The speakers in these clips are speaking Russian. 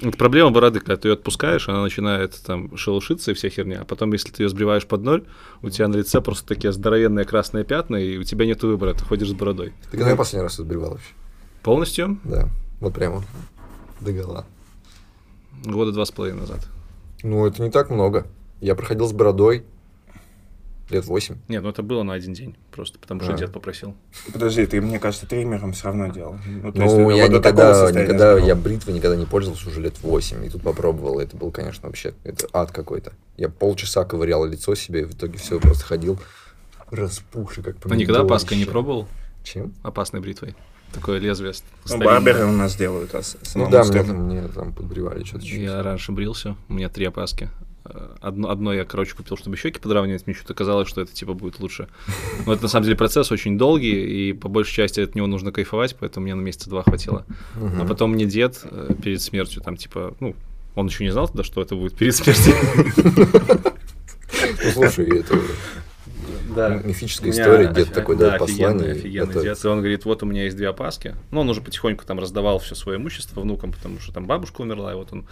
Это проблема бороды, когда ты ее отпускаешь, она начинает там шелушиться и вся херня. А потом, если ты ее сбриваешь под ноль, у тебя на лице просто такие здоровенные красные пятна, и у тебя нет выбора, ты ходишь с бородой. Ты когда последний раз сбривал вообще? Полностью? Да. Вот прямо. До гола. Года два с половиной назад. Ну, это не так много. Я проходил с бородой, лет восемь Нет, ну это было на один день, просто потому что дед попросил. Подожди, ты, мне кажется, триммером все равно делал. Ну, ну есть, я никогда, никогда забрал. я бритвы никогда не пользовался уже лет восемь и тут попробовал, это был, конечно, вообще это ад какой-то. Я полчаса ковырял лицо себе, и в итоге все, просто ходил распухший, как а помидор. Ну никогда опаской не пробовал? Чем? Опасной бритвой. Такое лезвие. Ну, барберы у нас делают. А ну да, мне, там мне там подбривали что-то. Я раньше брился, у меня три опаски. Э, одно, одно я, короче, купил, чтобы щеки подравнивать, мне что-то казалось, что это типа будет лучше. Но это на самом деле процесс очень долгий, и по большей части от него нужно кайфовать, поэтому мне на месяца два хватило. Угу. А потом мне дед э, перед смертью, там, типа, ну, он еще не знал тогда, что это будет перед смертью. Ну, слушай, это да. мифическая история, дед такой да, послание. Офигенный готовит. дед. И он говорит, вот у меня есть две опаски. Ну, он уже потихоньку там раздавал все свое имущество внукам, потому что там бабушка умерла, и вот он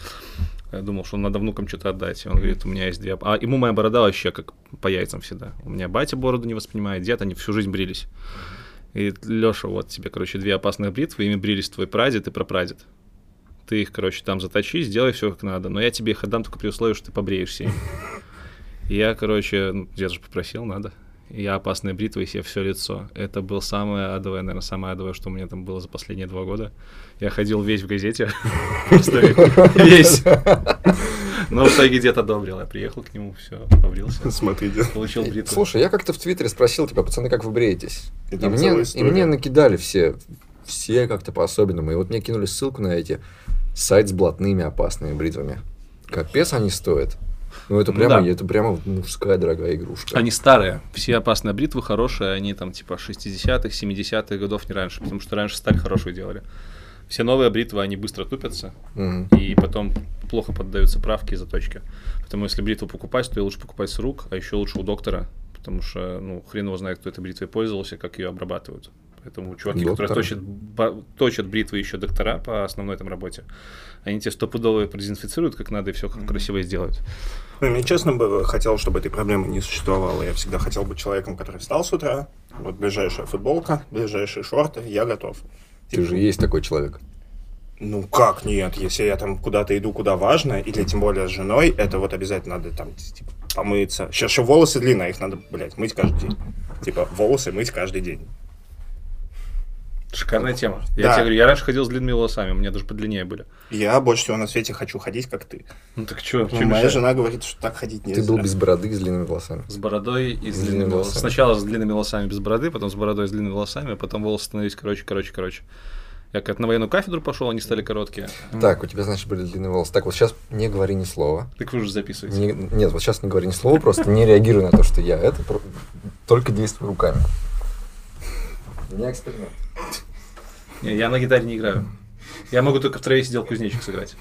э, думал, что надо внукам что-то отдать. И он говорит, у меня есть две... А ему моя борода вообще как по яйцам всегда. У меня батя бороду не воспринимает, дед, они всю жизнь брились. И, Леша, вот тебе, короче, две опасных бритвы, ими брились твой прадед и прапрадед ты их, короче, там заточи, сделай все как надо, но я тебе их отдам только при условии, что ты побреешься. Я, короче, ну, дед же попросил, надо я опасной бритвой себе все лицо. Это был самое адовое, наверное, самое адовое, что у меня там было за последние два года. Я ходил весь в газете. Весь. Но в итоге дед одобрил. Я приехал к нему, все, побрился. смотрите. Получил э, бритву. Слушай, я как-то в Твиттере спросил тебя, пацаны, как вы бреетесь? И, мне, и мне накидали все, все как-то по-особенному. И вот мне кинули ссылку на эти сайт с блатными опасными бритвами. Капец они стоят. Ну, это ну прямо, да. это прямо мужская дорогая игрушка. Они старые. Все опасные бритвы хорошие, они там типа 60-х, 70-х годов, не раньше, потому что раньше сталь хорошую делали. Все новые бритвы, они быстро тупятся, угу. и потом плохо поддаются правки и заточки Поэтому если бритву покупать, то ее лучше покупать с рук, а еще лучше у доктора, потому что, ну, хрен его знает, кто этой бритвой пользовался, как ее обрабатывают. Поэтому чуваки, Доктор. которые точат, точат бритвы еще доктора по основной там работе, они тебе стопудово продезинфицируют как надо и все mm-hmm. красиво сделают. Ну, мне честно бы хотел, чтобы этой проблемы не существовало. Я всегда хотел быть человеком, который встал с утра, вот ближайшая футболка, ближайшие шорты, я готов. Ты же есть такой человек. Ну как нет, если я там куда-то иду, куда важно, или тем более с женой, это вот обязательно надо там типа, помыться. Сейчас еще волосы длинные, а их надо, блядь, мыть каждый день. Типа волосы мыть каждый день. Шикарная тема. Я да. тебе говорю, я раньше ходил с длинными волосами, у меня даже подлиннее были. Я больше всего на свете хочу ходить, как ты. Ну так что? Ну, моя жена говорит, что так ходить нельзя. Ты был без бороды и с длинными волосами. С бородой и с, с длинными волосами. Сначала с длинными волосами без бороды, потом с бородой и с длинными волосами, а потом волосы становились короче, короче, короче. Я как на военную кафедру пошел, они стали короткие. Так, у тебя, значит, были длинные волосы. Так, вот сейчас не говори ни слова. Так вы же записываете. Не, нет, вот сейчас не говори ни слова, просто не реагируй на то, что я это. Только действуй руками. Не эксперимент. Не, я на гитаре не играю. Я могу только в траве сидел кузнечик сыграть.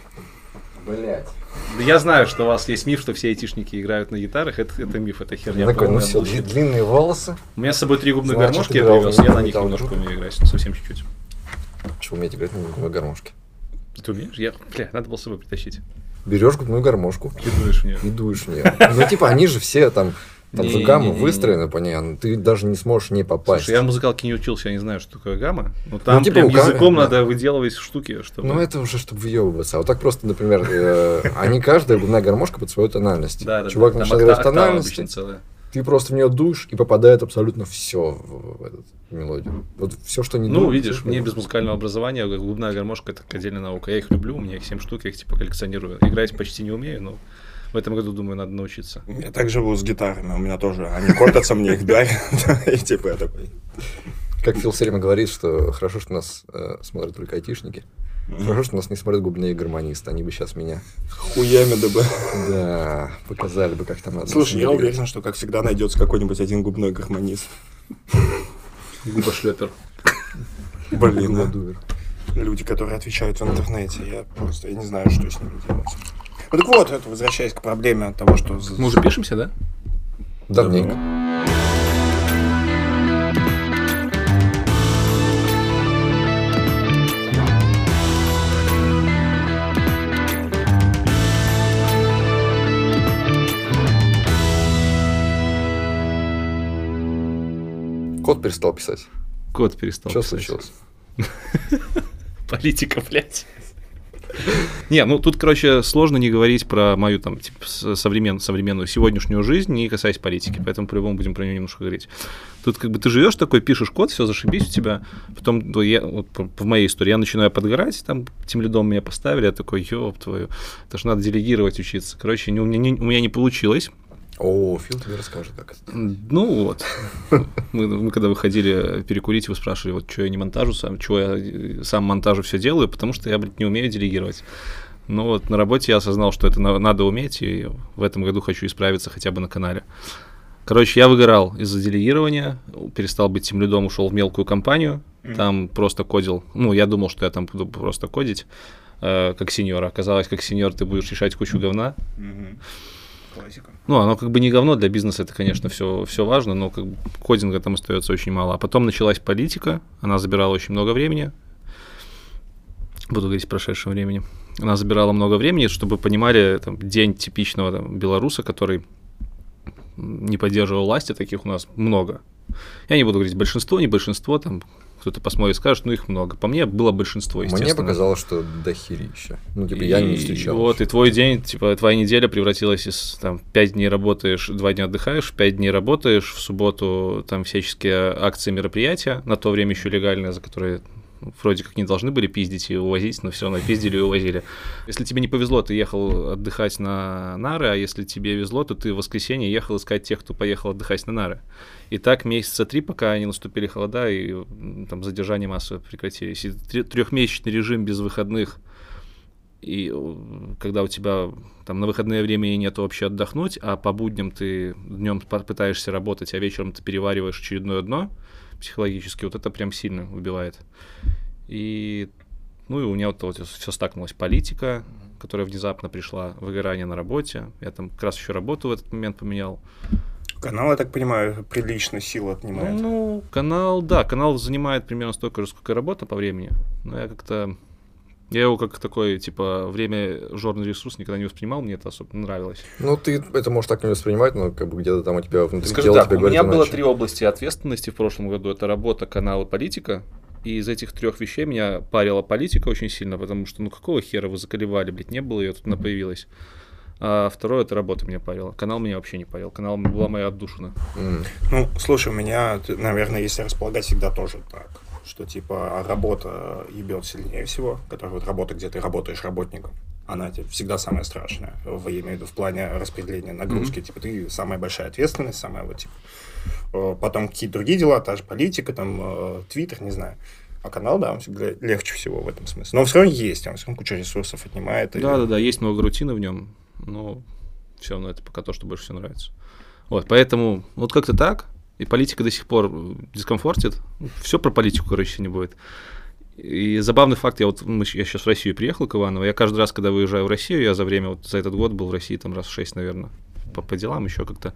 Блять. Да я знаю, что у вас есть миф, что все айтишники играют на гитарах. Это, это миф, это херня. Такой, ну все, дли- длинные волосы. У меня с собой три губные Значит, гармошки, я привез, я на них немножко умею играть, совсем чуть-чуть. Чего уметь играть на губной гармошке? Ты умеешь? Я, бля, надо было с собой притащить. Берешь губную гармошку. И дуешь в нее. И дуешь в нее. Ну, типа, они же все там там не, же гамма не, не, не, выстроена не. по ней, а ты даже не сможешь не попасть. Слушай, я музыкалки не учился, я не знаю, что такое гамма. Но ну, там ну, типа, прям языком да. надо выделывать штуки, чтобы... Ну, это уже, чтобы въебываться. А вот так просто, например, э, они каждая губная гармошка под свою тональность. Да, да, Чувак начинает играть тональность. ты просто в нее дуешь, и попадает абсолютно все в эту мелодию. Вот все, что не Ну, видишь, мне без музыкального образования э, губная гармошка это отдельная наука. Я их люблю, у меня их 7 штук, я их типа коллекционирую. Играть почти не умею, но в этом году, думаю, надо научиться. Я так живу с гитарами, у меня тоже. Они копятся, мне их дарят. И типа я такой... Как Фил все время говорит, что хорошо, что нас э, смотрят только айтишники. Хорошо, что нас не смотрят губные гармонисты, они бы сейчас меня... Хуями да бы. Да, показали бы, как там надо. Слушай, я уверен, что, как всегда, найдется какой-нибудь один губной гармонист. Губошлепер. Блин. А. Люди, которые отвечают в интернете, я просто я не знаю, что с ними делать. Ну так вот, это возвращаясь к проблеме того, что... Мы уже пишемся, да? Давненько. Код перестал писать. Код перестал Что писать. Что случилось? Политика, блядь. Не, ну тут, короче, сложно не говорить про мою там современную сегодняшнюю жизнь, не касаясь политики, поэтому по-любому будем про нее немножко говорить. Тут как бы ты живешь такой, пишешь код, все зашибись у тебя, потом ну, в моей истории я начинаю подгорать, там тем лидом меня поставили, я такой, ёб твою, это же надо делегировать учиться. Короче, у меня не получилось, О, Фил тебе расскажет, как это. ну вот. Мы, мы когда выходили перекурить, вы спрашивали, вот что я не монтажу сам, что я э, сам монтажу все делаю, потому что я, блядь, не умею делегировать. Но вот на работе я осознал, что это на- надо уметь, и в этом году хочу исправиться хотя бы на канале. Короче, я выгорал из-за делегирования, перестал быть тем лидом, ушел в мелкую компанию, там просто кодил. Ну, я думал, что я там буду просто кодить, э, как сеньор. Оказалось, как сеньор ты будешь решать кучу говна. Мгм. Классика. Ну, оно как бы не говно для бизнеса, это, конечно, все, все важно, но как бы кодинга там остается очень мало. А потом началась политика, она забирала очень много времени. Буду говорить прошедшем времени. Она забирала много времени, чтобы понимали, там, день типичного там, белоруса, который не поддерживал власти, таких у нас много. Я не буду говорить большинство, не большинство, там кто-то посмотрит, скажет, ну их много. По мне было большинство, естественно. Мне показалось, что дохерища. Ну, типа, я не И встречал. Вот, и твой день, типа, твоя неделя превратилась из, там, 5 дней работаешь, 2 дня отдыхаешь, 5 дней работаешь, в субботу там всяческие акции, мероприятия, на то время еще легальные, за которые вроде как не должны были пиздить и увозить, но все равно пиздили и увозили. Если тебе не повезло, ты ехал отдыхать на нары, а если тебе везло, то ты в воскресенье ехал искать тех, кто поехал отдыхать на нары. И так месяца три, пока не наступили холода и там задержания массово прекратились. И трехмесячный режим без выходных и э, когда у тебя там на выходное времени нет вообще отдохнуть, а по будням ты днем пытаешься работать, а вечером ты перевариваешь очередное дно психологически, вот это прям сильно убивает. И ну и у меня вот, вот все стакнулось. Политика, которая внезапно пришла, выгорание на работе. Я там как раз еще работу в этот момент поменял. Канал, я так понимаю, прилично сил отнимает. Ну, канал, да, канал занимает примерно столько же, сколько и работа по времени. Но я как-то я его как такой, типа, время жорный ресурс никогда не воспринимал, мне это особо нравилось. Ну, ты это можешь так не воспринимать, но как бы где-то там у тебя внутри Скажу тела так, тебе у меня было иначе. три области ответственности в прошлом году. Это работа, канал и политика. И из этих трех вещей меня парила политика очень сильно, потому что, ну, какого хера вы заколебали, блядь, не было ее, тут она появилась. А второе, это работа меня парила. Канал меня вообще не парил. Канал была моя отдушина. М. Ну, слушай, у меня, наверное, если располагать, всегда тоже так. Что, типа, работа ебет сильнее всего. Которая вот работа, где ты работаешь работником. Она тебе всегда самая страшная. В, я имею в виду в плане распределения нагрузки. Типа, ты самая большая ответственность, самая вот, типа... э, Потом какие-то другие дела, та же политика, там, э, твиттер, не знаю. А канал, да, он всегда легче всего в этом смысле. Но все равно есть, он все равно кучу ресурсов отнимает. и- Да-да-да, есть много рутины в нем, но все равно это пока то, что больше всего нравится. Вот, поэтому вот как-то так. И политика до сих пор э, дискомфортит. Все про политику, короче, не будет. И забавный факт, я вот мы я сейчас в Россию приехал к Иваново, я каждый раз, когда выезжаю в Россию, я за время, вот за этот год был в России там раз в шесть, наверное, по, по делам еще как-то.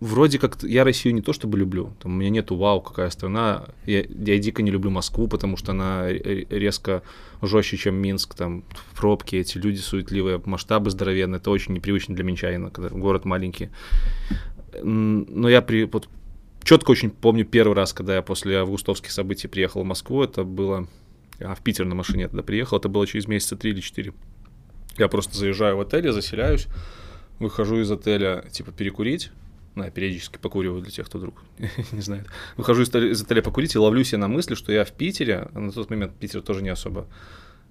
Вроде как я Россию не то чтобы люблю, там у меня нету вау, какая страна, я, я дико не люблю Москву, потому что она ре- резко жестче, чем Минск, там пробки, эти люди суетливые, масштабы здоровенные, это очень непривычно для минчанина, когда город маленький. Но я при, вот, четко очень помню первый раз, когда я после августовских событий приехал в Москву, это было, а, в Питер на машине я тогда приехал, это было через месяца три или четыре. Я просто заезжаю в отель, я заселяюсь, выхожу из отеля, типа, перекурить, ну, я периодически покуриваю для тех, кто вдруг не знает. Выхожу из отеля, покурить и ловлю себя на мысли, что я в Питере, на тот момент Питер тоже не особо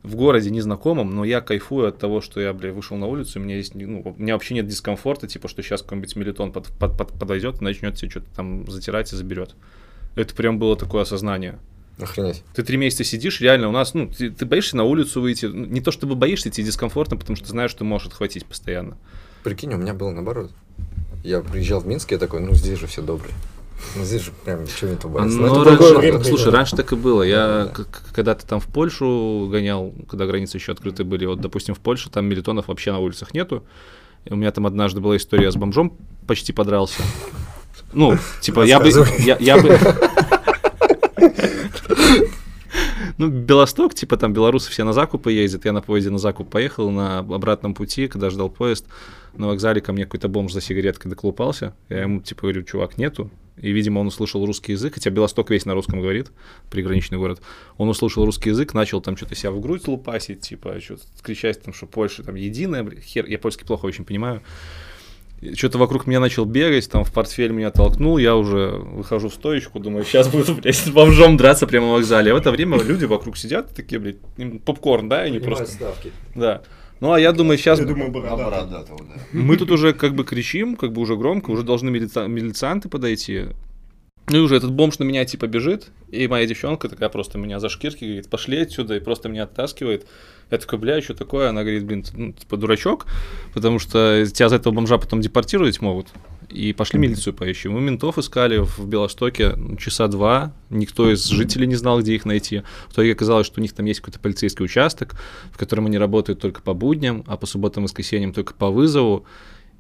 в городе незнакомом, но я кайфую от того, что я, бля, вышел на улицу, у меня есть, ну, у меня вообще нет дискомфорта, типа, что сейчас какой-нибудь мелитон под, под- под- подойдет и начнет тебе что-то там затирать и заберет. Это прям было такое осознание. Охренеть. Ты три месяца сидишь, реально у нас, ну, ты, ты боишься на улицу выйти, ну, не то чтобы боишься, тебе дискомфортно, потому что знаешь, что можешь отхватить постоянно. Прикинь, у меня было наоборот. Я приезжал в Минск, я такой, ну здесь же все добрые. Ну здесь же прям ничего не побояться. Ну, это раньше- другое время, время. слушай, раньше так и было. Я Да, да. к- к- когда-то там в Польшу гонял, когда границы еще открыты были. Вот, допустим, в Польше там милитонов вообще на улицах нету. И у меня там однажды была история с бомжом, почти подрался. Ну, типа, я бы... Я, я бы... Ну, Белосток, типа там белорусы все на закупы ездят. Я на поезде на закуп поехал, на обратном пути, когда ждал поезд, на вокзале ко мне какой-то бомж за сигареткой доклупался. Я ему, типа, говорю, чувак, нету. И, видимо, он услышал русский язык, хотя Белосток весь на русском говорит, приграничный город. Он услышал русский язык, начал там что-то себя в грудь лупасить, типа, что-то кричать, там, что Польша там единая, хер, я польский плохо очень понимаю. Что-то вокруг меня начал бегать, там в портфель меня толкнул, я уже выхожу в стоечку, думаю, сейчас буду, блядь, с бомжом драться прямо в вокзале. А в это время люди вокруг сидят, такие, блядь, попкорн, да, и они просто... ставки. Да. Ну, а я думаю, сейчас Я думаю, бородатый. Бородатого, да. мы тут уже как бы кричим, как бы уже громко, уже должны милица- милицианты подойти. Ну и уже этот бомж на меня типа бежит, и моя девчонка такая просто меня за шкирки говорит, пошли отсюда, и просто меня оттаскивает. Я такой, бля, что такое? Она говорит, блин, ты, ну, типа дурачок, потому что тебя за этого бомжа потом депортировать могут. И пошли милицию поищем. Мы ментов искали в Белостоке часа два. Никто из жителей не знал, где их найти. В итоге оказалось, что у них там есть какой-то полицейский участок, в котором они работают только по будням, а по субботам и воскресеньям только по вызову.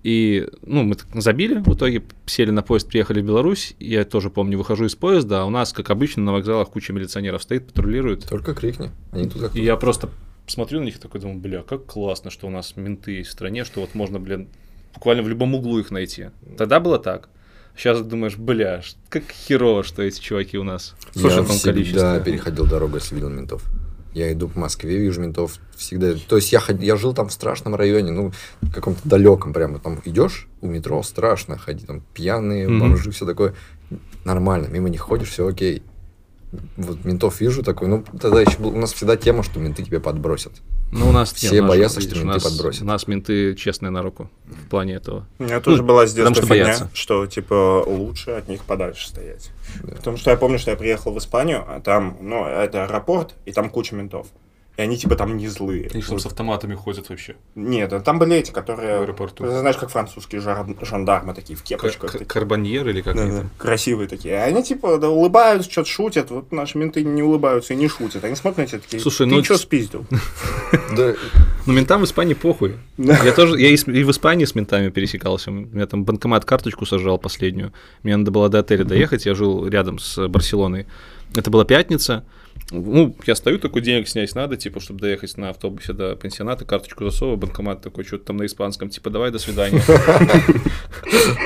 И, ну, мы так забили, в итоге сели на поезд, приехали в Беларусь. Я тоже помню, выхожу из поезда, а у нас, как обычно, на вокзалах куча милиционеров стоит, патрулирует. Только крикни. Они тут как И я просто смотрю на них и такой думаю, бля, как классно, что у нас менты есть в стране, что вот можно, блин, буквально в любом углу их найти. Тогда было так. Сейчас думаешь, бля, как херово, что эти чуваки у нас в я всегда количестве. переходил дорогу, если видел ментов. Я иду по Москве, вижу ментов всегда. То есть я, я жил там в страшном районе, ну, в каком-то далеком прямо. Там идешь у метро, страшно ходить, там пьяные, бомжи, все такое. Нормально, мимо них ходишь, все окей. Вот ментов вижу такой, ну, тогда еще был, у нас всегда тема, что менты тебя подбросят. Ну, у нас Все нет, боятся, что видишь, у менты нас- подбросят. У нас менты честные на руку в плане этого. У меня тоже Ну, была с потому детства что фигня, боятся. что, типа, лучше от них подальше стоять. Да. Потому что я помню, что я приехал в Испанию, а там, ну, это аэропорт, и там куча ментов. И они, типа, там не злые. Вот. автоматами ходят вообще. Нет, а там были эти, которые... В аэропорту. Знаешь, как французские жар- жандармы такие, в кепочках. такие. Карбоньер или как Да, они да, там? красивые такие. А они типа да, улыбаются, что-то шутят. Вот наши менты не улыбаются и не шутят. Они смотрят на тебя такие, Слушай, ты ну, что спиздил? Ну, ментам в Испании похуй. Я тоже, я и, с- и в Испании с ментами пересекался. У меня там банкомат карточку сажал последнюю. Мне надо было до отеля доехать, я жил рядом с Барселоной. Это была пятница. Ну, я стою, такой денег снять надо, типа, чтобы доехать на автобусе до пенсионата, карточку засовываю, банкомат такой, что-то там на испанском, типа, давай, до свидания.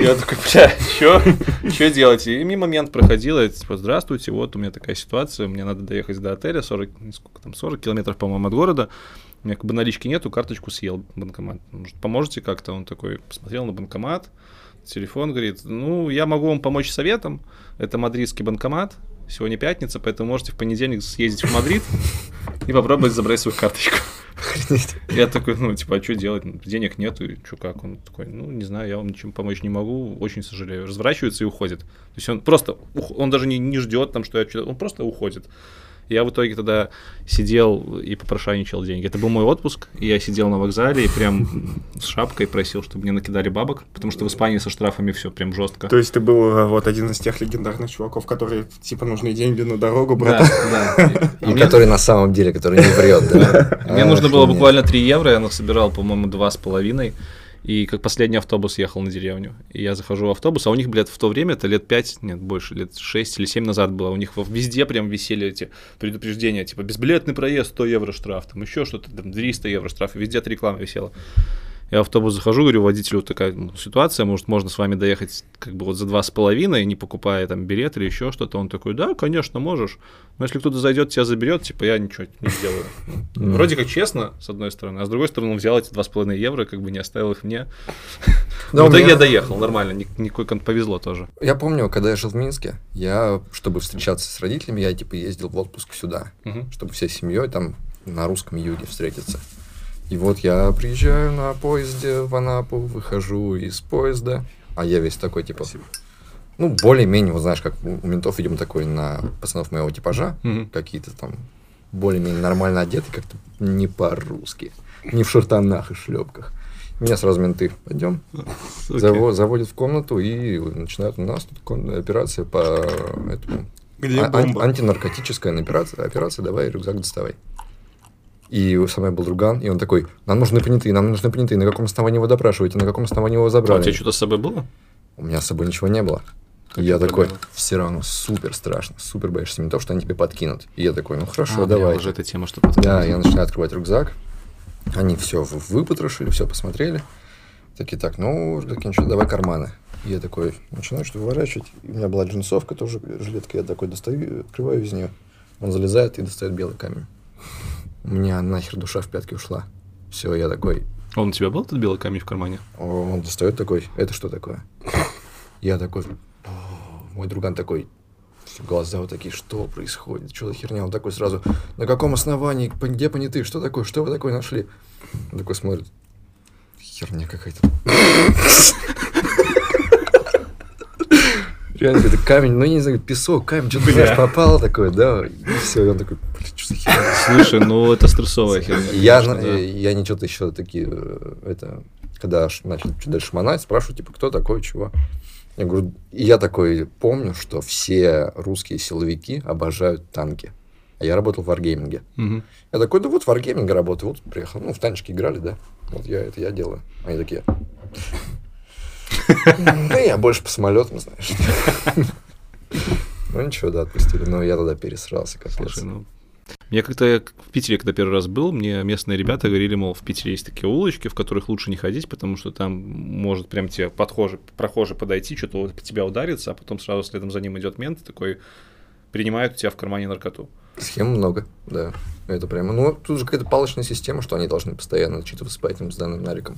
Я такой, бля, что? Делать? И мимо момент проходил, я типа, здравствуйте, вот у меня такая ситуация, мне надо доехать до отеля, 40, ну, сколько там, 40 километров, по-моему, от города. У меня как бы налички нету, карточку съел банкомат. Может, поможете как-то? Он такой посмотрел на банкомат, телефон, говорит, ну, я могу вам помочь советом. Это мадридский банкомат, сегодня пятница, поэтому можете в понедельник съездить в Мадрид и попробовать забрать свою карточку. Я такой, ну, типа, а что делать? Денег нету, и что как? Он такой, ну, не знаю, я вам ничем помочь не могу, очень сожалею. Разворачивается и уходит. То есть он просто, он даже не, не ждет там, что я что-то, он просто уходит. Я в итоге тогда сидел и попрошайничал деньги. Это был мой отпуск, и я сидел на вокзале и прям с шапкой просил, чтобы мне накидали бабок, потому что в Испании со штрафами все прям жестко. То есть ты был э, вот один из тех легендарных чуваков, которые типа нужны деньги на дорогу, Да, брат. да. И- и Ну, мне- который на самом деле, который не врет, да? Мне нужно было буквально 3 евро, я насобирал, по-моему, два с половиной. И как последний автобус ехал на деревню. И я захожу в автобус, а у них, блядь, в то время, это лет 5, нет, больше, лет 6 или 7 назад было. У них везде прям висели эти предупреждения, типа, безбилетный проезд, 100 евро штраф, там еще что-то, там 300 евро штраф, и везде эта реклама висела. Я в автобус захожу, говорю водителю, такая ну, ситуация, может, можно с вами доехать как бы вот за два с половиной, не покупая там билет или еще что-то. Он такой, да, конечно, можешь. Но если кто-то зайдет, тебя заберет, типа, я ничего не сделаю. Вроде как честно, с одной стороны, а с другой стороны, он взял эти два с половиной евро, как бы не оставил их мне. Да, в я доехал, нормально, ни- никакой повезло тоже. Я помню, когда я жил в Минске, я, чтобы встречаться с родителями, я типа ездил в отпуск сюда, чтобы всей семьей там на русском юге встретиться. И вот я приезжаю на поезде в Анапу, выхожу из поезда, а я весь такой, типа, ну, более-менее, вот знаешь, как у ментов, видимо, такой на пацанов моего типажа, Мгм. какие-то там более-менее нормально одеты, как-то не по-русски, не в шортанах и шлепках. Меня сразу менты, пойдем, Окей. Заво- заводят в комнату и начинают у нас тут операция по этому Где а- ан- бомба? антинаркотическая операция, операция, давай рюкзак доставай. И со мной был друган, и он такой, нам нужны понятые, нам нужны понятые, на каком основании его допрашиваете, на каком основании его А у забрали. тебя что-то с собой было? У меня с собой ничего не было. Какие И я такой, проблемы? все равно супер страшно, супер боишься ментов, что они тебе подкинут. И я такой, ну хорошо, А, давай. уже эта тема, что Да, я начинаю открывать рюкзак. Они все выпотрошили, все посмотрели. Такие, так, ну, такие, ничего, давай карманы. И я такой начинаю что-то выворачивать. И у меня была джинсовка тоже, жилетка. Я такой достаю, открываю из нее. Он залезает и достает белый камень. У меня нахер душа в пятки ушла. Все, я такой, Он у тебя был этот белый камень в кармане? он достает такой, это что такое? Я такой, мой друган такой, глаза вот такие, что происходит, что за херня? Он такой сразу, на каком основании, где понятые, что такое, что вы такое нашли? Он такой смотрит, херня какая-то. Реально какой-то камень, ну не знаю, песок, камень, что-то, знаешь, попал такой, да, и все, и он такой, блин, что за херня? Слушай, ну это стрессовая херня. Я, конечно, на- да. я не что-то еще такие, э, это, когда начали дальше шмонать, спрашиваю, типа, кто такой, чего? Я говорю, я такой помню, что все русские силовики обожают танки. А я работал в варгейминге. Мгм. Я такой, да вот в варгейминге работаю, вот приехал. Ну, в танчики играли, да. Вот я это я делаю. Они такие. Да я больше по самолетам, знаешь. Ну ничего, да, отпустили. Но я тогда пересрался, капец. Слушай, ну... Я как-то в Питере, когда первый раз был, мне местные ребята говорили, мол, в Питере есть такие улочки, в которых лучше не ходить, потому что там может прям тебе подхожий, прохожий подойти, что-то вот тебя удариться, а потом сразу следом за ним идет мент такой принимает у тебя в кармане наркоту. Схем много, да. Это прямо. Ну, тут же какая-то палочная система, что они должны постоянно отчитываться по этим сданным нарикам.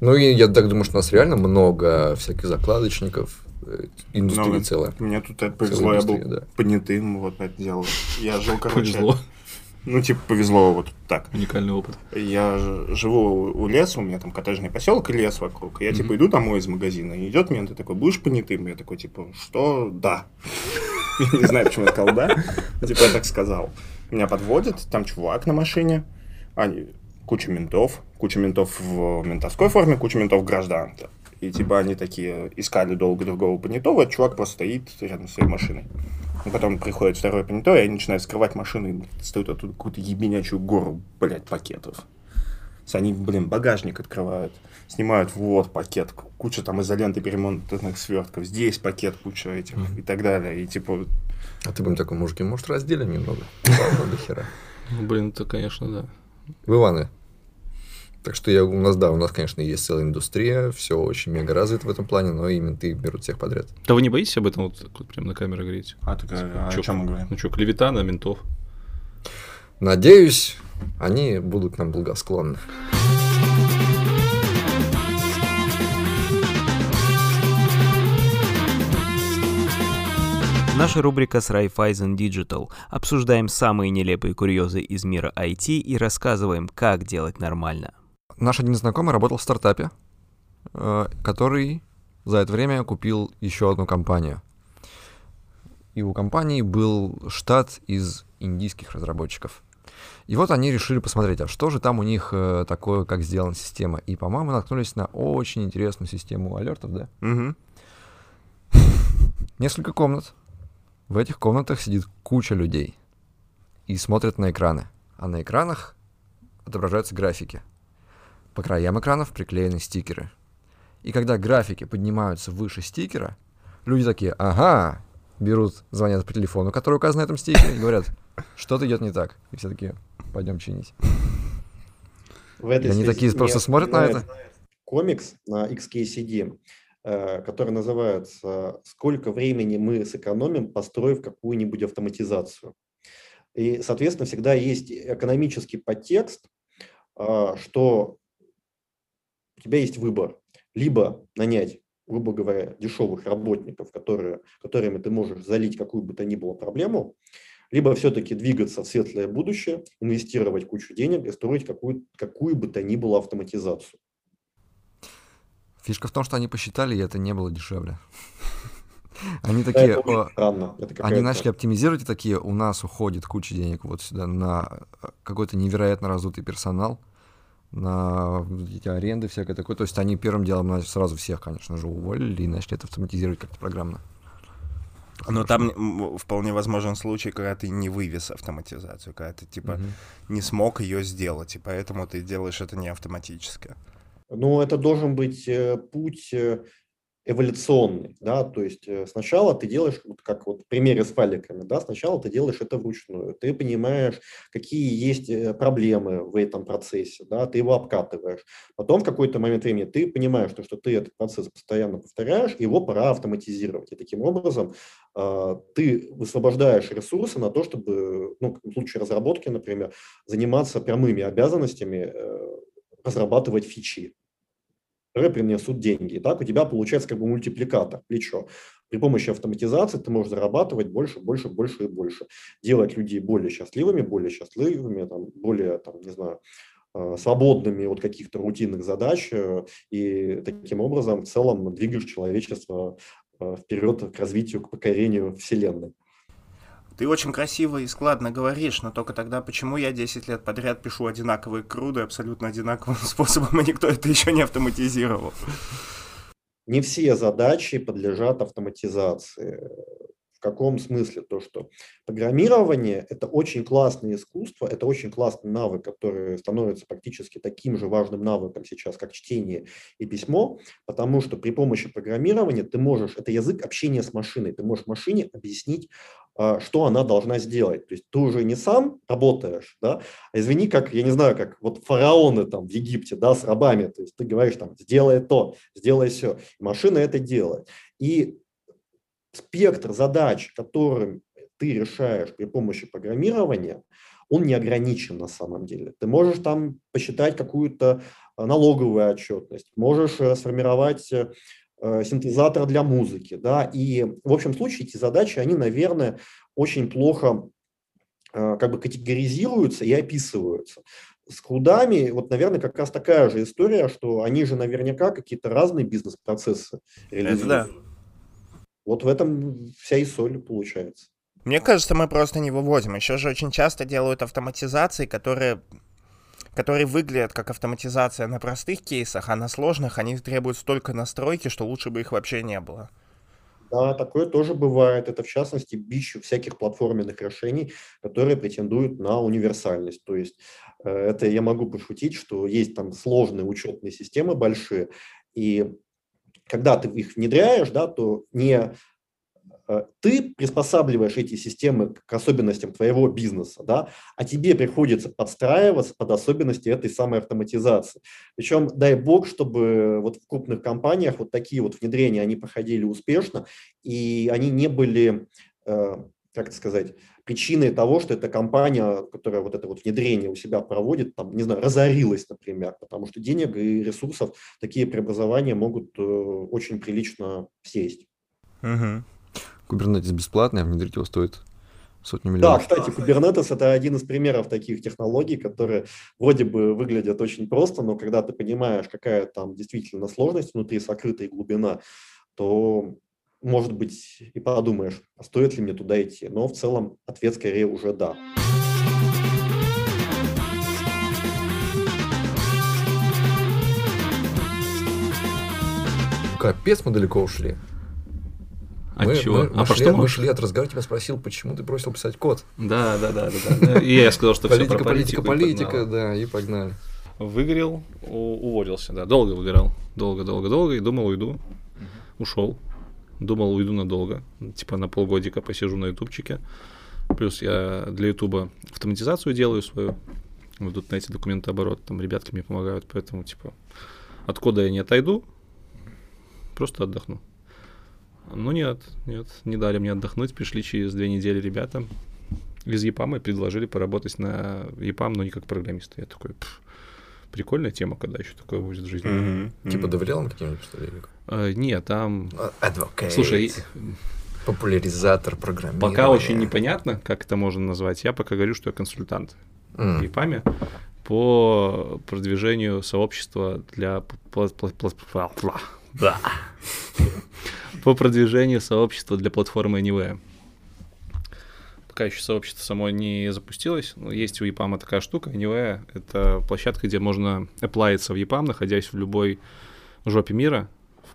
Ну, и я так думаю, что у нас реально много всяких закладочников, э, индустрия Много. целая. Мне тут это повезло, я был да. понятым, вот это дело. Я жил, короче... Повезло. Ну, типа, повезло вот так. Уникальный опыт. Я живу у леса, у меня там коттеджный поселок и лес вокруг. Я, типа, иду домой из магазина, и идет мент и такой, будешь понятым? Я такой, типа, что? Да. Я не знаю, почему я сказал да. Типа, я так сказал. Меня подводят, там чувак на машине, они, куча ментов, куча ментов в ментовской форме, куча ментов в гражданке. И типа они такие искали долго другого понятого, а чувак просто стоит рядом с своей машиной. И потом приходит второй понятой, и они начинают скрывать машины, и достают оттуда какую-то ебенячую гору, блядь, пакетов. Они, блин, багажник открывают, снимают, вот пакет, куча там изоленты перемотанных свертков, здесь пакет, куча этих и так далее. И типа, А ты будем такой, мужики, может, разделим немного? До хера. Ну, блин, это, конечно, да. В Иваны. Так что я, у нас, да, у нас, конечно, есть целая индустрия, все очень мега развито в этом плане, но и менты берут всех подряд. Да вы не боитесь об этом вот, вот прям на камеру говорить? а, так, а Чё, о чем мы говорим? Ну что, клевета на ментов? Надеюсь, они будут нам благосклонны. Наша рубрика с Raiffeisen Digital. Обсуждаем самые нелепые курьезы из мира IT и рассказываем, как делать нормально. Наш один знакомый работал в стартапе, э, который за это время купил еще одну компанию. И у компании был штат из индийских разработчиков. И вот они решили посмотреть, а что же там у них э, такое, как сделана система. И, по-моему, наткнулись на очень интересную систему алертов, да? Мгм. Несколько комнат. В этих комнатах сидит куча людей и смотрят на экраны. А на экранах отображаются графики. По краям экранов приклеены стикеры. И когда графики поднимаются выше стикера, люди такие, ага, берут, звонят по телефону, который указан на этом стикере, и говорят, что-то идет не так. И все такие, пойдем чинить. В этой И они такие просто смотрят на это. Комикс на XKCD, э, который называется «Сколько времени мы сэкономим, построив какую-нибудь автоматизацию». И, соответственно, всегда есть экономический подтекст, а, что тебя есть выбор. Либо нанять, грубо говоря, дешевых работников, которые, которыми ты можешь залить какую бы то ни было проблему, либо все-таки двигаться в светлое будущее, инвестировать кучу денег и строить какую, какую бы то ни было автоматизацию. Фишка в том, что они посчитали, и это не было дешевле. Они такие, очень «О, странно. Это Они начали оптимизировать и такие, у нас уходит куча денег вот сюда на э, какой-то невероятно раздутый персонал, на аренды всякое такое. То есть они первым делом сразу всех, конечно же, уволили и начали это автоматизировать как-то программно. Но там вполне возможен случай, когда ты не вывез автоматизацию, когда ты типа Мгм. не смог ее сделать, и поэтому ты делаешь это не автоматически. Ну, это должен быть э, путь э, эволюционный, да, то есть э, сначала ты делаешь, вот как вот в примере с файликами, да, сначала ты делаешь это вручную, ты понимаешь, какие есть э, проблемы в этом процессе, да, ты его обкатываешь. Потом в какой-то момент времени ты понимаешь, что, что ты этот процесс постоянно повторяешь, его пора автоматизировать. И таким образом э, ты высвобождаешь ресурсы на то, чтобы, ну, в случае разработки, например, заниматься прямыми обязанностями, э, разрабатывать фичи которые принесут деньги. И так у тебя получается как бы мультипликатор, плечо. При помощи автоматизации ты можешь зарабатывать больше, больше, больше и больше. Делать людей более счастливыми, более счастливыми, там, более, там, не знаю, э, свободными от каких-то рутинных задач. Э, и таким образом в целом двигаешь человечество э, вперед к развитию, к покорению Вселенной. Ты очень красиво и складно говоришь, но только тогда почему я 10 лет подряд пишу одинаковые круды абсолютно одинаковым способом, и никто это еще не автоматизировал? Не все задачи подлежат автоматизации. В каком смысле? То, что программирование – это очень классное искусство, это очень классный навык, который становится практически таким же важным навыком сейчас, как чтение и письмо, потому что при помощи программирования ты можешь, это язык общения с машиной, ты можешь машине объяснить, а, что она должна сделать. То есть ты уже не сам работаешь, да, а извини, как, я не знаю, как вот фараоны там в Египте, да, с рабами, то есть ты говоришь там, сделай то, сделай все, машина это делает. И спектр задач, которые ты решаешь при помощи программирования, он не ограничен на самом деле. Ты можешь там посчитать какую-то а, налоговую отчетность, можешь э, сформировать э, э, синтезатор для музыки, да, и в общем случае эти задачи, они, наверное, очень плохо как бы категоризируются и описываются. С крудами, вот, наверное, как раз такая же история, что они же наверняка какие-то разные бизнес-процессы реализуют. Это да. Вот в этом вся и соль получается. Мне кажется, мы просто не выводим. Еще же очень часто делают автоматизации, которые которые выглядят как автоматизация на простых кейсах, а на сложных они требуют столько настройки, что лучше бы их вообще не было. Да, такое тоже бывает. Это, в частности, бич всяких платформенных решений, которые претендуют на универсальность. То есть э, это я могу пошутить, что есть там сложные учетные системы большие, и когда ты их внедряешь, да, то не э, ты приспосабливаешь эти системы к особенностям твоего бизнеса, да, а тебе приходится подстраиваться под особенности этой самой автоматизации. Причем, дай бог, чтобы вот в крупных компаниях вот такие вот внедрения, они проходили успешно, и они не были, э, как это сказать, причиной того, что эта компания, которая вот это вот внедрение у себя проводит, там, не знаю, разорилась, например, потому что денег и ресурсов такие преобразования могут э, очень прилично сесть. Угу. Kubernetes бесплатный, а внедрить его стоит сотни миллионов. Да, кстати, Kubernetes это один из примеров таких технологий, которые вроде бы выглядят очень просто, но когда ты понимаешь, какая там действительно сложность внутри, сокрытая глубина, то может быть, и подумаешь, а стоит ли мне туда идти. Но в целом ответ скорее уже да. Капец, мы далеко ушли. А мы, чего? Мы, а мы, шли, мы шли от разговора, тебя спросил, почему ты бросил писать код. Да, да, да, да. да. И я сказал, что политика, политика, политика, да, и погнали. Выгорел, уволился, да, долго выгорал, долго, долго, долго, и думал, уйду, ушел. Думал, уйду надолго, типа на полгодика посижу на ютубчике. Плюс я для ютуба автоматизацию делаю свою. Вот тут на эти документы оборот, там ребятки мне помогают, поэтому, типа, от кода я не отойду, просто отдохну. Ну нет, нет, не дали мне отдохнуть, пришли через две недели ребята из ЕПАМа и предложили поработать на ЕПАМ, но не как программист. Я такой, прикольная тема, когда еще такое будет в жизни. Mm-hmm. Типа доверял каким-нибудь что Uh, нет, там... Advocate. Слушай, популяризатор программирования. Пока очень непонятно, как это можно назвать. Я пока говорю, что я консультант mm. в ЕПАМе по продвижению сообщества для... По продвижению сообщества для платформы Anyway пока еще сообщество само не запустилось. Но есть у EPAM такая штука. Anyway — это площадка, где можно оплавиться в EPAM, находясь в любой жопе мира,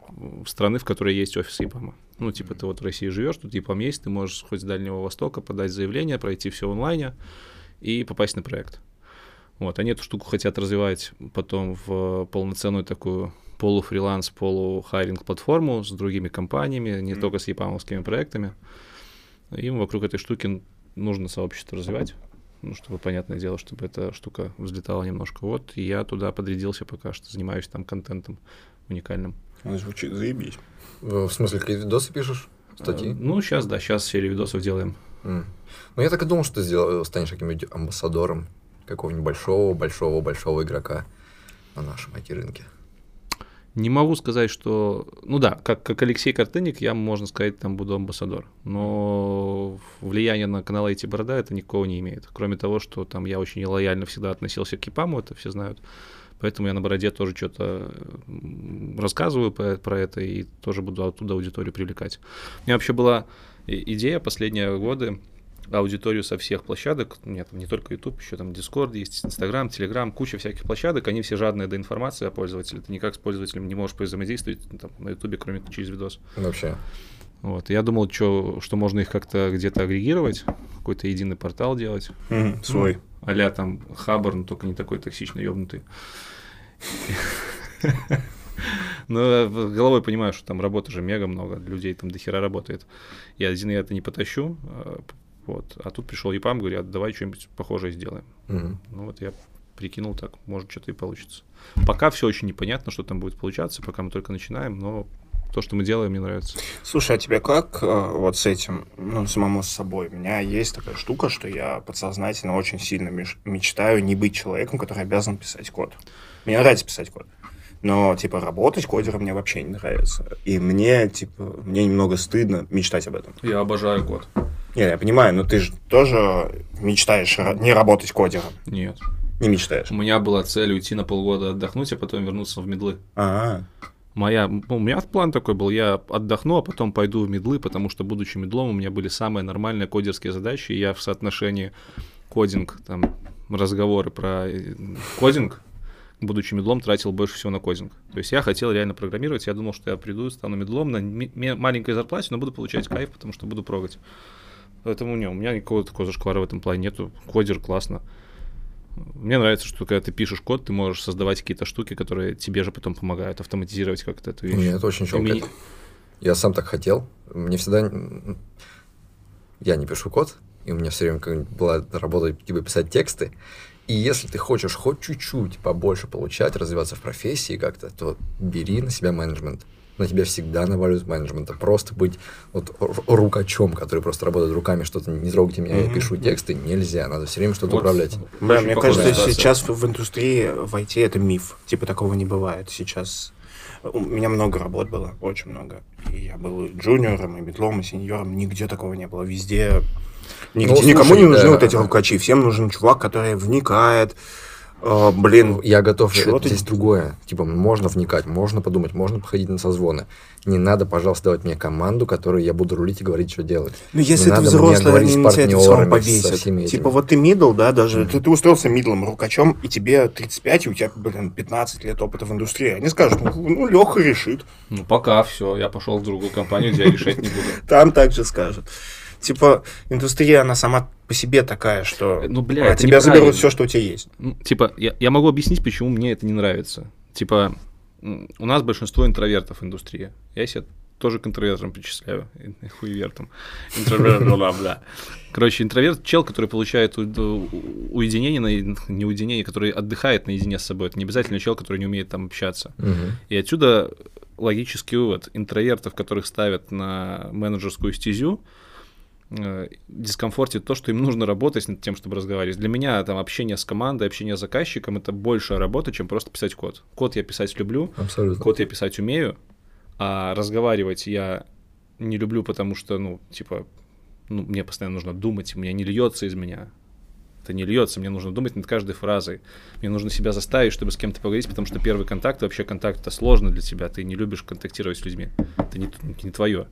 в страны, в которой есть офис EPAM. Ну, типа, ты вот в России живешь, тут EPAM есть, ты можешь хоть с Дальнего Востока подать заявление, пройти все онлайне и попасть на проект. Вот, они эту штуку хотят развивать потом в полноценную такую полуфриланс, полухайринг платформу с другими компаниями, не только с япамовскими проектами. Им вокруг этой штуки нужно сообщество развивать, ну, чтобы, понятное дело, чтобы эта штука взлетала немножко. Вот, я туда подрядился пока что, занимаюсь там контентом уникальным. Звучит заебись. В смысле, какие видосы пишешь? Статьи? Э, Ну, сейчас, да, сейчас серию видосов делаем. М. Ну, я так и думал, что ты сделал, станешь каким-нибудь амбассадором какого-нибудь большого-большого-большого игрока на нашем IT-рынке. Не могу сказать, что... Ну да, как, как Алексей Картынник, я, можно сказать, там буду амбассадор. Но влияние на канал IT Борода это никакого не имеет. Кроме того, что там я очень лояльно всегда относился к Кипаму, это все знают. Поэтому я на Бороде тоже что-то рассказываю про, про это и тоже буду оттуда аудиторию привлекать. У меня вообще была идея последние годы аудиторию со всех площадок, нет, не только YouTube, еще там Discord есть, Instagram, Telegram, куча всяких площадок, они все жадные до информации о пользователе, ты никак с пользователем не можешь взаимодействовать там, на YouTube, кроме как через видос. Вообще. Вот, я думал, чё, что можно их как-то где-то агрегировать, какой-то единый портал делать, Мгм, Свой. а там Хабр, но только не такой токсично ёбнутый. Но головой понимаю, что там работы же мега много, людей там дохера работает. Я один я это не потащу, а, вот. А тут пришел ЕПАМ, говорят, давай что-нибудь похожее сделаем. Мгм. Ну вот я прикинул так, может что-то и получится. Пока все очень непонятно, что там будет получаться, пока мы только начинаем, но то, что мы делаем, мне нравится. Слушай, а тебе как э, вот с этим, ну, самому с собой? У меня есть такая штука, что я подсознательно очень сильно мечтаю не быть человеком, который обязан писать код. Мне нравится писать код. Но, типа, работать кодером мне вообще не нравится. И мне, типа, мне немного стыдно мечтать об этом. Я обожаю код. Не, я понимаю, но ты же тоже мечтаешь не работать кодером. Нет. Не мечтаешь. У меня была цель уйти на полгода отдохнуть, а потом вернуться в медлы. А, Моя, ну, у меня план такой был, я отдохну, а потом пойду в медлы, потому что, будучи медлом, у меня были самые нормальные кодерские задачи, и я в соотношении кодинг, там, разговоры про э, кодинг, будучи медлом, тратил больше всего на кодинг. То есть я хотел реально программировать, я думал, что я приду, стану медлом на маленькой зарплате, но буду получать кайф, потому что буду прогать. Поэтому не, у меня никакого такого зашквара в этом плане нету. Кодер классно. Мне нравится, что когда ты пишешь код, ты можешь создавать какие-то штуки, которые тебе же потом помогают автоматизировать как-то эту вещь. Мне это очень И мне- щелкает. Я сам так хотел. Мне всегда... Я не пишу код, и у меня все время была работа типа писать тексты. И если ты хочешь хоть чуть-чуть побольше получать, развиваться в профессии как-то, то бери на себя менеджмент. На тебя всегда наваливают менеджмента. Просто быть вот ру- рукачом, который просто работает руками, что-то не трогайте меня, я Мгм. пишу тексты, нельзя. Надо все время что-то Вот. управлять. Очень мне кажется, ситуация. сейчас в, в индустрии в IT это миф. Типа такого не бывает. Сейчас у меня много работ было, очень много. И я был и джуниором, и мидлом, и сеньором. Нигде такого не было. Везде... Нигде, Ну, никому слушай, не нужны да. вот эти рукачи. Всем нужен чувак, который вникает. Э, блин, Я готов. Чего это ты- Здесь другое. Типа, можно вникать, можно подумать, можно походить на созвоны. Не надо, пожалуйста, давать мне команду, которую я буду рулить и говорить, что делать. Ну, если Не ты взрослый, они на тебя это все равно повесят. Типа вот ты мидл, да, даже ты, ты устроился мидлом, рукачом, и тебе 35, и у тебя, блин, 15 лет опыта в индустрии. Они скажут, ну, ну Леха решит. Ну, пока все, я пошел в другую компанию, где я решать не буду. Там также скажут. Типа, индустрия, она сама по себе такая, что Ну, бля, а тебя заберут все, что у тебя есть. Ну, типа, я, я могу объяснить, почему мне это не нравится. Типа, у нас большинство интровертов в индустрии. Я себя тоже к интровертам причисляю. Хуевертам. Интроверт, бла-бла. Короче, интроверт — чел, который получает уединение, на- не уединение, который отдыхает наедине с собой. Это не обязательно чел, который не умеет там общаться. Мгм. И отсюда логический вывод. Интровертов, которых ставят на менеджерскую стезю, э, дискомфортит то, что им нужно работать над тем, чтобы разговаривать. Для меня там общение с командой, общение с заказчиком это большая работа, чем просто писать код. Код я писать люблю, Абсолютно. код я писать умею, а разговаривать я не люблю, потому что, ну, типа, ну, мне постоянно нужно думать, у меня не льется из меня. Это не льется, мне нужно думать над каждой фразой. Мне нужно себя заставить, чтобы с кем-то поговорить, потому что первый контакт, вообще контакт это сложно для тебя, ты не любишь контактировать с людьми. Это не, не твое.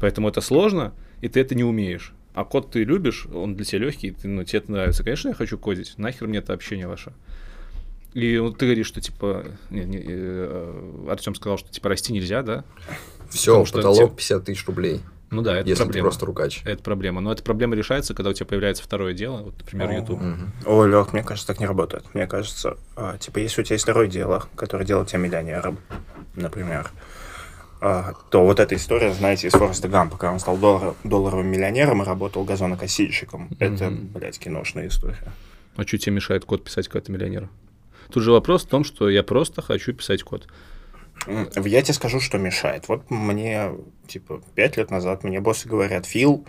Поэтому это сложно, и ты это не умеешь. А код ты любишь, он для тебя легкий, ты, ну, тебе это нравится. Конечно, я хочу кодить. Нахер мне это общение ваше. И вот ты говоришь, что типа Артем сказал, что типа расти нельзя, да? Все, Потому что потолок те- 50 тысяч рублей, Ну да, это если ты проблема. просто рукач. Это проблема. Но эта проблема решается, когда у тебя появляется второе дело, вот, например, О. YouTube. Мгм. Ой, Лех, мне кажется, так не работает. Мне кажется, а, типа, если у тебя есть второе дело, которое делает тебя миллионером, например, то вот эта история, знаете, из Фореста Гампа, когда он стал доллар, долларовым миллионером и работал газонокосильщиком. Это, блядь, киношная история. А что тебе мешает код писать какой-то миллионер? Тут же вопрос в том, что я просто хочу писать код. Я тебе скажу, что мешает. Вот мне, типа, пять лет назад мне боссы говорят, Фил,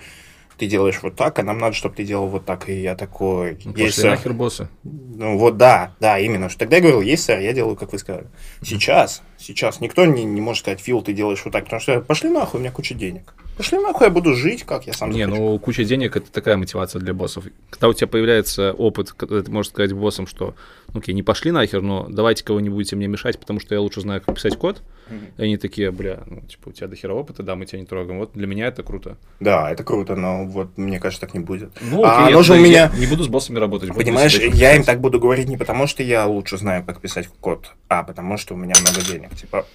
ты делаешь вот так, а нам надо, чтобы ты делал вот так. И я такой, Ну, есть, сэр». нахер боссы. Ну вот да, да, именно. Тогда я говорил, есть, сэр, я делаю, как вы сказали. Сейчас, сейчас никто не, не может сказать, Фил, ты делаешь вот так, потому что пошли нахуй, у меня куча денег. Пошли нахуй, я буду жить, как я сам Не, захочу. ну куча денег это такая мотивация для боссов. Когда у тебя появляется опыт, когда ты можешь сказать боссам, что ну окей, не пошли нахер, но давайте кого не будете мне мешать, потому что я лучше знаю, как писать код. И они такие, бля, ну типа у тебя дохера опыта, да, мы тебя не трогаем. Вот для меня это круто. Да, это круто, но вот мне кажется, так не будет. Ну, а окей, оно же у меня... не буду с боссами работать. Понимаешь, я им так буду говорить не потому, что я лучше знаю, как писать код, а потому что у меня много денег. Типа,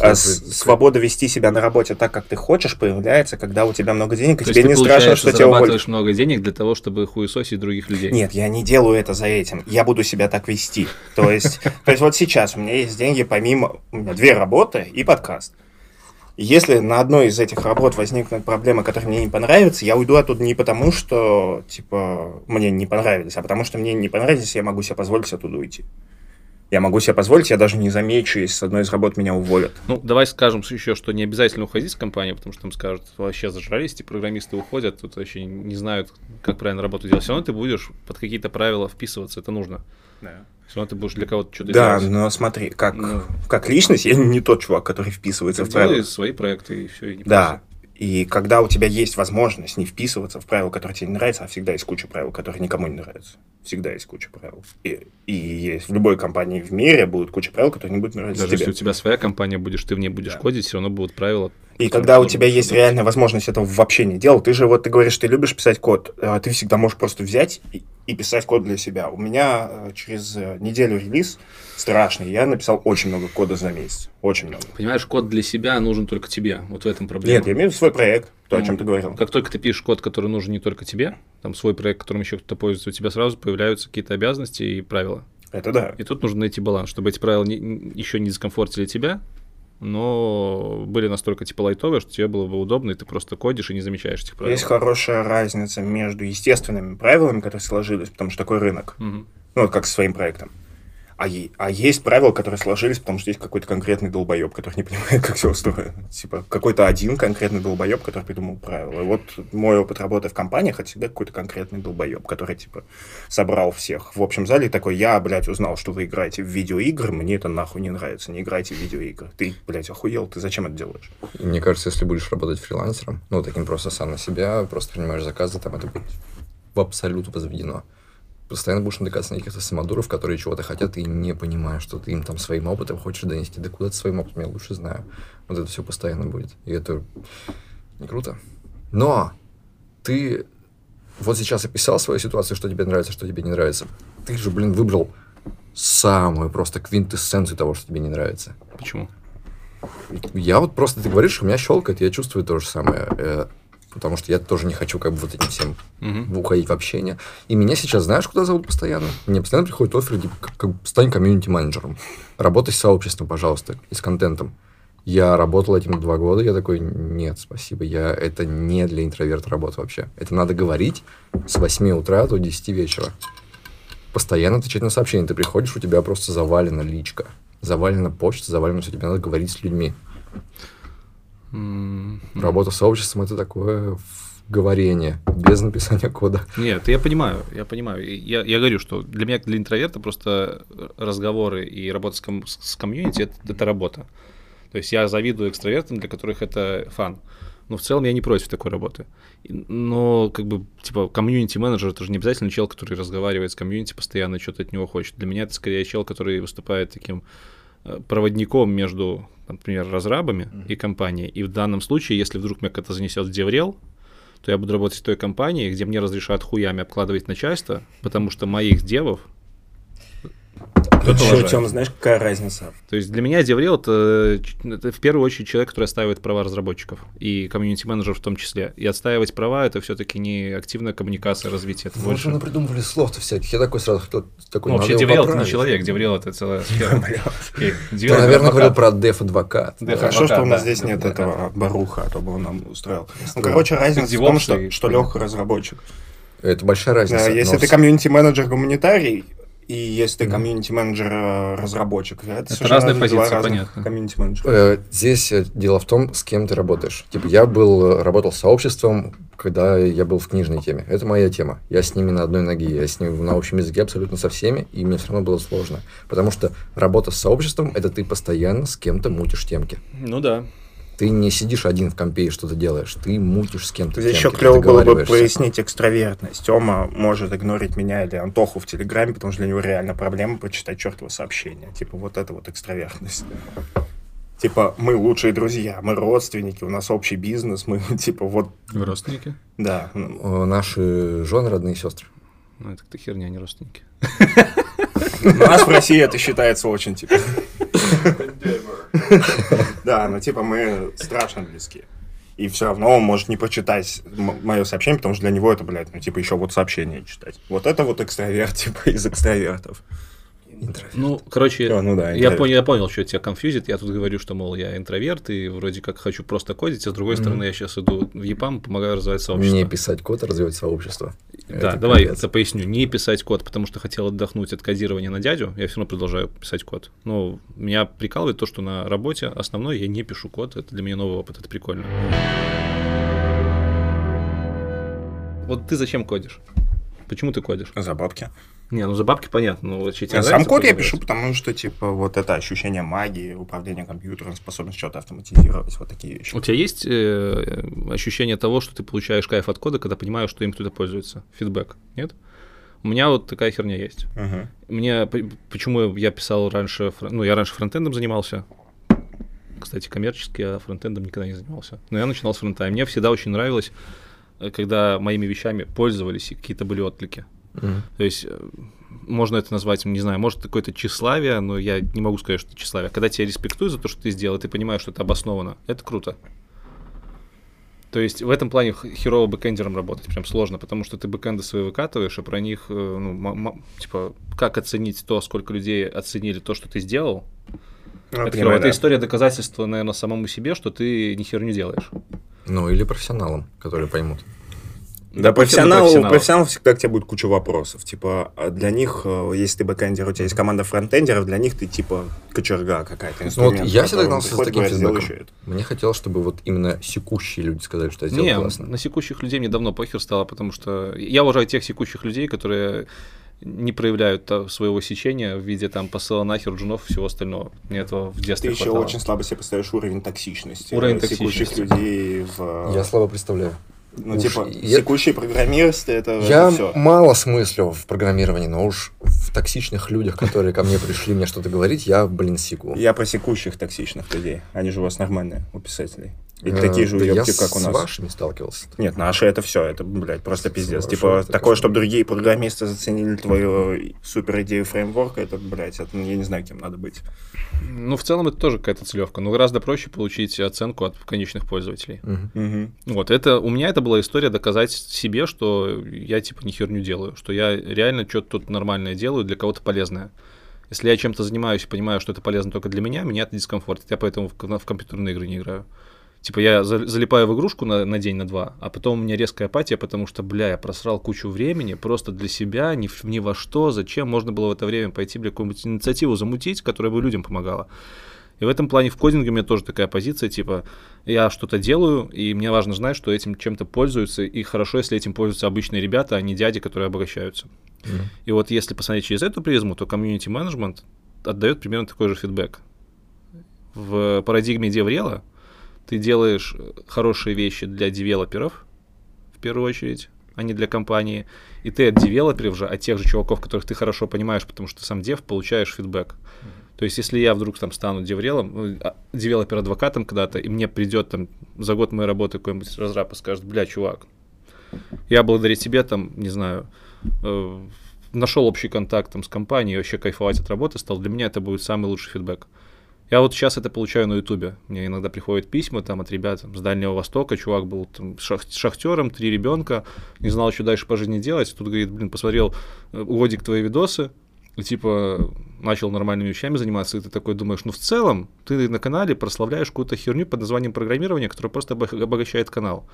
а, Слушай, свобода вести себя на работе так, как ты хочешь, появляется, когда у тебя много денег, и То есть тебе ты, не страшно, что тебя уволят. зарабатываешь много денег для того, чтобы хуесосить других людей. Нет, я не делаю это за этим. Я буду себя так вести. То есть, то есть вот сейчас у меня есть деньги помимо... У меня две работы и подкаст. Если на одной из этих работ возникнут проблемы, которые мне не понравятся, я уйду оттуда не потому, что, типа, мне не понравились, а потому что мне не понравились, я могу себе позволить оттуда уйти. Я могу себе позволить, я даже не замечу, если с одной из работ меня уволят. Ну, давай скажем еще, что не обязательно уходить с компании, потому что там скажут, вообще зажрались, эти программисты уходят, тут вообще не знают, как правильно работу делать. Все равно ты будешь под какие-то правила вписываться, это нужно. Все равно ты будешь для кого-то что-то Да, делать. но смотри, как, Ну. как личность, я не тот чувак, который вписывается в правила. Свои проекты и все. Да. И когда у тебя есть возможность не вписываться в правила, которые тебе не нравятся, а всегда есть куча правил, которые никому не нравятся. Всегда есть куча правил. И, и есть в любой компании в мире будет куча правил, которые не будут нравиться Даже если тебе. у тебя своя компания будешь, ты в ней будешь Да. кодить, все равно будут правила. И когда у тебя есть реальная возможность этого вообще не делать, ты же вот ты говоришь, ты любишь писать код, а ты всегда можешь просто взять и, и писать код для себя. У меня э, через э, неделю релиз страшный, я написал очень много кода за месяц, очень много. Понимаешь, код для себя нужен только тебе. Вот в этом проблема. Нет, я имею в виду свой проект, то, о Ну, чем ты говорил. Как только ты пишешь код, который нужен не только тебе, там свой проект, которым еще кто-то пользуется, у тебя сразу появляются какие-то обязанности и правила. Это да. И тут нужно найти баланс, чтобы эти правила не- еще не дискомфортили тебя, но были настолько типа лайтовые, что тебе было бы удобно, и ты просто кодишь и не замечаешь этих правил. Есть хорошая разница между естественными правилами, которые сложились, потому что такой рынок, Мгм. ну вот как со своим проектом, а, а есть правила, которые сложились, потому что есть какой-то конкретный долбоеб, который не понимает, как все устроено. Типа какой-то один конкретный долбоеб, который придумал правила. И вот мой опыт работы в компаниях, это всегда какой-то конкретный долбоеб, который типа собрал всех в общем зале такой, я, блядь, узнал, что вы играете в видеоигры, мне это нахуй не нравится, не играйте в видеоигры. Ты, блядь, охуел, ты зачем это делаешь? Мне кажется, если будешь работать фрилансером, ну, таким просто сам на себя, просто принимаешь заказы, там это будет в абсолют возведено. Постоянно будешь натыкаться на каких-то самодуров, которые чего-то хотят, и не понимаешь, что ты им там своим опытом хочешь донести. Да куда ты своим опытом, я лучше знаю. Вот это все постоянно будет. И это не круто. Но ты вот сейчас описал свою ситуацию, что тебе нравится, что тебе не нравится. Ты же, блин, выбрал самую просто квинтэссенцию того, что тебе не нравится. Почему? Я вот просто, ты говоришь, у меня щелкает, я чувствую то же самое. Потому что я тоже не хочу как бы вот этим всем Мгм. уходить в общение. И меня сейчас, знаешь, куда зовут постоянно? Мне постоянно приходит офер, типа, как, как стань комьюнити-менеджером. Работай с сообществом, пожалуйста, и с контентом. Я работал этим два года, я такой, нет, спасибо, я, это не для интроверта работа вообще. Это надо говорить с 8 утра до 10 вечера. Постоянно отвечать на сообщения. Ты приходишь, у тебя просто завалена личка, завалена почта, завалено все, тебе надо говорить с людьми. М, Работа с сообществом это такое говорение, без написания кода. Нет, я понимаю, я понимаю. Я, я говорю, что для меня, для интроверта, просто разговоры и работа с, ком- с комьюнити это, это работа. То есть я завидую экстравертам, для которых это фан. Но в целом я не против такой работы. Но, как бы, типа, комьюнити-менеджер это же не обязательно чел, который разговаривает с комьюнити, постоянно что-то от него хочет. Для меня это скорее чел, который выступает таким проводником между, например, разрабами и компанией. И в данном случае, если вдруг меня кто-то занесет в Деврел, то я буду работать в той компании, где мне разрешают хуями обкладывать начальство, потому что моих девов Еще. Тём, знаешь, какая разница? То есть для меня DevRel это, ч- это в первую очередь человек, который отстаивает права разработчиков и комьюнити-менеджер в том числе. И отстаивать права это все-таки не активная коммуникация, развитие, это Вот больше... же придумывали слов-то всяких. Я такой сразу хотел, такой, Ну, вообще, DevRel это не человек, DevRel это целая сфера. Ты, наверное, говорил про деф-адвокат. Да, Хорошо, что у нас здесь нет этого баруха, а то бы он нам устроил. Ну, короче, разница в том, что, легкий разработчик. Это большая разница. Если ты комьюнити-менеджер гуманитарий, и если ты комьюнити-менеджер э, разработчик, это, совершенно разные позиции, понятно. комьюнити-менеджера. Э, Здесь э, дело в том, с кем ты работаешь. Типа, я был, работал с сообществом, когда я был в книжной теме. Это моя тема. Я с ними на одной ноге. Я с ними на общем языке абсолютно со всеми, и мне все равно было сложно. Потому что работа с сообществом – это ты постоянно с кем-то мутишь темки. Ну да. Ты не сидишь один в компе и что-то делаешь. Ты мутишь с кем-то Здесь темки, еще клево было бы прояснить экстравертность. Тёма может игнорить меня или Антоху в Телеграме, потому что для него реально проблема прочитать чертово сообщение. Типа вот это вот экстравертность. Типа, мы лучшие друзья, мы родственники, у нас общий бизнес, мы, типа, вот, Вы родственники? да. Э, Наши жены, родные сестры. Ну, это ты херня, не родственники. У нас в России это считается очень, типа... Да, ну, типа, мы страшно близки. И все равно он может не прочитать мое сообщение, потому что для него это, блядь, ну, типа, еще вот сообщение читать. Вот это вот экстраверт, типа, из экстравертов. Ну, короче, А, ну да, я, интроверт. понял, я понял, что тебя конфьюзит. Я тут говорю, что, мол, я интроверт и вроде как хочу просто кодить, а с другой стороны я сейчас иду в ЕПАМ, помогаю развивать сообщество. Не писать код, а развивать сообщество. Да, Это давай капец. это поясню. Не писать код, потому что хотел отдохнуть от кодирования на дядю, я все равно продолжаю писать код. Но меня прикалывает то, что на работе основной я не пишу код, это для меня новый опыт, это прикольно. Вот ты зачем кодишь? Почему ты кодишь? За бабки. Не, ну за бабки понятно, но вот тебе А Сам код я пишу, потому что, типа, вот это ощущение магии, управление компьютером, способность что-то автоматизировать, вот такие вещи. У тебя есть э, ощущение того, что ты получаешь кайф от кода, когда понимаешь, что им кто-то пользуется? Фидбэк, нет? У меня вот такая херня есть. Мгм. Мне, почему я писал раньше, ну, я раньше фронтендом занимался, кстати, коммерчески, а фронтендом никогда не занимался. Но я начинал с фронта, и мне всегда очень нравилось, э, когда моими вещами пользовались и какие-то были отклики. Мгм. То есть э, можно это назвать, не знаю, может какое-то тщеславие, но я не могу сказать, что это тщеславие. Когда тебя респектуют за то, что ты сделал, и ты понимаешь, что это обосновано, это круто. То есть в этом плане херово бэкэндером работать прям сложно, потому что ты бэкэнды свои выкатываешь, и про них, э, ну, м- м- типа, как оценить то, сколько людей оценили то, что ты сделал. Ну, это, понимаю, это да. история доказательства, наверное, самому себе, что ты не херню делаешь. Ну, или профессионалам, которые поймут. Да, профессионал, у профессионалов. профессионалов всегда к тебе будет куча вопросов. Типа, а для них, э, если ты бэкэндер, у тебя есть команда фронтендеров, для них ты типа кочерга какая-то, Ну, вот я всегда гнался с таким говорит, «Сделай фидбэком. еще это». Мне хотелось, чтобы вот именно секущие люди сказали, что я сделал Не, классно. на секущих людей мне давно похер стало, потому что я уважаю тех секущих людей, которые не проявляют своего сечения в виде там посыла нахер джунов и всего остального. Мне этого в Ты детстве еще хватало. очень слабо себе представляешь уровень токсичности. Уровень э, секущих токсичности. людей в... Я слабо представляю. Ну, уж типа, я- секущие программисты, это, Я все. мало смыслю в программировании, но уж в токсичных людях, которые ко мне пришли мне что-то говорить, я, блин, секу. Я про секущих токсичных людей. Они же у вас нормальные, у писателей. Или Э, такие же да я уебки, как у с нас. вашими сталкивался. Нет, наши это все, это, блядь, просто пиздец. Типа, это такое, чтобы другие программисты заценили твою супер идею фреймворка, это, блядь, это, ну, я не знаю, кем надо быть. Ну, в целом, это тоже какая-то целевка. Но гораздо проще получить оценку от конечных пользователей. Вот, это у меня это была история доказать себе, что я типа не херню делаю, что я реально что-то тут нормальное делаю, для кого-то полезное. Если я чем-то занимаюсь и понимаю, что это полезно только для меня, меня это дискомфортит. Я поэтому в, в компьютерные игры не играю. Типа я за- залипаю в игрушку на, на день, на два, а потом у меня резкая апатия, потому что, бля, я просрал кучу времени просто для себя, ни, в- ни во что, зачем можно было в это время пойти, бля, какую-нибудь инициативу замутить, которая бы людям помогала. И в этом плане в кодинге у меня тоже такая позиция, типа, я что-то делаю, и мне важно знать, что этим чем-то пользуются, и хорошо, если этим пользуются обычные ребята, а не дяди, которые обогащаются. Мгм. И вот если посмотреть через эту призму, то community management отдает примерно такой же фидбэк. В парадигме деврела ты делаешь хорошие вещи для девелоперов, в первую очередь, а не для компании. И ты от девелоперов же, от тех же чуваков, которых ты хорошо понимаешь, потому что ты сам dev, получаешь фидбэк. То есть, если я вдруг там стану деврелом, ну, а, девелопер-адвокатом когда-то, и мне придет там за год моей работы какой-нибудь разраб и скажет, бля, чувак, я благодаря тебе там, не знаю, э, нашел общий контакт там, с компанией, вообще кайфовать от работы стал, для меня это будет самый лучший фидбэк. Я вот сейчас это получаю на Ютубе. Мне иногда приходят письма там от ребят с Дальнего Востока. Чувак был там шах- шахтером, три ребенка, не знал, что дальше по жизни делать. Тут говорит, блин, посмотрел э, годик твои видосы, и типа начал нормальными вещами заниматься, и ты такой думаешь, ну в целом ты на канале прославляешь какую-то херню под названием программирование, которая просто обо- обогащает канал.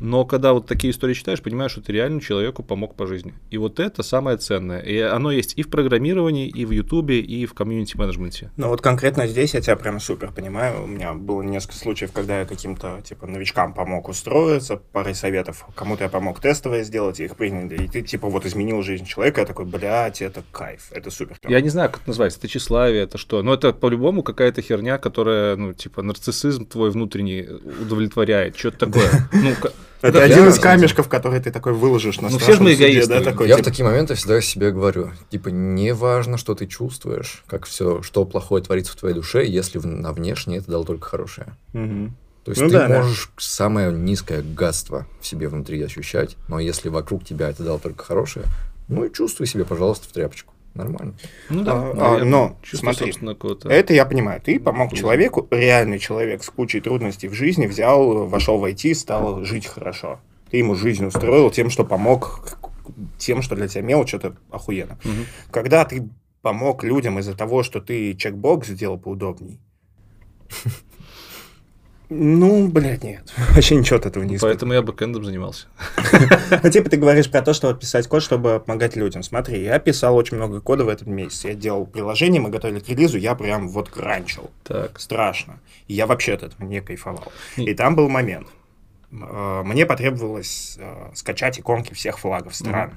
Но когда вот такие истории читаешь, понимаешь, что ты реально человеку помог по жизни. И вот это самое ценное. И оно есть и в программировании, и в Ютубе, и в комьюнити-менеджменте. Ну вот конкретно здесь я тебя прям супер понимаю. У меня было несколько случаев, когда я каким-то типа новичкам помог устроиться, парой советов. Кому-то я помог тестовое сделать, и их приняли. И ты типа вот изменил жизнь человека, я такой, блядь, это кайф, это супер. Я не знаю, как это называется, это тщеславие, это что. Но это по-любому какая-то херня, которая, ну, типа, нарциссизм твой внутренний удовлетворяет. Что-то такое. Ну, Это Да, один да, из да. камешков, который ты такой выложишь на Ну, все ж страшном мы эгоисты. да, такой, Я в типа, такие моменты всегда себе говорю, типа, не важно, что ты чувствуешь, как все, что плохое творится в твоей душе, если на внешне это дало только хорошее. То есть Ну ты да, да. можешь самое низкое гадство в себе внутри ощущать, но если вокруг тебя это дало только хорошее, ну и чувствуй себе, пожалуйста, в тряпочку. Нормально. ну да, А, а, наверное, но, чувство смотри, Это я понимаю. Ты помог человеку, реальный человек с кучей трудностей в жизни, взял, вошел в IT, стал жить хорошо. Ты ему жизнь устроил тем, что помог, тем, что для тебя мелочь, это охуенно. Мгм. Когда ты помог людям из-за того, что ты чекбокс сделал поудобней, ну, блядь, нет. Вообще ничего от этого не испытываю. Поэтому я бэкэндом занимался. Ну, типа, ты говоришь про то, что писать код, чтобы помогать людям. Смотри, я писал очень много кода в этом месяце. Я делал приложение, мы готовили к релизу, я прям вот кранчил. Так. Страшно. И я вообще от этого не кайфовал. И- И там был момент. Э, Мне потребовалось э, скачать иконки всех флагов стран,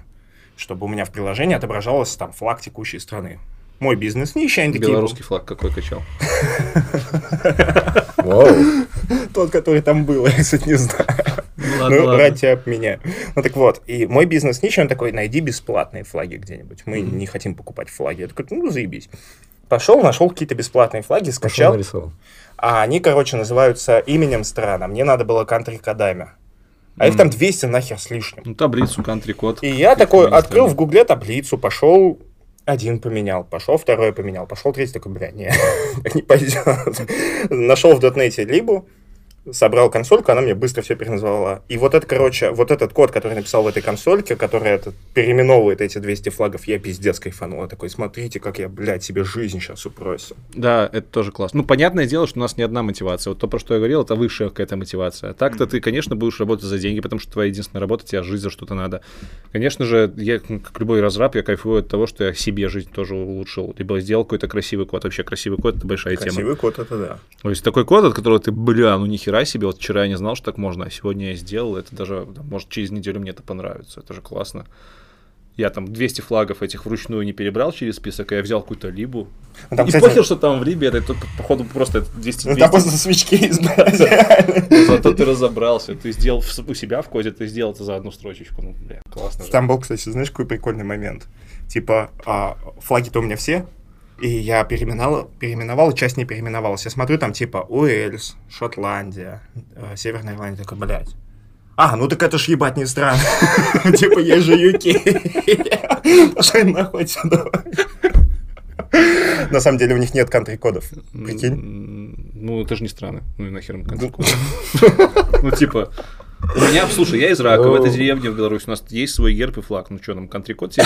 чтобы у меня в приложении отображалось там флаг текущей страны. Мой бизнес нищий, они такие... Белорусский флаг какой качал. Тот, который там был, я, кстати, не знаю. Ну Ну, ради тебя обменяю. Ну так вот, и мой бизнес нищий, он такой, найди бесплатные флаги где-нибудь. Мы не хотим покупать флаги. Я такой, ну, заебись. Пошел, нашел какие-то бесплатные флаги, скачал. А они, короче, называются именем стран. А мне надо было кантри-кодами. А их там 200 нахер с лишним. Ну, таблицу, кантри-код. И я такой открыл в гугле таблицу, пошел один поменял, пошел второй поменял, пошел третий такой, бля, не, не пойдет. Нашел в дотнете либу, собрал консольку, она мне быстро все переназвала. И вот это, короче, вот этот код, который написал в этой консольке, который это, переименовывает эти 200 флагов, я пиздец кайфанул. Я такой, смотрите, как я, блядь, себе жизнь сейчас упросил. Да, это тоже классно. Ну, понятное дело, что у нас не одна мотивация. Вот то, про что я говорил, это высшая какая-то мотивация. А так-то ты, конечно, будешь работать за деньги, потому что твоя единственная работа, тебе жить за что-то надо. Конечно же, я, ну, как любой разраб, я кайфую от того, что я себе жизнь тоже улучшил. Либо сделал какой-то красивый код. Вообще красивый код — это большая тема. Красивый код, это да. То есть такой код, от которого ты, бля, ну нихера себе, вот вчера я не знал, что так можно, а сегодня я сделал, это даже, да, может, через неделю мне это понравится, это же классно. Я там 200 флагов этих вручную не перебрал через список, а я взял какую-то либу. Ну, там, и кстати, похер, что там в либе, это тут, походу, просто это 200, ну, 200. там просто свечки избрать. Зато ты разобрался, ты сделал у себя в коде, ты сделал это за одну строчечку, ну, бля, классно. Там был, кстати, знаешь, какой прикольный момент? Типа, а, флаги-то у меня все, и я переименовал, переименовал, часть не переименовалась. Я смотрю, там типа Уэльс, Шотландия, э, Северная Ирландия, такой, блядь. А, ну так это ж ебать не страна. Типа, есть же UK. Пошли нахуй отсюда. На самом деле у них нет кантри-кодов. Прикинь. Ну, это же не страны. Ну и нахер им контр-код. Ну, типа, у меня, слушай, я из Рака, в этой деревне в Беларуси, у нас есть свой герб и флаг. Ну что, нам контри-код тебе?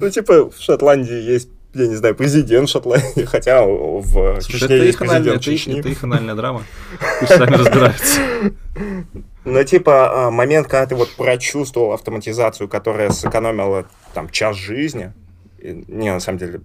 Ну, типа, в Шотландии есть, я не знаю, президент Шотландии, хотя в Слушай, Чечне это есть президент Чечни. это их анальная драма. Пусть сами разбираются. Ну, типа, а, момент, когда ты вот прочувствовал автоматизацию, которая сэкономила там час жизни, не, на самом деле,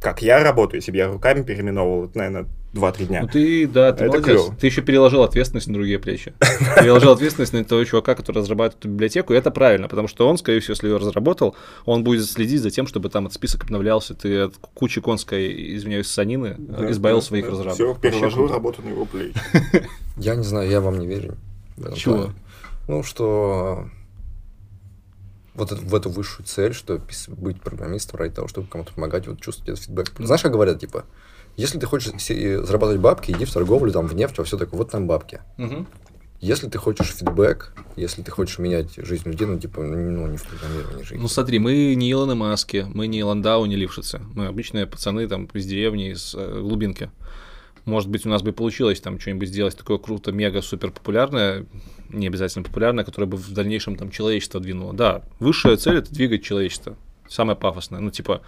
как я работаю, если бы я руками переименовывал, это, наверное, 2-3 дня. Ну ты, да, ты Это молодец. клёво. Ты еще переложил ответственность на другие плечи. Переложил ответственность на того чувака, который разрабатывает эту библиотеку, и это правильно, потому что он, скорее всего, если ее разработал, он будет следить за тем, чтобы там этот список обновлялся, ты от кучи конской, извиняюсь, санины э, избавил своих разработок. Все, Вообще переложил работу на его плечи. Я не знаю, я вам не верю. Чего? Ну, что вот в эту высшую цель, что быть программистом ради того, чтобы кому-то помогать, вот чувствовать этот фидбэк. Знаешь, как говорят, типа, если ты хочешь се- зарабатывать бабки, иди в торговлю, там, в нефть, во все такое, вот там бабки. Если ты хочешь фидбэк, если ты хочешь менять жизнь людей, ну, типа, ну, не в программировании жизни. Ну смотри, мы не Илоны Маски, мы не Ландау, не Лившицы. Мы обычные пацаны там из деревни, из э, глубинки. Может быть, у нас бы получилось там что-нибудь сделать такое круто, мега, супер популярное, не обязательно популярное, которое бы в дальнейшем там человечество двинуло. Да, высшая цель это двигать человечество. Самое пафосное. Ну, типа,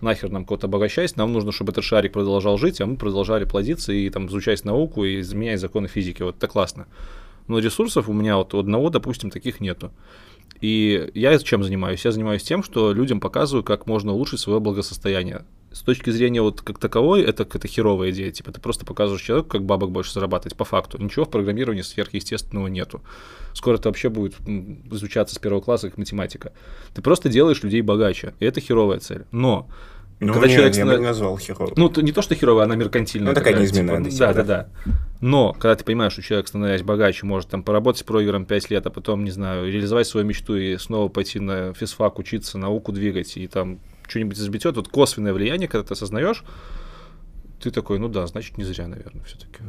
нахер нам кого-то обогащать, нам нужно, чтобы этот шарик продолжал жить, а мы продолжали плодиться и там изучать науку и изменять законы физики. Вот это классно. Но ресурсов у меня вот у одного, допустим, таких нету. И я чем занимаюсь? Я занимаюсь тем, что людям показываю, как можно улучшить свое благосостояние. С точки зрения вот как таковой, это какая-то херовая идея. Типа ты просто показываешь человеку, как бабок больше зарабатывать по факту. Ничего в программировании сверхъестественного нету. Скоро это вообще будет изучаться с первого класса как математика. Ты просто делаешь людей богаче. И это херовая цель. Но Ну, Когда не, человек я бы назвал херовым. ну, не то, что херовая, она меркантильная. Ну, такая неизменная типа, Да, да, да. да. Но, когда ты понимаешь, что человек, становясь богаче, может там поработать провером 5 лет, а потом, не знаю, реализовать свою мечту и снова пойти на физфак, учиться, науку двигать и там что-нибудь изобретет, вот косвенное влияние, когда ты осознаешь, ты такой, ну да, значит, не зря, наверное, все-таки.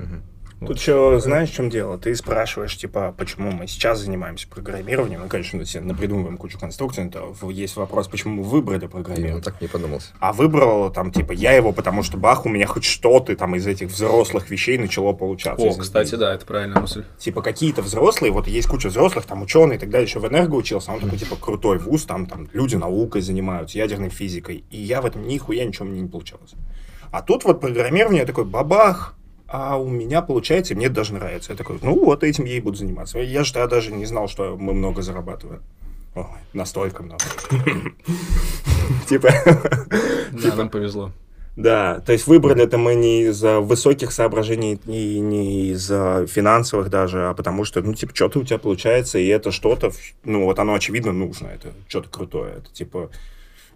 Тут еще знаешь, в чем дело? Ты спрашиваешь, типа, почему мы сейчас занимаемся программированием. Ну, конечно, мы себе напридумываем кучу конструкций. но есть вопрос, почему мы выбрали программирование. так не подумался. А выбрал там, типа, я его, потому что бах, у меня хоть что-то там из этих взрослых вещей начало получаться. О, кстати, да, это правильная мысль. Типа какие-то взрослые, вот есть куча взрослых, там ученые и так далее, еще в энерго учился, а он такой, типа, крутой вуз, там, там люди наукой занимаются, ядерной физикой. И я в этом нихуя ничего мне не получалось. А тут вот программирование, я такой, бабах, а у меня получается, мне даже нравится. Я такой, ну вот этим и буду заниматься. Я же тогда даже не знал, что мы много зарабатываем. Ой, настолько много. Типа, Да, нам повезло. да, то есть выбрали это мы не из-за высоких соображений и не из-за финансовых даже, а потому что, ну, типа, что-то у тебя получается, и это что-то, ну, вот оно, очевидно, нужно, это что-то крутое, это, типа,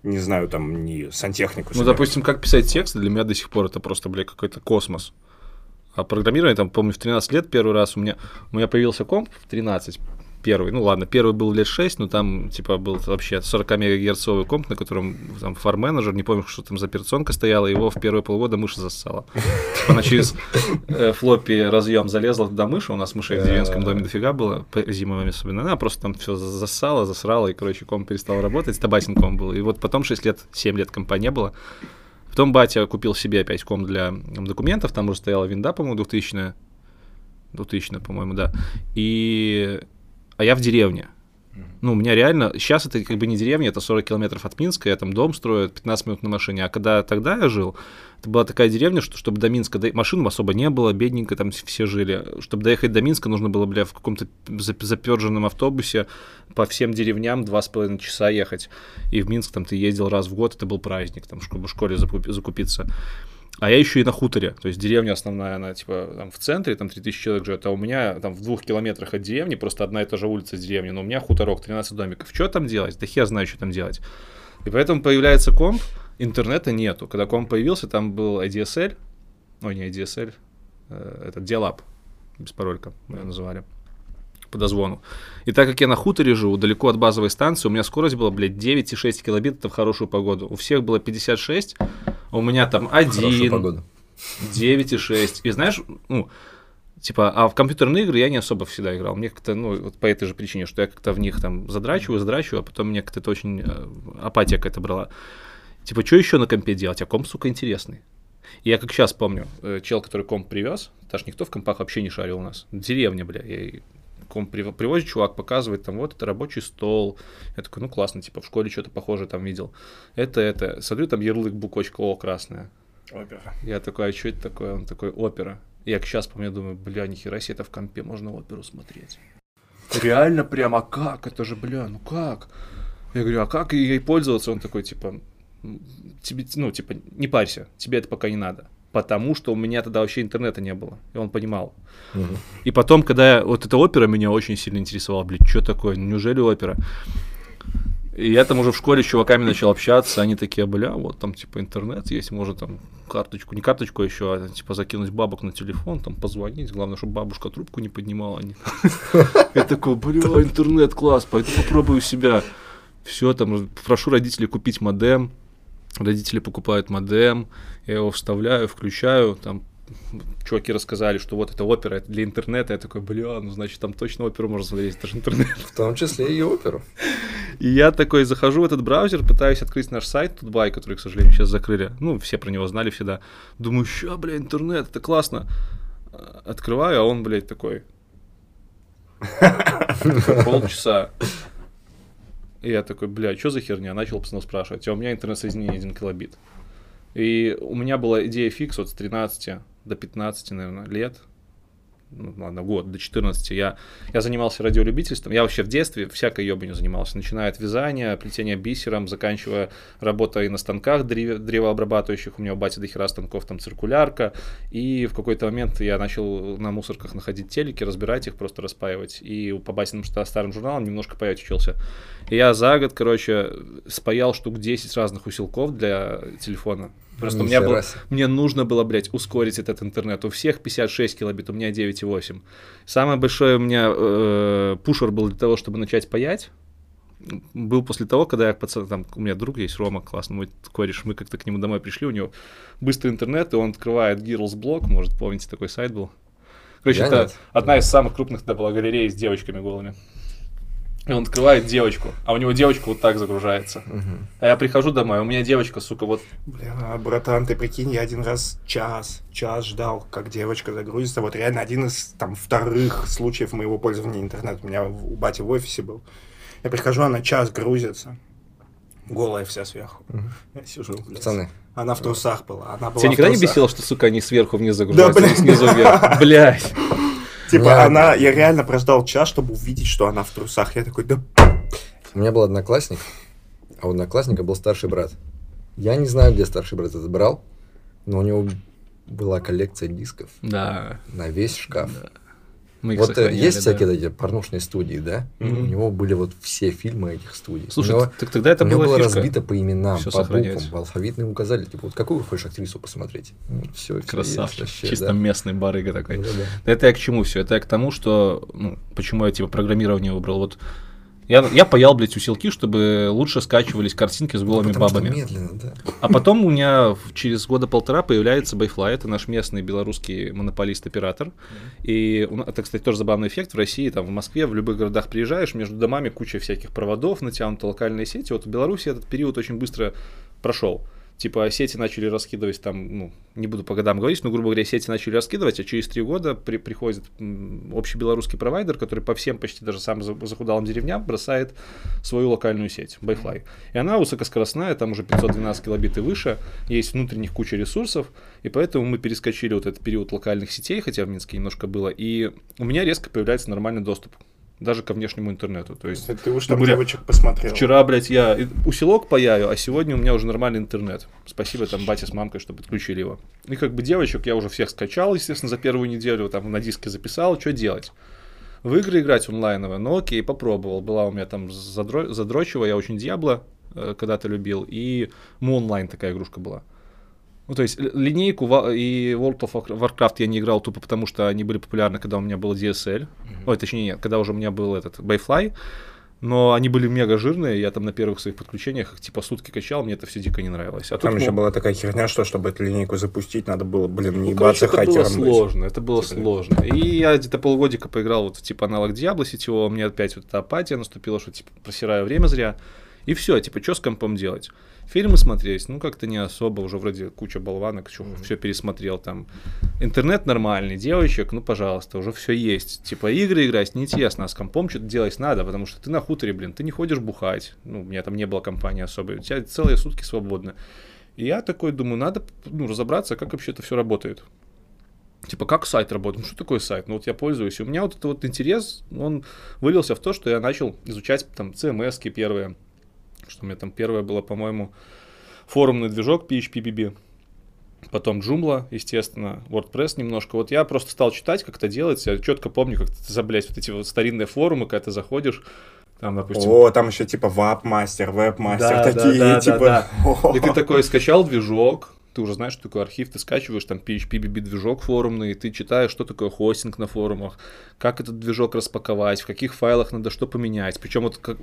не знаю, там, не сантехнику. Ну, допустим, как писать тексты, для меня до сих пор это просто, блядь, какой-то космос. А программирование, там, помню, в 13 лет первый раз у меня, у меня появился комп в 13, первый, ну ладно, первый был лет 6, но там, типа, был вообще 40 мегагерцовый комп, на котором там фар-менеджер, не помню, что там за операционка стояла, его в первые полгода мышь зассала. Типа, Она через э, флоппи разъем залезла туда мышь, у нас мышей в деревенском доме дофига было, зимой особенно, она просто там все засала, засрала, и, короче, комп перестал работать, табасин комп был. И вот потом 6 лет, 7 лет компа не было. Потом батя купил себе опять комп для документов, там уже стояла винда, по-моему, 2000 2000 по-моему, да. И... А я в деревне. Ну, у меня реально... Сейчас это как бы не деревня, это 40 километров от Минска, я там дом строю, 15 минут на машине. А когда тогда я жил, это была такая деревня, что чтобы до Минска... дой- Машин особо не было, бедненько там все жили. Чтобы доехать до Минска, нужно было, бля, в каком-то зап- заперженном автобусе по всем деревням два с половиной часа ехать. И в Минск там ты ездил раз в год, это был праздник, там, чтобы в школе закупи- закупиться. А я еще и на хуторе, то есть деревня основная, она типа там в центре, там 3000 человек живет, а у меня там в двух километрах от деревни, просто одна и та же улица деревни, но у меня хуторок, 13 домиков. Что там делать? Да хер знаю, что там делать. И поэтому появляется комп, интернета нету. Когда комп появился, там был ADSL, ой, не ADSL, э, этот Dial-Up, без паролька мы ее называли, по дозвону. И так как я на хуторе живу, далеко от базовой станции, у меня скорость была, блядь, 9,6 килобит, это в хорошую погоду. У всех было 56, а у меня там Хорошую 1, погоду. 9,6. И знаешь, ну, типа, а в компьютерные игры я не особо всегда играл. Мне как-то, ну, вот по этой же причине, что я как-то в них там задрачиваю, задрачиваю, а потом мне как-то это очень э, апатия какая-то брала. Типа, что еще на компе делать? А комп, сука, интересный. И я как сейчас помню, э, чел, который комп привез, даже никто в компах вообще не шарил у нас. Деревня, бля. Я привозит чувак, показывает, там, вот это рабочий стол. Я такой, ну классно, типа, в школе что-то похожее там видел. Это, это. Смотрю, там ярлык буквочка О красная. Опера. Я такой, а что это такое? Он такой, опера. Я сейчас помню, думаю, бля, нихера себе, это в компе можно оперу смотреть. Реально прям, а как? Это же, бля, ну как? Я говорю, а как ей пользоваться? Он такой, типа, «М, тебе, ну, типа, не парься, тебе это пока не надо. Потому что у меня тогда вообще интернета не было. И он понимал. Мгм. И потом, когда я- вот эта опера меня очень сильно интересовала, блядь, что такое, неужели опера? И я там уже в школе с чуваками начал общаться, они такие, бля, вот там типа интернет есть, может там карточку, не карточку еще, а типа закинуть бабок на телефон, там позвонить, главное, чтобы бабушка трубку не поднимала. Я такой, бля, интернет класс, пойду попробую себя. Все, там, прошу родителей купить модем, родители покупают модем, я его вставляю, включаю, там чуваки рассказали, что вот это опера, это для интернета. Я такой, бля, ну значит там точно оперу можно смотреть, это же интернет. В том числе и оперу. И я такой захожу в этот браузер, пытаюсь открыть наш сайт Тутбай, который, к сожалению, сейчас закрыли. Ну, все про него знали всегда. Думаю, ща, бля, интернет, это классно. Открываю, а он, блядь, такой. Полчаса. И я такой, бля, что за херня? Начал пацанов спрашивать. А у меня интернет-соединение 1 килобит. И у меня была идея фикс вот с 13 до 15, наверное, лет ну, ладно, год, до 14, я, я занимался радиолюбительством. Я вообще в детстве всякой ебанью занимался, начиная от вязания, плетения бисером, заканчивая работой на станках древ, древообрабатывающих. У меня у бати до хера станков, там циркулярка. И в какой-то момент я начал на мусорках находить телеки, разбирать их, просто распаивать. И по батиным старым журналам немножко паять учился. И я за год, короче, спаял штук 10 разных усилков для телефона. Просто у меня было, мне нужно было, блядь, ускорить этот интернет. У всех 56 килобит, у меня 9,8. Самое большое у меня э, пушер был для того, чтобы начать паять. Был после того, когда я пацан, там, у меня друг есть, Рома, классный мой кореш, мы как-то к нему домой пришли, у него быстрый интернет, и он открывает Girls Blog, может, помните, такой сайт был. Короче, я это нет. одна из самых крупных тогда была галерея с девочками голыми. И он открывает девочку, а у него девочка вот так загружается. Угу. А я прихожу домой, а у меня девочка, сука, вот... Бля, братан, ты прикинь, я один раз час, час ждал, как девочка загрузится. Вот реально один из там вторых случаев моего пользования интернетом. У меня у бати в офисе был. Я прихожу, она час грузится. Голая вся сверху. Угу. Я сижу, блядь. Пацаны. Она в трусах была. Она была Тебя никогда не бесило, что, сука, они сверху вниз загружаются, да, снизу вверх? Блядь. Типа, она, я реально прождал час, чтобы увидеть, что она в трусах. Я такой, да... У меня был одноклассник, а у одноклассника был старший брат. Я не знаю, где старший брат это брал, но у него была коллекция дисков. Да. На весь шкаф. Да. Мы их вот э, есть да. всякие эти порнушные студии, да? Mm-hmm. У него были вот все фильмы этих студий. Слушай, него, так тогда это у было, было разбито по именам, Всё по буквам, по алфавитным указали. Типа, вот какую хочешь актрису посмотреть? Ну, все, Красавчик. Вообще, Чисто да. местный барыга такой. Да, да. Это я к чему все? Это я к тому, что, ну, почему я типа программирование выбрал. Вот я, я паял, блядь, усилки, чтобы лучше скачивались картинки с голыми Потому бабами. медленно, да. А потом у меня через года полтора появляется Байфлай, это наш местный белорусский монополист-оператор. И это, кстати, тоже забавный эффект. В России, там, в Москве, в любых городах приезжаешь, между домами куча всяких проводов, натянуты локальные сети. Вот в Беларуси этот период очень быстро прошел типа сети начали раскидывать там, ну, не буду по годам говорить, но, грубо говоря, сети начали раскидывать, а через три года при, приходит общий белорусский провайдер, который по всем почти даже самым захудалым деревням бросает свою локальную сеть, Byfly. И она высокоскоростная, там уже 512 килобит и выше, есть внутренних куча ресурсов, и поэтому мы перескочили вот этот период локальных сетей, хотя в Минске немножко было, и у меня резко появляется нормальный доступ даже ко внешнему интернету. То есть, ты уж там девочек посмотрел. Вчера, блядь, я усилок паяю, а сегодня у меня уже нормальный интернет. Спасибо там бате с мамкой, что подключили его. И как бы девочек я уже всех скачал, естественно, за первую неделю, там на диске записал, что делать. В игры играть онлайновые, ну окей, попробовал. Была у меня там задро... задрочева, я очень Диабло э, когда-то любил, и Moonline такая игрушка была. Ну, то есть линейку и World of Warcraft я не играл тупо потому, что они были популярны, когда у меня был DSL. Mm-hmm. Ой, точнее, нет, когда уже у меня был этот Bayfly. Но они были мега жирные, я там на первых своих подключениях типа сутки качал, мне это все дико не нравилось. А там тут, еще ну, была такая херня, что чтобы эту линейку запустить, надо было, блин, не ну, короче, это было сложно, это было типа, сложно. И я где-то полгодика поиграл вот типа аналог Диабло сетевого, мне опять вот эта апатия наступила, что типа просираю время зря. И все, типа, что с компом делать? Фильмы смотреть, ну как-то не особо, уже вроде куча болванок, mm-hmm. все пересмотрел там. Интернет нормальный, девочек, ну пожалуйста, уже все есть. Типа игры играть неинтересно, а с компом что-то делать надо, потому что ты на хуторе, блин, ты не ходишь бухать. Ну, у меня там не было компании особой, у тебя целые сутки свободны. И я такой думаю, надо ну, разобраться, как вообще это все работает. Типа, как сайт работает? Ну, что такое сайт? Ну, вот я пользуюсь. И у меня вот этот вот интерес, он вылился в то, что я начал изучать там CMS-ки первые, что у меня там первое было, по-моему, форумный движок PHPBB, потом Joomla, естественно, WordPress немножко. Вот я просто стал читать, как это делается. Я четко помню, как ты заблять вот эти вот старинные форумы, когда ты заходишь, там, допустим... О, там еще типа веб-мастер, да, такие, да, да, типа... Да, да. И ты такой скачал движок, ты уже знаешь, что такое архив, ты скачиваешь там PHP-BB движок форумный, ты читаешь, что такое хостинг на форумах, как этот движок распаковать, в каких файлах надо что поменять. Причем вот как,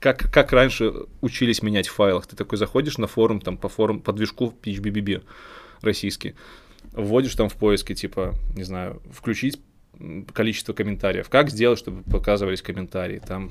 как, как раньше учились менять в файлах. Ты такой заходишь на форум, там, по форум, по движку PHBBB российский, вводишь там в поиске, типа, не знаю, включить количество комментариев. Как сделать, чтобы показывались комментарии? Там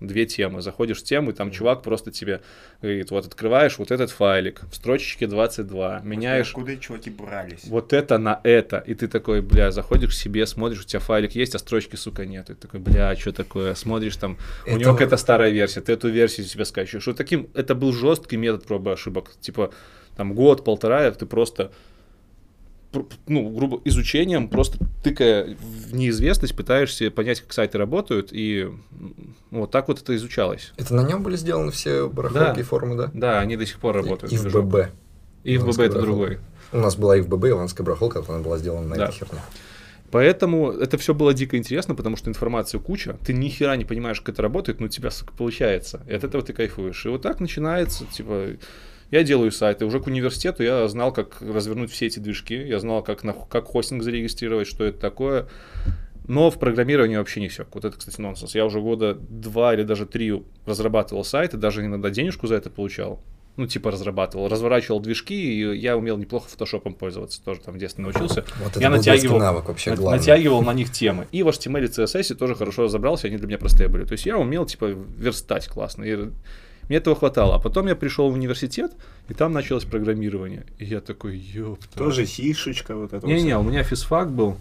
две темы. Заходишь в тему, и там чувак просто тебе говорит, вот открываешь вот этот файлик в строчечке 22, меняешь Откуда чуваки брались? вот это на это, и ты такой, бля, заходишь к себе, смотришь, у тебя файлик есть, а строчки, сука, нет. И ты такой, бля, что такое? Смотришь там, у Это него вот- какая-то старая версия, ты эту версию себе скачиваешь. Вот таким, это был жесткий метод пробы ошибок. Типа, там год, полтора, ты просто пр- ну, грубо, изучением, просто тыкая в неизвестность, пытаешься понять, как сайты работают, и вот так вот это изучалось. Это на нем были сделаны все барахолки Да. и формы, да? Да, они до сих пор работают. И в движок. ББ. И в ББ это другой. У нас была и в ББ Иванская барахолка, она была сделана на Да. этой херне. Поэтому это все было дико интересно, потому что информации куча, ты ни хера не понимаешь, как это работает, но у тебя сука, получается. И от этого ты кайфуешь. И вот так начинается, типа, я делаю сайты. Уже к университету я знал, как развернуть все эти движки, я знал, как, на, как хостинг зарегистрировать, что это такое. Но в программировании вообще не все. Вот это, кстати, нонсенс. Я уже года два или даже три разрабатывал сайты, даже иногда денежку за это получал. Ну, типа разрабатывал, разворачивал движки, и я умел неплохо фотошопом пользоваться, тоже там в детстве научился. Вот я натягивал, навык вообще на- натягивал на них темы. И в HTML и CSS тоже хорошо разобрался, они для меня простые были. То есть я умел, типа, верстать классно. И мне этого хватало. А потом я пришел в университет, и там началось программирование. И я такой, ёпта. Тоже сишечка вот это. Не-не, у меня физфак был.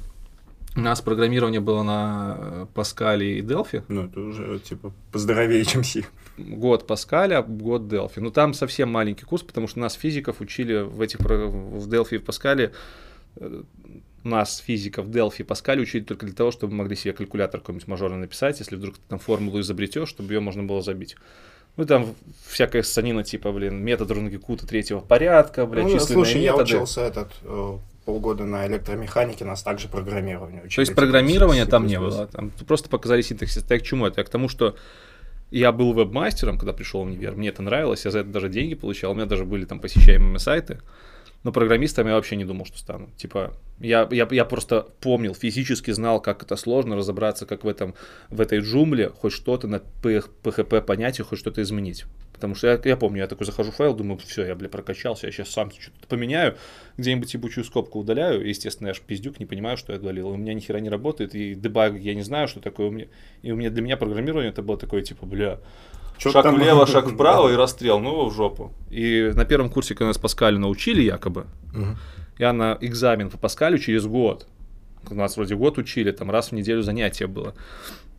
У нас программирование было на э, Паскале и Делфи. Ну, это уже, типа, поздоровее, чем си. Год Паскаля, год Делфи. Ну, там совсем маленький курс, потому что нас физиков учили в этих в Делфи и в Паскале. э, Нас, физиков, Делфи и Паскале учили только для того, чтобы мы могли себе калькулятор какой-нибудь мажорный написать, если вдруг ты там формулу изобретешь, чтобы ее можно было забить. Ну, там всякая санина, типа, блин, метод Рунгекута третьего порядка, блядь, Ну, численные слушай, я методы. учился этот э, полгода на электромеханике, нас также программирование учили. То есть программирования там не было. Там просто показали синтаксис. Я к чему это? Я к тому, что я был веб-мастером, когда пришел в универ. Мне это нравилось, я за это даже деньги получал. У меня даже были там посещаемые сайты. Но программистом я вообще не думал, что стану. Типа, я, я, я просто помнил, физически знал, как это сложно разобраться, как в, этом, в этой джумле хоть что-то на PHP понятие, хоть что-то изменить. Потому что я, я помню, я такой захожу в файл, думаю, все, я, бля, прокачался, я сейчас сам что-то поменяю, где-нибудь ебучую скобку удаляю, и, естественно, я ж пиздюк, не понимаю, что я удалил. У меня ни хера не работает, и дебаг я не знаю, что такое у меня. И у меня для меня программирование это было такое, типа, бля, Чё шаг там? влево, шаг вправо и расстрел, ну его в жопу. И на первом курсе, когда нас Паскалю научили якобы, Мгм. я на экзамен по Паскалю через год, нас вроде год учили, там раз в неделю занятие было.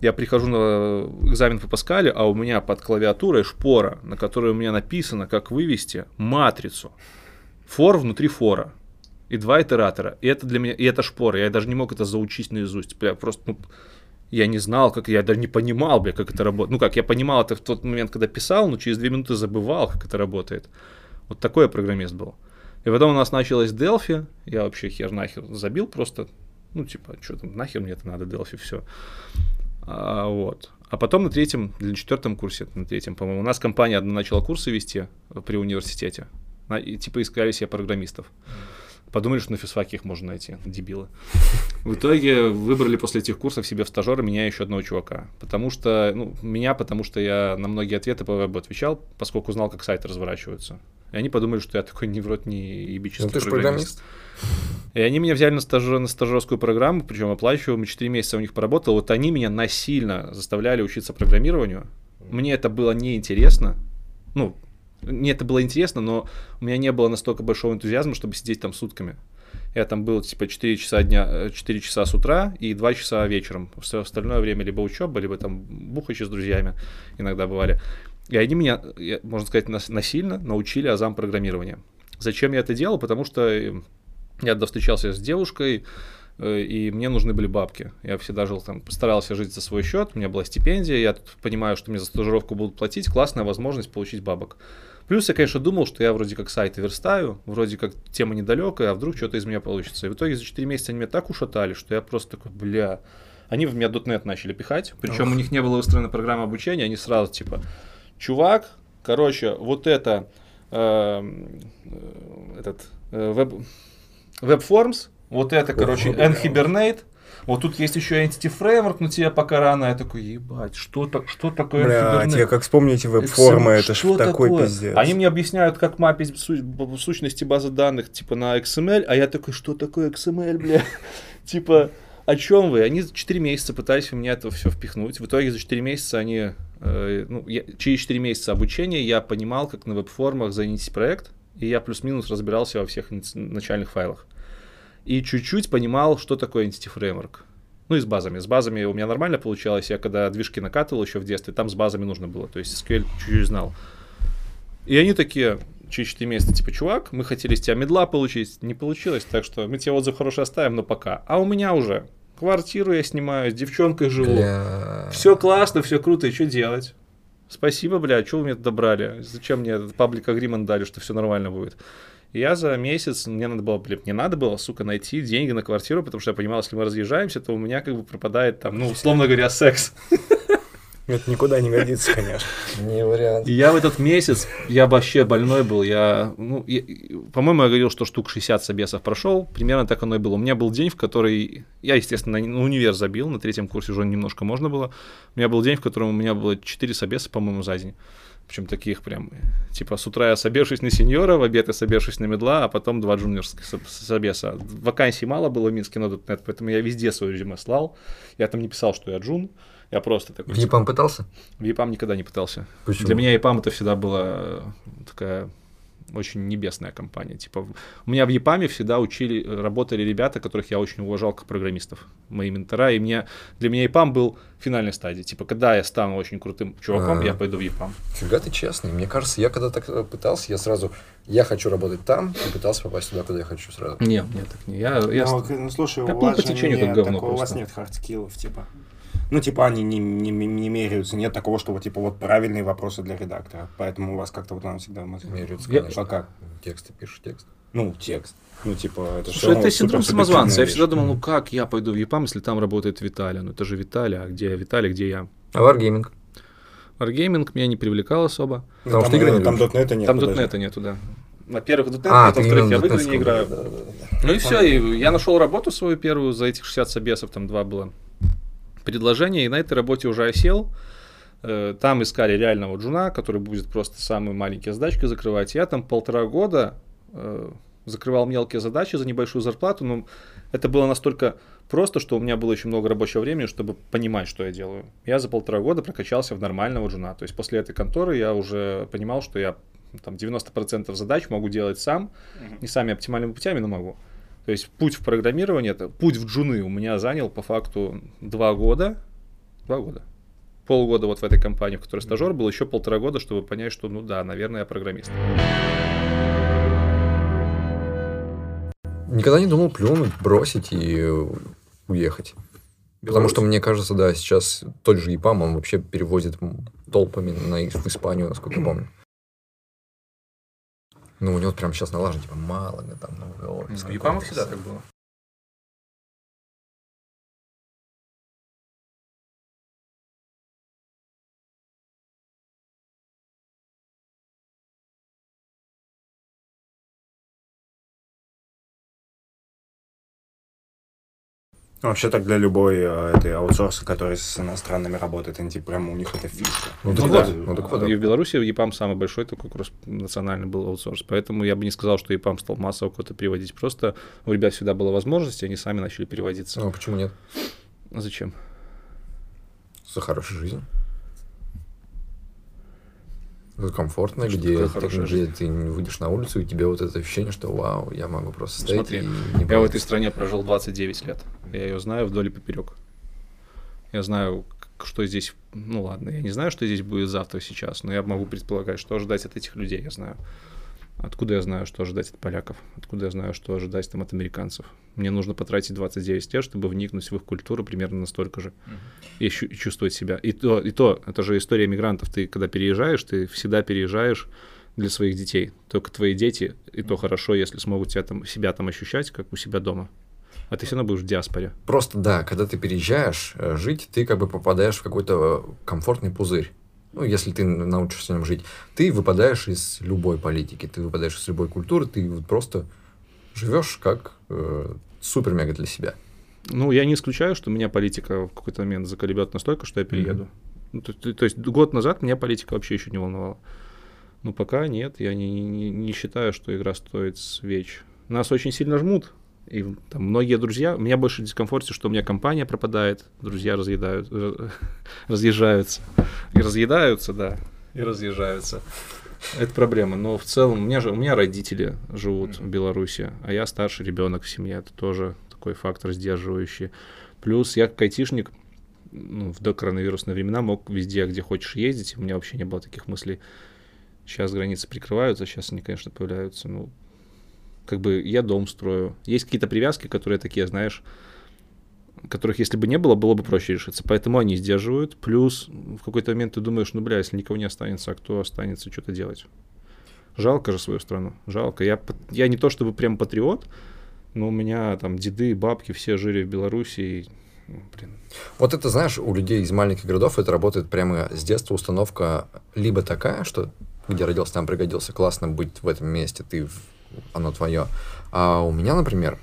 Я прихожу на экзамен по Паскалю, а у меня под клавиатурой шпора, на которой у меня написано, как вывести матрицу. Фор внутри фора. И два итератора. И это для меня, и это шпора. Я даже не мог это заучить наизусть. Бля, просто, ну, я не знал, как, я даже не понимал, бля, как это работает. Ну как, я понимал это в тот момент, когда писал, но через две минуты забывал, как это работает. Вот такой я программист был. И потом у нас началось Delphi, я вообще хер нахер забил просто, ну типа, что там, нахер мне это надо, Delphi, все. А, вот. А потом на третьем, или на четвертом курсе, на третьем, по-моему, у нас компания одна начала курсы вести при университете. И типа искали себе программистов. Подумали, что на физфаке их можно найти, дебилы. В итоге выбрали после этих курсов себе в стажера меня еще одного чувака. Потому что, ну, меня, потому что я на многие ответы по вебу отвечал, поскольку знал, как сайты разворачиваются. И они подумали, что я такой не в рот, не ебический Ну ты же программист. и они меня взяли на, стажер, на стажерскую программу, причем оплачиваемую, 4 месяца у них поработал. Вот они меня насильно заставляли учиться программированию. Мне это было неинтересно. Ну, мне это было интересно, но у меня не было настолько большого энтузиазма, чтобы сидеть там сутками. Я там был типа 4 часа дня, э, 4 часа с утра и 2 часа вечером. Все остальное время либо учеба, либо там бухачи с друзьями иногда бывали. И они меня, можно сказать, нас- насильно научили азам программирования. Зачем я это делал? Потому что э, я встречался с девушкой, э, и мне нужны были бабки. Я всегда жил там, старался жить за свой счет, у меня была стипендия, я понимаю, что мне за стажировку будут платить, классная возможность получить бабок. Плюс я, конечно, думал, что я вроде как сайты верстаю, вроде как тема недалекая, а вдруг что-то из меня получится. И в итоге за 4 месяца они меня так ушатали, что я просто такой, бля... Они в меня .NET начали пихать, причем у них не было выстроена программа обучения, они сразу типа, чувак, короче, вот это, эм, э, этот, э, веб, WebForms, вот это, короче. Nhibernate, Вот тут есть еще Entity Framework, но тебе пока рано. Я такой, ебать, что, так, что такое Блядь, Kubernetes? я как вспомните веб-формы, это ж Что такой такое? пиздец. Они мне объясняют, как мапить б- сущности базы данных, типа, на XML, а я такой, что такое XML, бля? Типа, о чем вы? Они 4 месяца пытались в меня это все впихнуть. В итоге за 4 месяца они, э, ну, я- через 4 месяца обучения я понимал, как на веб-формах занести проект, и я плюс-минус разбирался во всех начальных файлах. И чуть-чуть понимал, что такое Entity Framework. Ну и с базами. С базами у меня нормально получалось. Я когда движки накатывал еще в детстве, там с базами нужно было. То есть SQL чуть-чуть знал. И они такие, через 4 месяца, типа, чувак, мы хотели с тебя медла получить, не получилось, так что мы тебе отзыв хороший оставим, но пока. А у меня уже квартиру я снимаю, с девчонкой живу. Бля. Все классно, все круто, и что делать? Спасибо, бля, что вы мне туда брали? Зачем мне этот паблик агримент дали, что все нормально будет? Я за месяц, мне надо было, блин, мне надо было, сука, найти деньги на квартиру, потому что я понимал, если мы разъезжаемся, то у меня как бы пропадает там, ну, условно говоря, секс. Это никуда не годится, конечно. Не вариант. И я в этот месяц, я вообще больной был, я, ну, я- по-моему, я говорил, что штук 60 собесов прошел, примерно так оно и было. У меня был день, в который, я, естественно, на универ забил, на третьем курсе уже немножко можно было. У меня был день, в котором у меня было 4 собеса, по-моему, за день. Причем таких прям, типа, с утра я собешусь на сеньора, в обед я собешусь на медла, а потом два джуниорских соб- собеса. Вакансий мало было в Минске на .NET, поэтому я везде свое резюме слал. Я там не писал, что я джун, я просто такой... В ЕПАМ пытался? В EPAM никогда не пытался. Почему? Для меня EPAM это всегда была такая очень небесная компания. Типа, в- у меня в EPAM всегда учили, работали ребята, которых я очень уважал как программистов, мои ментора, и мне, для меня EPAM был финальной стадией. Типа, когда я стану очень крутым чуваком, А. я пойду в EPAM. Фига ты честный. Мне кажется, я когда так э, пытался, я сразу, я хочу работать там, и пытался попасть туда, куда я хочу сразу. Нет, нет, так не. Я, я Ну, ну, слушай, я у вас по течению, нет как говно такого, у вас нет хардскиллов, типа. Ну, типа, они не, не, не меряются, нет такого, что вот, типа, вот правильные вопросы для редактора. Поэтому у вас как-то вот оно всегда... Меряются, Я- конечно. А как? Тексты пишешь, текст. Ну, текст. Ну, типа, это Слушай, это синдром самозванца. Я всегда думал, ну как я пойду в EPAM, если там работает Виталий? Ну это же Виталий, а где Виталий, где я? А Wargaming? Wargaming меня не привлекал особо. Ну, Потому там, что игры не там любишь. .NET нет. Там. .NET нету, да. Во-первых, .NET А, во-вторых, я в игры не играю. да, да, да. Ну и все, и я нашел работу свою первую за этих 60 собесов, там два было предложения, и на этой работе уже осел. Э, Там искали реального джуна, который будет просто самые маленькие задачки закрывать. Я там полтора года э, закрывал мелкие задачи за небольшую зарплату, но это было настолько просто, что у меня было очень много рабочего времени, чтобы понимать, что я делаю. Я за полтора года прокачался в нормального джуна. То есть после этой конторы я уже понимал, что я там 90% задач могу делать сам, не самыми оптимальными путями, но могу. То есть путь в программирование, это путь в джуны у меня занял по факту два года. Два года. Полгода вот в этой компании, в которой стажер был, еще полтора года, чтобы понять, что, ну да, наверное, я программист. Никогда не думал плюнуть, бросить и уехать. Потому что, мне кажется, да, сейчас тот же ЕПАМ, он вообще перевозит толпами на, в Испанию, насколько я помню. Ну, у него прям сейчас налажен, типа, мало, там, новый офис. В какой-то. всегда так было. Вообще так для любой э, этой аутсорса, который с иностранными работает, они типа прям у них это фишка. Ну, Ну так да. вот, ну, так вот, И да. в Беларуси EPAM самый большой такой кросс национальный был аутсорс. Поэтому я бы не сказал, что EPAM стал массово кого-то переводить. Просто у ребят всегда была возможность, и они сами начали переводиться. Ну, а почему нет? А Зачем? За хорошую жизнь. Комфортно, Что где, ты, хорошая где ты выйдешь на улицу, и тебе вот это ощущение, что вау, я могу просто стоять Смотри, и не Я в этой стране прожил 29 лет. Я ее знаю вдоль и поперек. Я знаю, что здесь... Ну ладно, я не знаю, что здесь будет завтра, сейчас, но я могу предполагать, что ожидать от этих людей, я знаю. Откуда я знаю, что ожидать от поляков? Откуда я знаю, что ожидать там от американцев? Мне нужно потратить 29 лет, чтобы вникнуть в их культуру примерно настолько же. И щу- и чувствовать себя. И то, и то, это же история мигрантов. Ты, когда переезжаешь, ты всегда переезжаешь для своих детей. Только твои дети, и то хорошо, если смогут тебя там, себя там ощущать, как у себя дома. А ты все равно будешь в диаспоре. Просто да, когда ты переезжаешь э, жить, ты как бы попадаешь в какой-то э, комфортный пузырь. Ну, если ты научишься в нем жить, ты выпадаешь из любой политики, ты выпадаешь из любой культуры, ты вот просто живешь как э, супер-мега для себя. Ну, я не исключаю, что меня политика в какой-то момент заколебет настолько, что я перееду. Ну, то, то- то есть год назад меня политика вообще еще не волновала. Ну, пока нет, я не, не, не считаю, что игра стоит свеч. Нас очень сильно жмут, и там многие друзья, у меня больше дискомфорте, что у меня компания пропадает, друзья разъедают, э, разъезжаются. И разъедаются, да, и разъезжаются. Это проблема. Но в целом, у меня же у меня родители живут в Беларуси, а я старший ребенок в семье. Это тоже такой фактор сдерживающий. Плюс я как айтишник ну, в докоронавирусные времена мог везде, где хочешь ездить. У меня вообще не было таких мыслей. Сейчас границы прикрываются, сейчас они, конечно, появляются. Ну, как бы я дом строю. Есть какие-то привязки, которые такие, знаешь, которых, если бы не было, было бы проще решиться. Поэтому они сдерживают. Плюс в какой-то момент ты думаешь, ну, бля, если никого не останется, а кто останется что-то делать? Жалко же свою страну. Жалко. Я, я не то чтобы прям патриот, но у меня там деды, бабки все жили в Беларуси. И, ну, блин, Вот это, знаешь, у людей из маленьких городов это работает прямо с детства установка либо такая, что где родился, там пригодился, классно быть в этом месте, ты, оно твое. А у меня, например,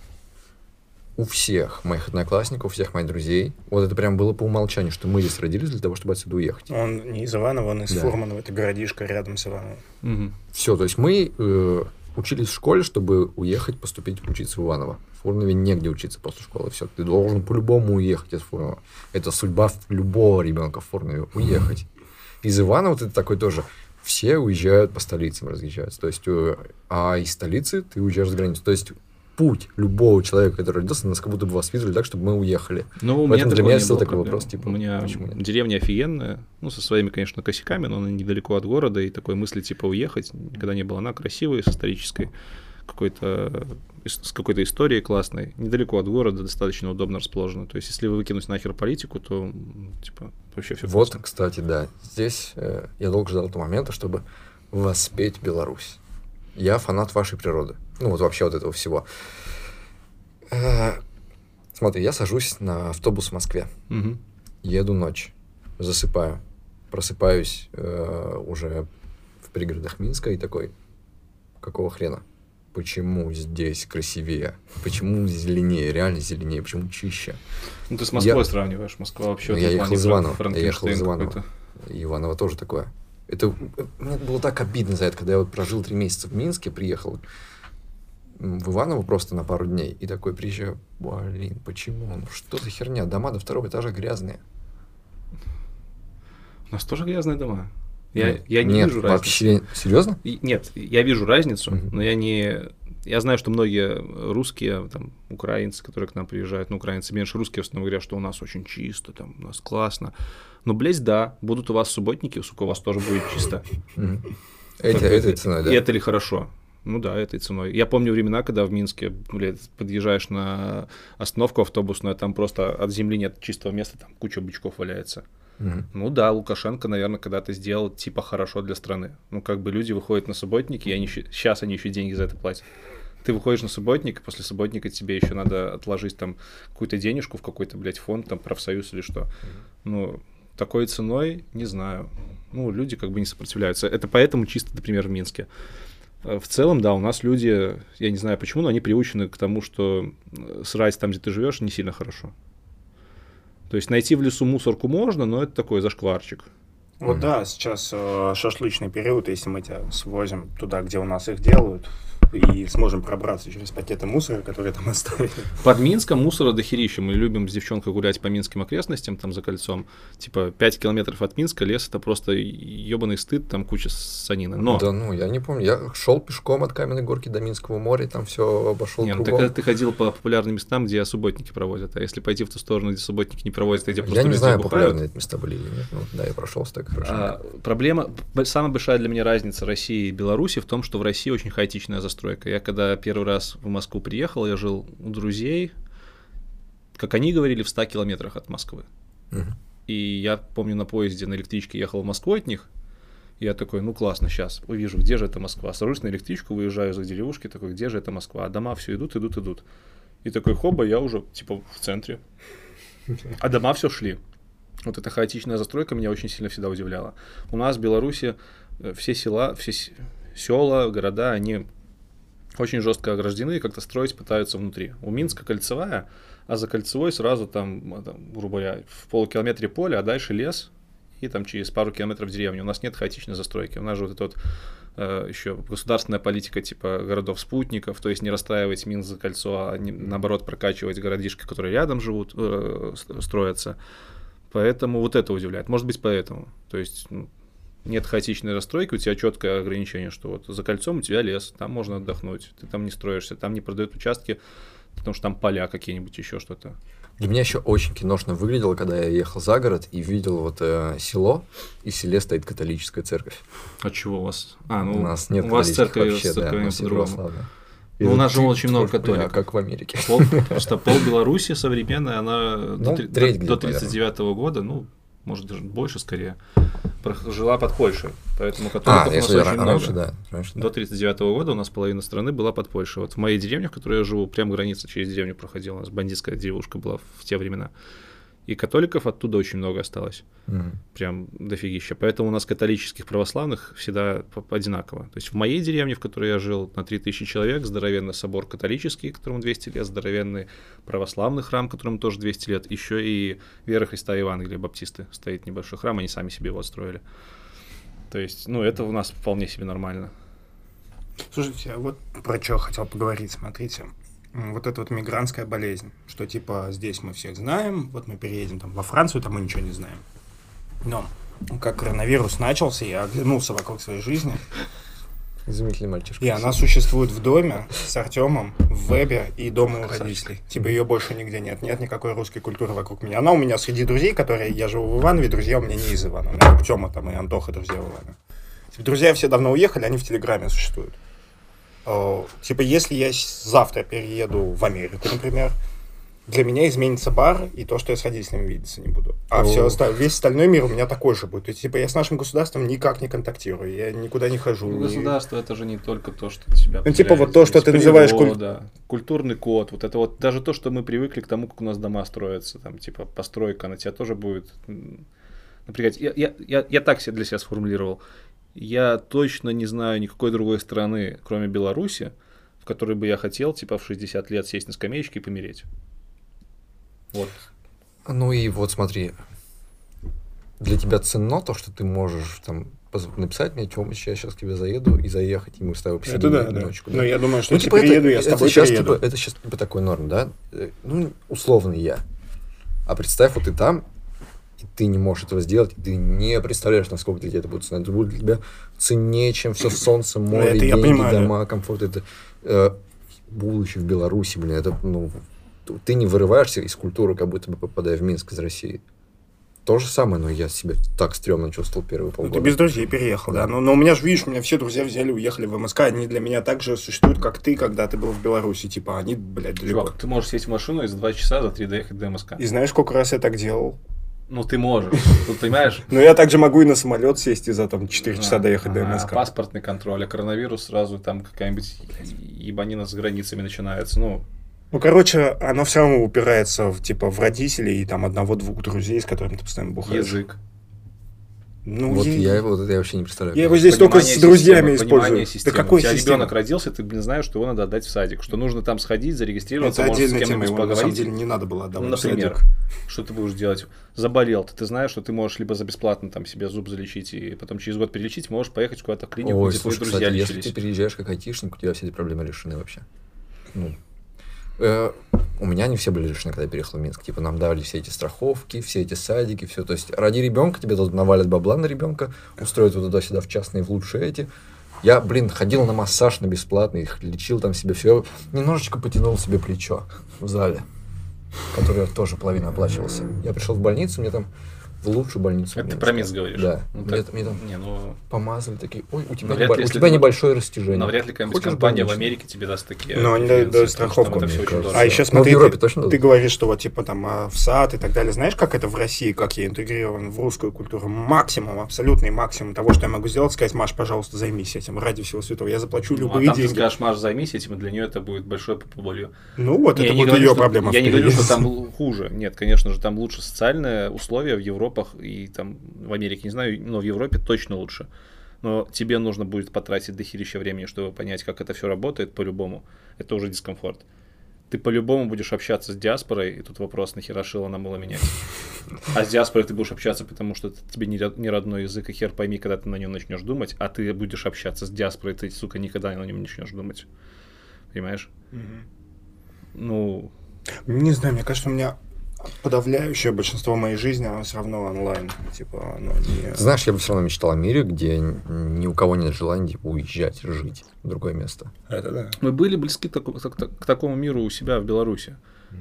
у всех моих одноклассников, у всех моих друзей, вот это прям было по умолчанию, что мы здесь родились для того, чтобы отсюда уехать. Он не из Иванова, он из Да. Фурманова, это городишко рядом с Ивановым. мгм. Все, то есть мы э, учились в школе, чтобы уехать, поступить учиться в Иваново. В Фурнове негде учиться после школы. Все, ты должен по-любому уехать из Фурнова. Это судьба любого ребенка в Фурнове уехать. Из Иванова ты такой тоже. Все уезжают по столицам, разъезжаются. То есть, э, а из столицы ты уезжаешь за границу. То есть путь любого человека, который родился, нас как будто бы воспитывали так, чтобы мы уехали. Ну, у меня для меня было такой проблем. вопрос, типа, у меня почему нет? деревня офигенная, ну, со своими, конечно, косяками, но она недалеко от города, и такой мысли, типа, уехать никогда не было. Она красивая, с исторической, какой-то, ис- с какой-то историей классной, недалеко от города, достаточно удобно расположена. То есть, если вы выкинуть нахер политику, то, типа, вообще все Вот, кстати, да. Здесь э, я долго ждал этого момента, чтобы воспеть Беларусь. Я фанат вашей природы. Ну, вот вообще вот этого всего. Э, смотри, я сажусь на автобус в Москве. Еду ночь. Засыпаю. Просыпаюсь э, уже в пригородах Минска и такой, какого хрена? Почему здесь красивее? Почему зеленее? Реально зеленее? Почему чище? Ну, ты с Москвой Я- сравниваешь. Москва вообще... Ну, я ехал из Иванова, я ехал из Иванова. И Иваново тоже такое. Это мне было так обидно за это, когда я вот прожил три месяца в Минске, приехал в Иваново просто на пару дней и такой приезжаю, блин, почему? Ну что за херня? Дома до второго этажа грязные. У нас тоже грязные дома. Я, Нет, я не нет, вижу разницы. вообще. Серьезно? И- Нет, я вижу разницу, Мгм. но я не... Я знаю, что многие русские, там, украинцы, которые к нам приезжают, ну, украинцы меньше русские в основном говорят, что у нас очень чисто, там, у нас классно. Но, блядь, да, будут у вас субботники, сука, у вас тоже будет чисто. Бы, Этой ценой, да. И это ли хорошо? Ну да, этой ценой. Я помню времена, когда в Минске, блядь, подъезжаешь на остановку автобусную, там просто от земли нет чистого места, там куча бычков валяется. Мгм. Ну да, Лукашенко, наверное, когда-то сделал типа хорошо для страны. Ну как бы люди выходят на субботники, и они сейчас они еще деньги за это платят. Ты выходишь на субботник, и после субботника тебе еще надо отложить там какую-то денежку в какой-то, блядь, фонд, там, профсоюз или что. Ну, такой ценой, не знаю. Ну, люди как бы не сопротивляются. Это поэтому чисто, например, в Минске. Э, В целом, да, у нас люди, я не знаю почему, но они приучены к тому, что э, срать там, где ты живешь, не сильно хорошо. То есть найти в лесу мусорку можно, но это такой зашкварчик. Вот да, сейчас э, шашлычный период, если мы тебя свозим туда, где у нас их делают, и сможем пробраться через пакеты мусора, которые там оставили. Под Минском мусора дохерища. Мы любим с девчонкой гулять по минским окрестностям, там за кольцом. Типа 5 километров от Минска лес это просто ебаный стыд, там куча санины. Но Да ну, я не помню. Я шел пешком от Каменной горки до Минского моря, там все обошел не, ну, ты, кругом. когда ты ходил по популярным местам, где субботники проводят. А если пойти в ту сторону, где субботники не проводят, и где просто Я не люди знаю, бухают, популярные эти места были или нет. Ну, да, я прошелся так хорошо. А, проблема, самая большая для меня разница России и Беларуси в том, что в России очень хаотичная застройка. Я когда первый раз в Москву приехал, я жил у друзей, как они говорили, в 100 километрах от Москвы. И я помню, на поезде, на электричке ехал в Москву от них. И Я такой, ну классно, сейчас увижу, где же это Москва. Сажусь на электричку, выезжаю за деревушки, такой, где же это Москва? А дома все идут, идут, идут. И такой, хоба, я уже, типа, в центре. А дома все шли. Вот эта хаотичная застройка меня очень сильно всегда удивляла. У нас в Беларуси э, все села, все села, города, они очень жестко ограждены и как-то строить пытаются внутри. У Минска кольцевая, а за кольцевой сразу там, а, там, грубо говоря, в полукилометре поля, а дальше лес, и там через пару километров деревни. У нас нет хаотичной застройки. У нас же вот эта вот э, еще государственная политика типа городов-спутников, то есть не расстраивать Минск за кольцо, а не, наоборот прокачивать городишки, которые рядом живут, э, строятся. Поэтому вот это удивляет. Может быть, поэтому. То есть ну, нет хаотичной расстройки, у тебя четкое ограничение, что вот за кольцом у тебя лес, там можно отдохнуть, ты там не строишься, там не продают участки, потому что там поля какие-нибудь, еще что-то. Для меня еще очень киношно выглядело, когда я ехал за город и видел вот э, село, и в селе стоит католическая церковь. А чего у вас? А, ну, у нас нет у вас церковь вообще, да, у нас по-другому. православная. Ну, у нас же очень много католиков. Как в Америке. Пол, просто пол Беларуси современная, она Ну, до, треть до, где-то, 39 года, ну, может даже больше скорее, жила под Польшей. Поэтому А, католиков у нас очень ра- много. раньше, да. Раньше, да. До 39 года у нас половина страны была под Польшей. Вот в моей деревне, в которой я живу, прям граница через деревню проходила. У нас бандитская деревушка была в те времена. И католиков оттуда очень много осталось. Мгм. Прям дофигища. Поэтому у нас католических православных всегда одинаково. То есть в моей деревне, в которой я жил, на 3000 человек, здоровенный собор католический, которому 200 лет, здоровенный православный храм, которому тоже 200 лет, еще и Вера Христа и Евангелия, баптисты, стоит небольшой храм, они сами себе его отстроили. То есть, ну, это у нас вполне себе нормально. Слушайте, а вот про что хотел поговорить, смотрите. Вот эта вот мигрантская болезнь, что типа здесь мы всех знаем, вот мы переедем там во Францию, там мы ничего не знаем. Но как коронавирус начался, я оглянулся вокруг своей жизни, Изумительный мальчишка. и она существует в доме с Артемом, в вебе и дома у родителей. Типа ее больше нигде нет, нет никакой русской культуры вокруг меня. Она у меня среди друзей, которые, я живу в Иванове, друзья у меня не из Ивана, у меня Тёма там и Антоха друзья в Иванове. Типа, друзья все давно уехали, они в Телеграме существуют. О, Типа, если я завтра перееду в Америку, например, для меня изменится бар и то, что я с родителями видеться не буду. А О. все остальное, весь остальной мир у меня такой же будет. То есть, типа, я с нашим государством никак не контактирую, я никуда не хожу. Ну, государство это же не только то, что тебя Ну, типа, вот то, что ты называешь куль- природа, культурный код, вот это вот даже то, что мы привыкли к тому, как у нас дома строятся, там, типа, постройка, на тебя тоже будет напрягать. Я, я, я, я так себе для себя сформулировал. Я точно не знаю никакой другой страны, кроме Беларуси, в которой бы я хотел, типа, в 60 лет сесть на скамеечке и помереть. Вот. Ну и вот смотри, для тебя ценно то, что ты можешь там написать мне, Тёмыч, я сейчас к тебе заеду и заехать, и мы с тобой посидим Это да, да. ночку. Но я думаю, что Ну, если типа, это, приеду, я с это тобой сейчас, приеду. типа, это сейчас типа такой норм, да? Э, Ну, условный я. А представь, вот ты там, и ты не можешь этого сделать, и ты не представляешь, насколько для тебя это будет ценно. Это будет для тебя ценнее, чем все солнце, море, это деньги, понимаю, да. дома, комфорт. Это, э, будучи в Беларуси, блин, это, ну, ты не вырываешься из культуры, как будто бы попадая в Минск из России. То же самое, но я себя так стрёмно чувствовал первые Ну, полгода. ты без друзей переехал, да. Но, но у меня же, видишь, у меня все друзья взяли, уехали в МСК. Они для меня так же существуют, как ты, когда ты был в Беларуси. Типа, они, блядь, далеко. Чувак, ты можешь сесть в машину и за 2 часа за 3 доехать до МСК. И знаешь, сколько раз я так делал? Ну, ты можешь. Тут, понимаешь, Но я также могу и на самолет сесть и за там 4 часа А, доехать до МСК. Паспортный контроль, а коронавирус сразу там какая-нибудь ебанина с границами начинается. Ну, Ну, короче, оно все равно упирается в, типа, в родителей и там одного-двух друзей, с которыми ты постоянно бухаешь. язык. Ну, Вот е- я, вот это я вообще не представляю. Я его здесь только с друзьями системы, использую. системы. Да какой У тебя системы? ребенок родился, ты блин, знаешь, что его надо отдать в садик, что нужно там сходить, зарегистрироваться, Это может, с отдельная тема, кем-нибудь его на самом поговорить. деле не надо было Ну, отдавать в например, садик. что ты будешь делать? Заболел, ты, ты знаешь, что ты можешь либо за бесплатно там себе зуб залечить, и потом через год перелечить, можешь поехать куда-то в клинику, Ой, где слушай, твои друзья кстати, если лечились. ты переезжаешь как айтишник, у тебя все эти проблемы решены вообще. Ну, э, у меня не все были решены, когда я переехал в Минск. Типа нам давали все эти страховки, все эти садики, все. То есть ради ребенка тебе тут навалят бабла на ребенка, устроят туда-сюда в частные, в лучшие эти. Я, блин, ходил на массаж на бесплатный, их лечил там себе все. Немножечко потянул себе плечо в зале, которое тоже половина оплачивался. Я пришел в больницу, мне там в лучшую больницу. Это ты про Минск говоришь? Да. Ну, мне, так- мне там Не, ну, помазали такие, ой, у тебя, Навряд небо- ли, у тебя ты- небольшое растяжение. навряд ли какая-нибудь Хочешь компания в больничный? Америке тебе даст такие. Ну, они дают- дают страховку. А еще Ну, в смотри, Европе ты, точно ты говоришь, что вот типа там а, в сад и так далее. Знаешь, как это в России, как я интегрирован в русскую культуру? Максимум, абсолютный максимум того, что я могу сделать, сказать, Маш, пожалуйста, займись этим ради всего святого. Я заплачу Ну, любые а там ты деньги. скажешь, Маш, займись этим, и для нее это будет большой болью. Ну вот, Не, это будет ее проблема. Я не говорю, что там хуже. Нет, конечно же, там лучше социальные условия в Европах и там в Америке, не знаю, но в Европе точно лучше. но тебе нужно будет потратить дохерища времени, чтобы понять, как это все работает по-любому. Это уже дискомфорт. Ты по-любому будешь общаться с диаспорой, и тут вопрос, нахера шило нам было менять. А с диаспорой ты будешь общаться, потому что это тебе не, род- не родной язык, и хер пойми, когда ты на нем начнешь думать, а ты будешь общаться с диаспорой, ты, сука, никогда на нем не начнешь думать. Понимаешь? Ну, Не знаю, мне кажется, у меня подавляющее большинство моей жизни, оно все равно онлайн. Типа, оно не... Знаешь, я бы все равно мечтал о мире, где ни у кого нет желания типа, уезжать, жить в другое место. Это да. мы были близки к, таку- к- такому миру у себя в Беларуси.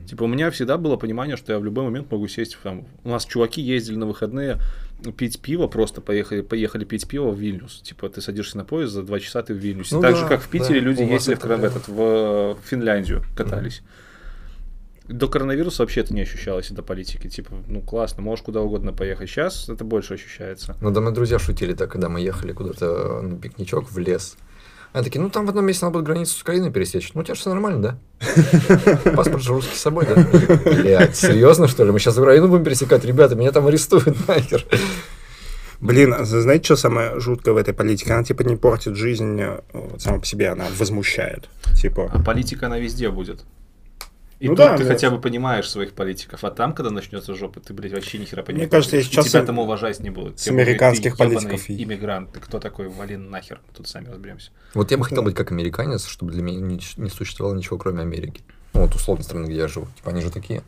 Типа, у меня всегда было понимание, что я в любой момент могу сесть в там. У нас чуваки ездили на выходные пить пиво, просто поехали, поехали пить пиво в Вильнюс. Типа, ты садишься на поезд, за два часа ты в Вильнюсе. Ну так да, же, как в Питере да, люди ездили в, этот, в э, Финляндию, катались. До коронавируса вообще это не ощущалось, до политики. Типа, ну классно, можешь куда угодно поехать. Сейчас это больше ощущается. Ну да, мои друзья шутили так, когда мы ехали куда-то на пикничок в лес. Они такие, ну там в одном месте надо будет границу с Украиной пересечь. Ну у тебя же все нормально, да? Паспорт же русский с собой, да? Блять, серьезно, что ли? Мы сейчас Украину будем пересекать? Ребята, меня там арестуют нахер. Блин, а знаете, что самое жуткое в этой политике? Она, типа, не портит жизнь э, вот, сама по себе, она возмущает. Типа, А политика, она везде будет. И Ну тут да, ты да. хотя бы понимаешь своих политиков, а там, когда начнется жопа, ты, блядь, вообще ни хера понимаешь. кажется, я И сейчас тебя там уважать не будут. с американских «Ты ёбаный политиков иммигрант, ты кто такой, вали нахер, тут сами разберемся. Вот я бы хотел быть как американец, чтобы для меня не, не существовало ничего, кроме Америки. Ну, вот условно страны, где я живу. Типа они же такие.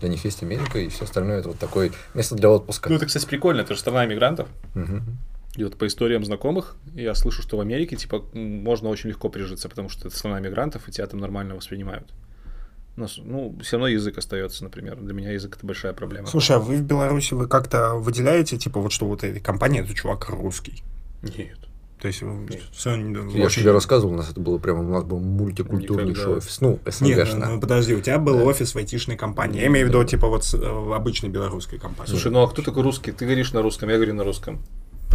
Для них есть Америка, и все остальное это вот такое место для отпуска. Ну, это, кстати, прикольно, это же страна иммигрантов. Мгм. И вот по историям знакомых я слышу, что в Америке, типа, можно очень легко прижиться, потому что это страна иммигрантов, и тебя там нормально воспринимают. Ну, Ну, все равно язык остается, например. Для меня язык это большая проблема. слушай, а вы в Беларуси, вы как-то выделяете, типа, вот что вот этой компании, это чувак русский? Нет. То есть, вы всё не- Я очень- тебе рассказывал, у нас это было прямо, у нас был мультикультурный Никогда. офис. Ну, Нет, СНГшно. ну, ну, подожди, у тебя был офис в айтишной компании. Я имею в виду, типа, вот с, э, обычной белорусской компании. Слушай, ну а кто такой русский? Ты говоришь на русском, я говорю на русском.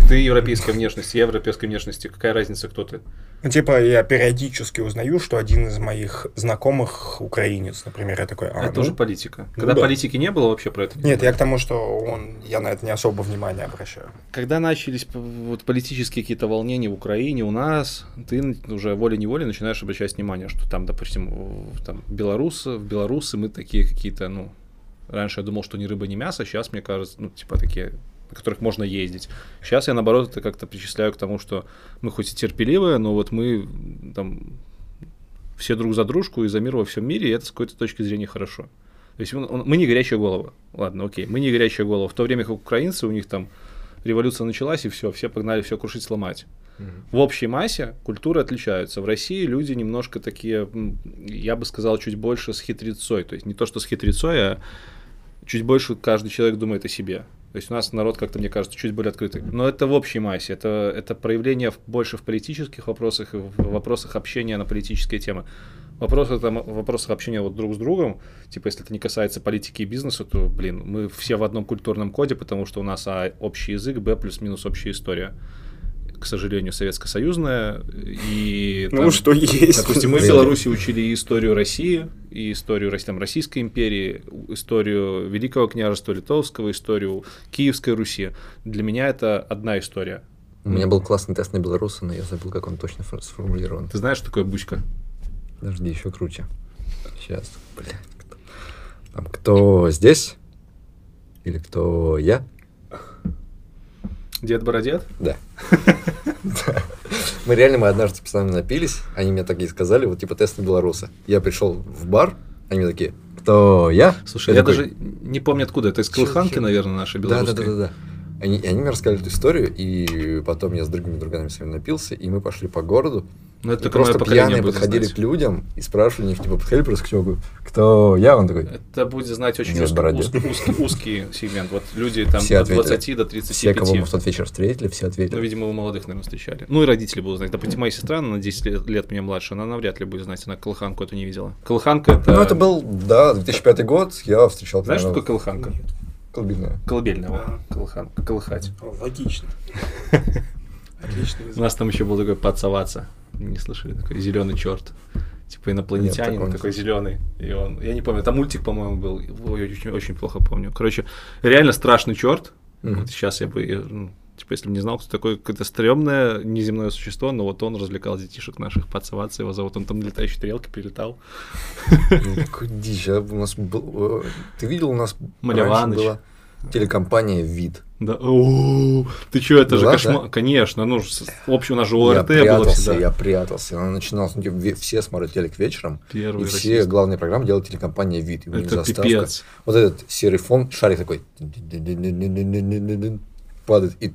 Ты европейской внешности, я европейской внешности. Какая разница, кто ты? Ну, типа, я периодически узнаю, что один из моих знакомых украинец, например, я такой, а, это ну, уже политика. ну Когда да. политики не было, вообще про это не Нет, знаю. я к тому, что он, я на это не особо внимания обращаю. Когда начались вот, политические какие-то волнения в Украине, у нас, ты уже волей-неволей начинаешь обращать внимание, что там, допустим, там, белорусы, в белорусы мы такие какие-то, ну, раньше я думал, что ни рыба, ни мясо, сейчас, мне кажется, ну, типа такие, на которых можно ездить. Сейчас я, наоборот, это как-то причисляю к тому, что мы хоть и терпеливые, но вот мы там все друг за дружку и за мир во всем мире, и это с какой-то точки зрения хорошо. То есть он- он- мы не горячая голова. Ладно, окей, мы не горячая голова. В то время как украинцы, у них там революция началась, и все, все погнали все крушить, сломать. В общей массе культуры отличаются. В России люди немножко такие, я бы сказал, чуть больше с хитрецой. То есть не то, что с хитрецой, а чуть больше каждый человек думает о себе. То есть у нас народ как-то, мне кажется, чуть более открытый. Но это в общей массе. Это, это проявление больше в политических вопросах и в вопросах общения на политические темы. Вопросы там, вопросах общения вот друг с другом, типа, если это не касается политики и бизнеса, то, блин, мы все в одном культурном коде, потому что у нас А общий язык, Б плюс-минус общая история. К сожалению, советско-союзная. И Ну, там- что есть. Допустим, мы в. Беларуси учили и историю России, и историю там, Российской империи, историю Великого княжества Литовского, историю Киевской Руси. Для меня это одна история. У меня был классный тест на белоруса, но я забыл, как он точно фор- сформулирован. Ты знаешь, что такое бучка? Подожди, еще круче. Сейчас, блядь. Кто? Там, кто здесь? Или кто я? Дед Бородед? Да. Мы реально, мы однажды с пацанами напились, они мне такие сказали, вот типа тест на белоруса. Я пришел в бар, они мне такие, кто я? Слушай, я, такой, даже не помню откуда. Это из Колыханки, наверное, нашей Да, да, белорусской. да, да, да. Они, и они мне рассказали эту историю, и потом я с другими друганами своими напился, и мы пошли по городу, Ну, это просто пьяные подходили знать. к людям и спрашивали них, типа, подходили просто к чуваку, кто я? Он такой, Это будет знать очень узкий, узкий, узкий- узкий сегмент. Вот люди там Все от ответили. 20 до 35. все, кого мы в тот вечер встретили, все Ну, ответили. видимо, вы молодых, наверное, встречали. Ну, и родители будут знать. Допустим, моя сестра, она на 10 лет, лет меня младше, она навряд ли будет знать, она колыханку эту не видела. Колыханка это... Ну, это был, да, 2005 год, я встречал Знаешь, что такое колыханка? Колыбельная. Колыбельная, вот. Ага. Колыханка, колыхать. Логично. Отлично. У нас там еще был такой подсоваться. Не слышали? Такой зеленый черт. Типа инопланетянин такого не такой зеленый. И он. Я не помню, там мультик, по-моему, был. Ой, очень, очень плохо помню. Короче, реально страшный черт. Мгм. Вот сейчас я бы. Ну, Типа, если бы не знал, кто такое какое-то стрёмное неземное существо, но вот он развлекал детишек наших, пацаваться его зовут, он там на летающей тарелке перелетал. Какой дичь. а У нас был... э, Ты видел, у нас Малеваныч. раньше была телекомпания «Вид». Да, ты чё, это же кошмар. Конечно, ну, общем, у нас же я ОРТ было всегда. я прятался. Она начиналась, ну, типа, все смотрят телек вечером, Первый и все главные программы делает телекомпания «Вид». И у них Это заставка. пипец. Вот этот серый фон, шарик такой падает и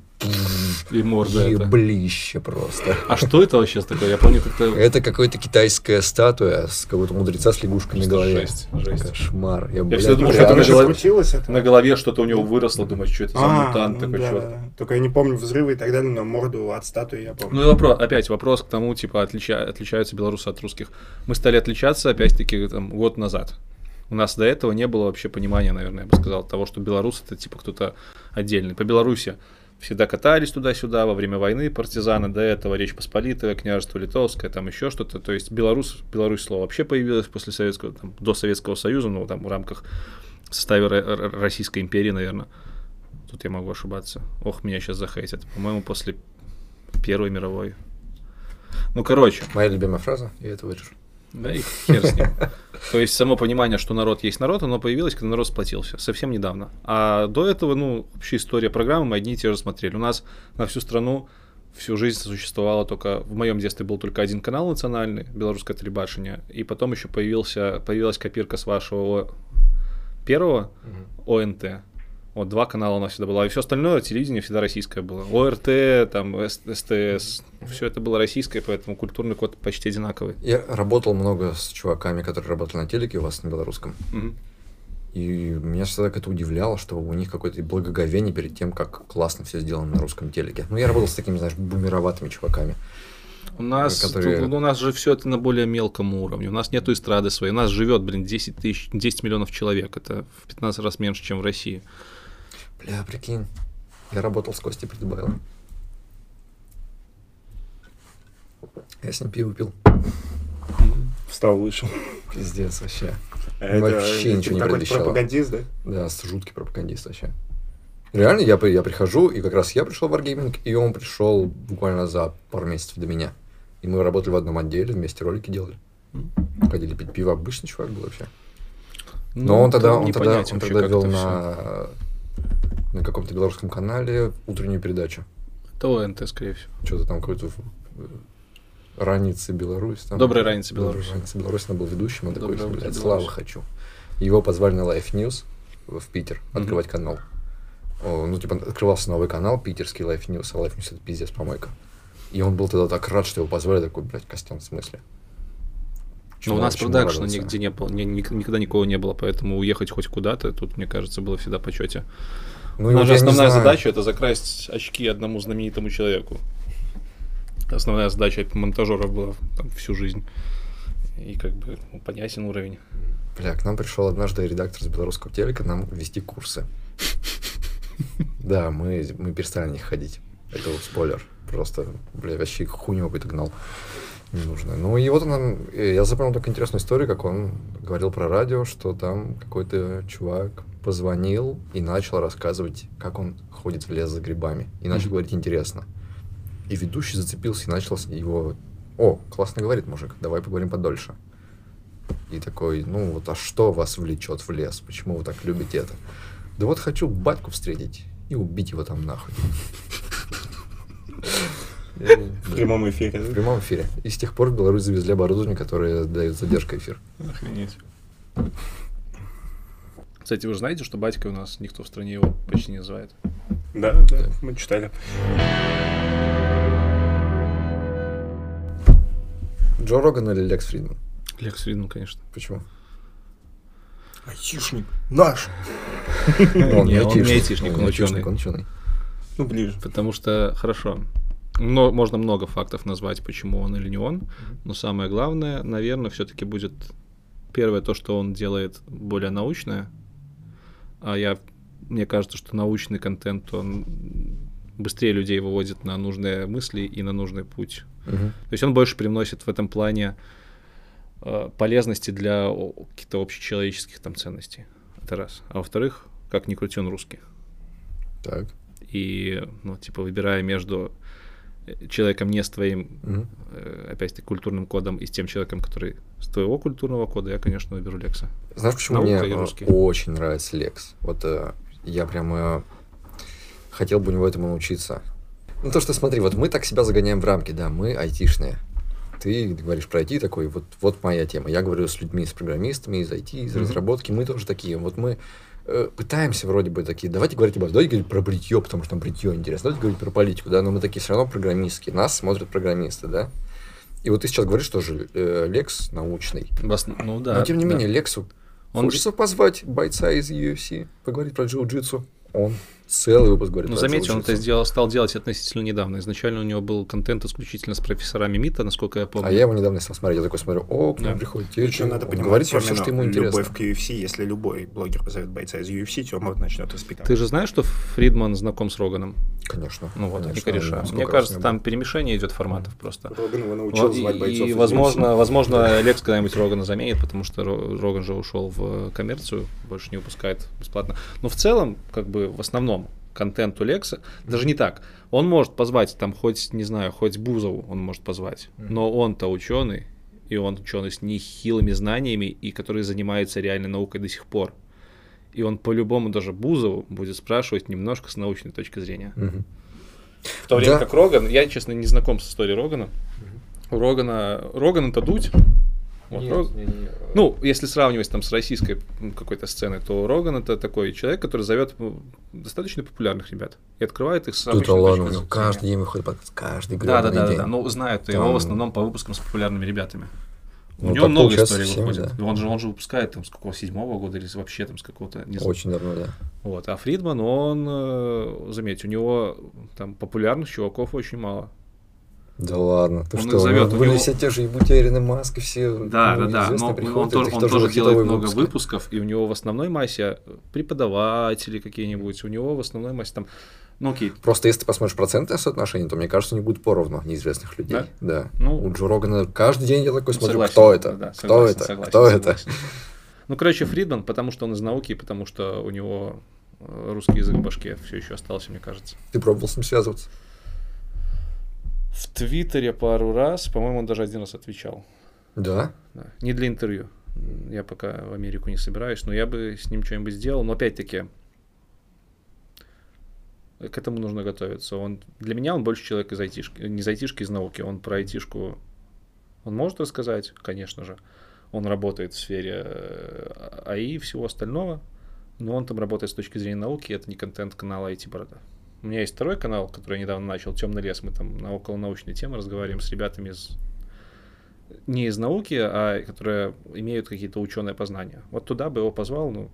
И морда это. еблище просто. А что это вообще такое? Я помню, как-то... Это какая-то китайская статуя с какого-то мудреца с лягушкой на голове. жесть, жесть. Кошмар. Я, всегда думал, что это это на голове- это? На голове что-то у него выросло, думаешь, что это за А, мутант ну такой, да, чё? да. Только я не помню взрывы и так далее, но морду от статуи я помню. Ну и вопрос, опять вопрос к тому, типа, отлича- отличаются белорусы от русских. Мы стали отличаться, опять-таки, там, год назад. У нас до этого не было вообще понимания, наверное, я бы сказал, того, что белорус это типа кто-то отдельный. По Беларуси всегда катались туда-сюда во время войны партизаны, до этого Речь Посполитая, княжество Литовское, там еще что-то. То есть Беларусь, Беларусь слово вообще появилось после Советского, там, до Советского Союза, ну там в рамках состава Ро- Ро- Российской империи, наверное. Тут я могу ошибаться. Ох, меня сейчас захейтят. По-моему, после Первой мировой. Ну, короче, Моя любимая фраза, я это вырежу. да и хер с ним. То есть само понимание, что народ есть народ, оно появилось, когда народ сплотился, совсем недавно. А до этого, ну, вообще история программы мы одни и те же смотрели. У нас на всю страну всю жизнь существовало только, в моем детстве был только один канал национальный, белорусское телебашение, и потом еще появился, появилась копирка с вашего первого ОНТ. Вот два канала у нас всегда было. И все остальное телевидение всегда российское было. ОРТ, там, СТС. Все это было российское, поэтому культурный код почти одинаковый. Я работал много с чуваками, которые работали на телеке у вас на белорусском. И меня всегда это удивляло, что у них какое-то благоговение перед тем, как классно все сделано на русском телеке. Ну, я работал с такими, знаешь, бумероватыми чуваками. У нас, которые- тут- у нас же все это на более мелком уровне. У нас нету эстрады своей. У нас живет, блин, 10 тысяч, 10 миллионов человек. Это в 15 раз меньше, чем в России. Бля, прикинь, я работал с Костей Придбайлом. Я с ним пиво пил. Встал, вышел. Пиздец вообще. Это Вообще ничего не такой предвещало. пропагандист, да? Да, с- жуткий пропагандист вообще. Реально, я, при- я прихожу, и как раз я пришел в Wargaming, и он пришел буквально за пару месяцев до меня. И мы работали в одном отделе, вместе ролики делали. Ходили пить пиво. Обычный чувак был вообще. Но Ну, он тогда, это он тогда, он тогда вел это на, на каком-то белорусском канале утреннюю передачу. Это ОНТ, скорее всего. Что-то там какой-то э, Раница Беларусь. Там. Добрая раница, Добрая Беларусь. Раница Беларусь, он был ведущим, он такой, блядь, Беларусь. славы хочу. Его позвали на Life News в Питер открывать канал. О, ну, типа, открывался новый канал, питерский Life News, а Life News это пиздец помойка. И он был тогда так рад, что его позвали, такой, блядь, Костян, в смысле? Но Чему- у нас продакшна нигде не было, ни- никогда никого не было, поэтому уехать хоть куда-то, тут, мне кажется, было всегда почете. Ну, вот Наша не основная задача это закрасть очки одному знаменитому человеку. Основная задача монтажеров была там, всю жизнь. И как бы ну, понятен уровень. Бля, к нам пришел однажды редактор с белорусского телека нам вести курсы. Да, мы, мы перестали на них ходить. Это вот спойлер. Просто, бля, вообще хуйню какой-то гнал. Не нужно. Ну и вот он Я запомнил только интересную историю, как он говорил про радио, что там какой-то чувак позвонил и начал рассказывать, как он ходит в лес за грибами. И начал Мгм. говорить интересно. И ведущий зацепился и начал его... О, классно говорит мужик, давай поговорим подольше. И такой, ну вот, а что вас влечет в лес? Почему вы так любите это? Да вот хочу батьку встретить и убить его там нахуй. В прямом эфире. В прямом эфире. И с тех пор в Беларусь завезли оборудование, которое дает задержка эфир. Охренеть. Кстати, вы же знаете, что батька у нас никто в стране его почти не называет. Да, да, мы читали. Джо Роган или Лекс Фридман? Лекс Фридман, конечно. Почему? Айтишник. Наш. Он Не, он не айтишник, он айтишник, ученый. он ученый. Ну, ближе. Потому что, хорошо, но, можно много фактов назвать, почему он или не он, но самое главное, наверное, все-таки будет первое то, что он делает более научное, а я, мне кажется, что научный контент, он быстрее людей выводит на нужные мысли и на нужный путь. Мгм. То есть он больше привносит в этом плане э, полезности для каких-то общечеловеческих там ценностей. Это раз. А во-вторых, как ни крути, он русский. Так. и, ну, типа, выбирая между человеком не с твоим, э, опять-таки, культурным кодом и с тем человеком, который с твоего культурного кода, я, конечно, выберу Лекса. Знаешь, почему Наука мне э, очень нравится Лекс? Вот э, я прямо хотел бы у него этому научиться. Ну, то, что смотри, вот мы так себя загоняем в рамки, да, мы айтишные. Ты говоришь про IT такой, вот, вот моя тема. Я говорю с людьми, с программистами из IT, из Мгм. разработки, мы тоже такие. Вот мы пытаемся вроде бы такие, давайте говорить об давайте говорить про бритье, потому что нам бритье интересно, давайте говорить про политику, да, но мы такие все равно программистские, нас смотрят программисты, да. И вот ты сейчас говоришь тоже э, Лекс научный. В ос- Ну да. Но тем не да. менее, Лексу Он хочется позвать бойца из UFC, поговорить про джиу-джитсу. Он целый выпуск говорит Ну, заметьте, он это сделал, стал делать относительно недавно. Изначально у него был контент исключительно с профессорами МИТа, насколько я помню. А я его недавно стал смотреть, я такой смотрю, о, к нам Да. приходит Причем надо он понимать говорит все, что ему интересно. любовь к UFC, если любой блогер позовет бойца из UFC, Тёма начнет воспитывать. Ты же знаешь, что Фридман знаком с Роганом? Конечно. Ну вот, конечно, и кореша. Мне кажется, там был. перемешание идет форматов просто. Роган его научил Вот, звать и, бойцов и, возможно, возможно, Лекс когда-нибудь Рогана заменит, потому что Ро- Роган же ушел в коммерцию, больше не выпускает бесплатно. Но в целом, как бы в основном контент у Лекса, даже не так. Он может позвать там хоть, не знаю, хоть Бузову он может позвать, но он-то ученый, и он ученый с нехилыми знаниями, и который занимается реальной наукой до сих пор. И он по-любому даже Бузову будет спрашивать немножко с научной точки зрения. В то время Да. как Роган, я, честно, не знаком с историей Рогана. У Рогана, Роган это дуть. Вот, Нет, Рог- не- не, э, Ну, если сравнивать там с российской какой-то сценой, то Роган это такой человек, который зовет ну, достаточно популярных ребят и открывает их с Да обычной ладно, точки у него зрения. каждый день выходит подкаст, каждый Да, да, гребаный да, да, день. да. Ну, знают его Там- в основном по выпускам с популярными ребятами. У Ну, него так много историй всем, выходит. да. Он же, он же выпускает там с какого седьмого года или вообще там с какого-то, не знаю. Очень давно, да. Вот. А Фридман, он, э, заметь, у него там популярных чуваков очень мало. Да ладно, ты Он что, у были него- все те же и Бутерин, и Маск, и все Да, ну, да, да. Но он, приходят, этих он тоже тоже делает хитовые много выпусков, и у него в основной массе преподаватели какие-нибудь, у него в основной массе там, ну окей, Просто если ты посмотришь процентное соотношение, то мне кажется, не будет поровну неизвестных людей. Да. Ну, У Джо Рогана каждый день я такой смотрю, согласен, кто это? да, кто согласен, это? согласен, кто это? согласен. Ну, короче, Фридман, потому что он из науки, потому что у него э, русский язык в башке все еще остался, мне кажется. Ты пробовал с ним связываться? В Твиттере пару раз, по-моему, он даже один раз отвечал. Да. Да. Не для интервью. Я пока в Америку не собираюсь, но я бы с ним что-нибудь сделал. Но опять-таки, к этому нужно готовиться. Он, для меня он больше человек из айтишки, не из айтишки, из науки. Он про айтишку, он может рассказать, конечно же. Он работает в сфере э, АИ и всего остального, но он там работает с точки зрения науки, это не контент канала IT Борода. У меня есть второй канал, который я недавно начал, Темный лес. Мы там на околонаучные темы разговариваем с ребятами из не из науки, а которые имеют какие-то ученые познания. Вот туда бы его позвал, ну,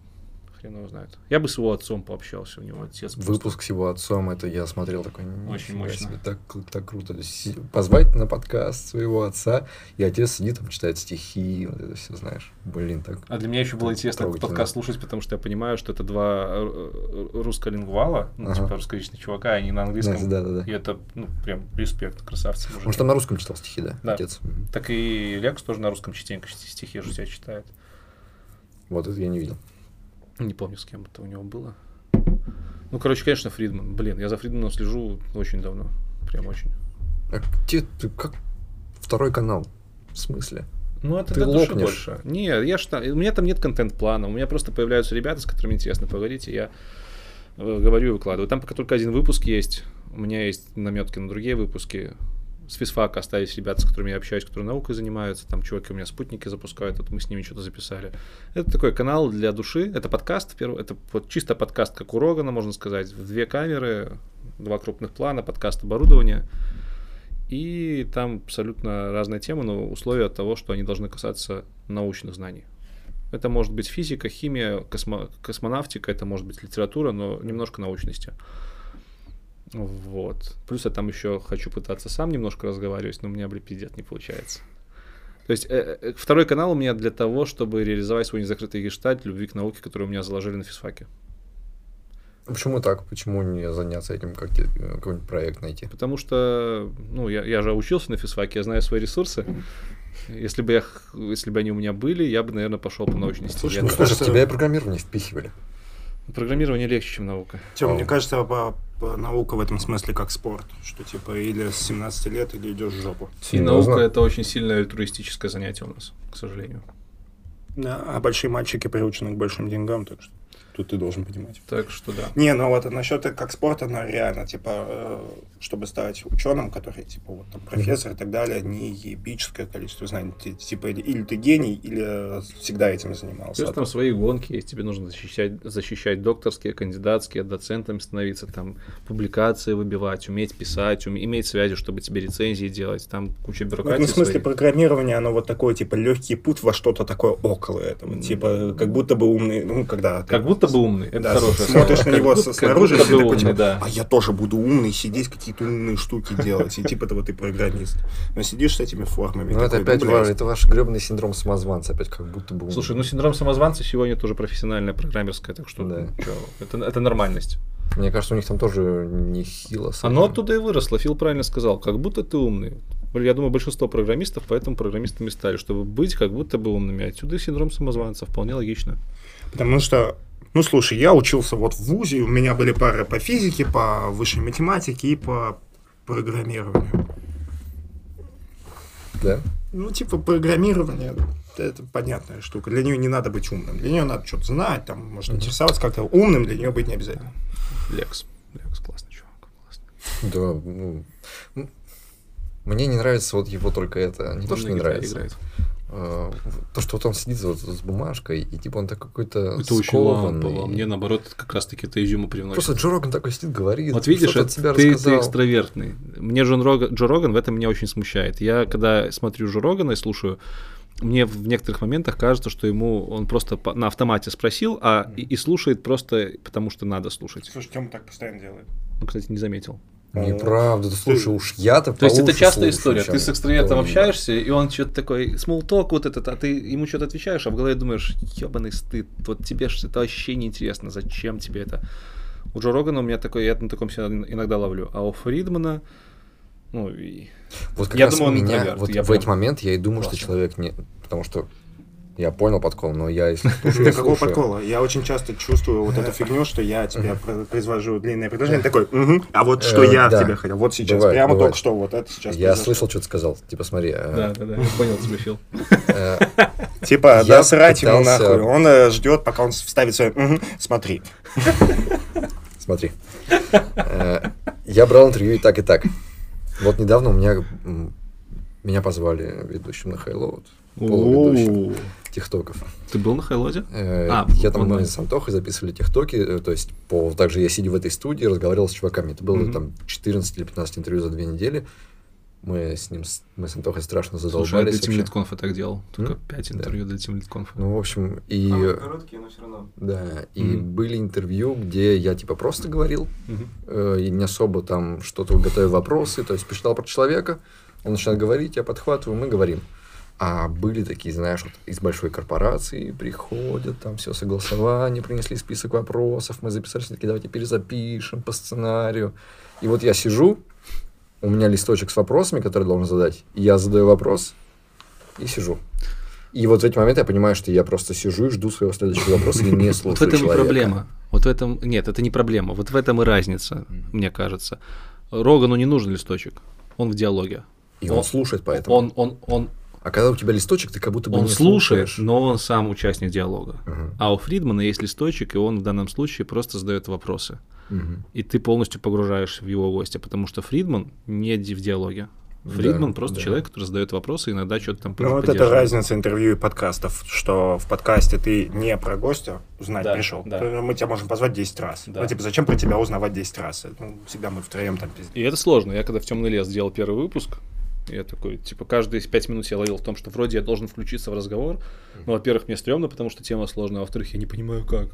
хрен его знает. Я бы с его отцом пообщался, у него отец. просто- Выпуск с его отцом, это я смотрел такой, Очень «Нифига мощно. себе, так, так круто. Позвать на подкаст своего отца, и отец сидит там, читает стихи, вот это все, знаешь. Блин, так. А для меня еще было интересно этот подкаст слушать, потому что я понимаю, что это два э, э, руссколингвала, ну, Ага. типа русскоязычных чувака, они на английском. Да, да, да. И это, ну, прям респект, красавцы. Он же там на русском читал стихи, да, Да. отец? Так и Лекс тоже на русском частенько стихи же себя читает. Вот это я не видел. Не помню, с кем это у него было. Ну, короче, конечно, Фридман. Блин, я за Фридманом слежу очень давно. Прям очень. А где ты, как второй канал? В смысле? Ну, это Ты лопнешь. больше. Нет, я ж там- у меня там нет контент-плана. У меня просто появляются ребята, с которыми интересно поговорить, и я э, говорю и выкладываю. Там пока только один выпуск есть. У меня есть наметки на другие выпуски. С физфака остались ребята, с которыми я общаюсь, которые наукой занимаются. Там чуваки у меня спутники запускают, вот мы с ними что-то записали. Это такой канал для души. Это подкаст, это вот чисто подкаст, как у Рогана, можно сказать. В две камеры, два крупных плана, подкаст оборудования. И там абсолютно разные темы, но условия того, что они должны касаться научных знаний. Это может быть физика, химия, космо- космонавтика, это может быть литература, но немножко научности. Вот. Плюс я там еще хочу пытаться сам немножко разговаривать, но у меня, блин, пиздец, не получается. То есть э, э, второй канал у меня для того, чтобы реализовать свой незакрытый гештальт любви к науке, который у меня заложили на физфаке. Почему так? Почему не заняться этим, как какой-нибудь проект найти? Потому что, ну, я, я же учился на физфаке, я знаю свои ресурсы. Если бы, я, если бы они у меня были, я бы, наверное, пошел по научной стезе. Слушай, Ну, слушай, тебя и программирование впихивали. Программирование легче, чем наука. Тём, О. мне кажется, по- типа, наука в этом смысле как спорт, что типа или с 17 лет, или идешь в жопу. И наука это очень сильное альтруистическое занятие у нас, к сожалению. Да, а большие мальчики приучены к большим деньгам, так что тут ты должен понимать. Так что да. Не, ну вот насчет как спорта, ну реально, типа, э, чтобы стать ученым, который, типа, вот там профессор и так далее, не ебическое количество знаний. Ты, типа, или, ты гений, или всегда этим занимался. Плюс там свои гонки есть, тебе нужно защищать, защищать докторские, кандидатские, доцентами становиться, там, публикации выбивать, уметь писать, уметь, иметь связи, чтобы тебе рецензии делать, там куча бюрократии. Ну, в смысле, своей. программирование, оно вот такое, типа, легкий путь во что-то такое около этого. М. Типа, как будто бы умный, ну, когда... Как будто бы умный, это Да, хорошее смотришь слово. на него Как со- будто- как снаружи, и будто ты бы такой, умный, типа, да. а я тоже буду умный, сидеть какие-то умные штуки делать, и типа того ты программист. Но сидишь с этими формами. Ну, это опять ну, ва- это ваш гребаный синдром самозванца, опять как будто бы... он- Слушай, ну синдром самозванца сегодня тоже профессиональная программерская, так что Да. это, это нормальность. Мне кажется, у них там тоже нехило. Оно этим. оттуда и выросло. Фил правильно сказал, как будто ты умный. Я думаю, большинство программистов поэтому программистами стали, чтобы быть как будто бы умными. Отсюда синдром самозванца, вполне логично. Потому что, ну слушай, я учился вот в ВУЗе, у меня были пары по физике, по высшей математике и по программированию. Да? Ну, типа, программирование это понятная штука. Для нее не надо быть умным. Для нее надо что-то знать, там, может, интересоваться как-то. Умным для нее быть не обязательно. Лекс. Лекс, классный чувак. классный. Да, ну... Мне не нравится вот его только это. Не то, что не нравится. играет. А, То, что вот он сидит вот с бумажкой, и типа он такой какой-то Это очень скованный. лампово. Мне наоборот как раз таки это изюму привносит. Просто Джо Роган такой сидит, говорит, Вот видишь, это от себя ты, ты экстравертный. Мне Джон Роган, Джо Роган в этом меня очень смущает. Я когда смотрю Джо Рогана и слушаю, мне в некоторых моментах кажется, что ему он просто по- на автомате спросил, а и, и слушает просто потому, что надо слушать. Слушай, Тёма так постоянно делает. Ну, кстати, не заметил. Неправда, да слушай, уж я-то То есть это частая история. Ты с экстравертом общаешься, и он что-то такой, small вот этот, а ты ему что-то отвечаешь, а в голове думаешь, ебаный стыд, вот тебе это вообще не интересно, зачем тебе это? У Джо Рогана у меня такой, я на таком себя иногда ловлю, а у Фридмана, ну, и... Вот как Я раз думаю, он меня, вот я в прям- эти моменты я и думаю, что Классно. человек не... Потому что я понял подкол, но я если слушаю, я какого слушаю. подкола? Я очень часто чувствую вот эту фигню, что я тебе про- произвожу длинное предложение, такой, «Мгм, а вот что Э, я от тебя хотел, вот сейчас, Бывает, прямо бывает. только что, вот это сейчас Я произошло». слышал, что ты сказал. Типа, смотри, э, Да, да, да, я понял тебя, Фил. э, Типа, да срать ему нахуй, он ждет, пока он вставит свое, «Мгм, смотри. смотри. Я брал интервью и так, и так. Вот недавно у меня меня позвали ведущим на Хайлоуд, полуведущим О, тиктоков. Ты был на Хайлоде? Э, А, я там мы с Антохой записывали тиктоки, э, то есть по также я сидя в этой студии разговаривал с чуваками. Это было там 14 или 15 интервью за две недели. Мы с ним, с- мы с Антохой страшно Слушай, я задолбались. для Team вообще. Lead Conf так делал. Только М? 5 Да. интервью для Conf. Ну, в общем, и... Короткие, но все равно. Да, и были интервью, где я типа просто говорил, э, и не особо там что-то готовил вопросы, то есть посчитал про человека, он начинает говорить, я подхватываю, мы говорим. А были такие, знаешь, вот из большой корпорации приходят, там все согласование, принесли список вопросов, мы записали, все таки давайте перезапишем по сценарию. И вот я сижу, у меня листочек с вопросами, которые должен задать, я задаю вопрос и сижу. И вот в эти моменты я понимаю, что я просто сижу и жду своего следующего вопроса и не слушаю Вот в этом и проблема. Вот в этом... Нет, это не проблема. Вот в этом и разница, мне кажется. Рогану не нужен листочек. Он в диалоге. И он, Он- слушает поэтому. Он, он, он, А когда у тебя листочек, ты как будто бы он не слушает, слушаешь. но он сам участник диалога. Мгм, А у Фридмана есть листочек, и он в данном случае просто задает вопросы. мгм. И ты полностью погружаешь в его гостя, потому что Фридман не в диалоге. Фридман Да, просто да. человек, который задает вопросы, иногда что-то там Ну, вот это разница интервью и подкастов, что в подкасте ты не про гостя узнать Да, пришел. да. Мы тебя можем позвать 10 раз. Да. Ну, типа, зачем про тебя узнавать 10 раз? Ну, всегда мы втроем там пиздец. И это сложно. Я когда в темный лес делал первый выпуск, я такой, типа, каждые пять минут я ловил в том, что вроде я должен включиться в разговор. Ну, во-первых, мне стрёмно, потому что тема сложная, а во-вторых, я не понимаю, как.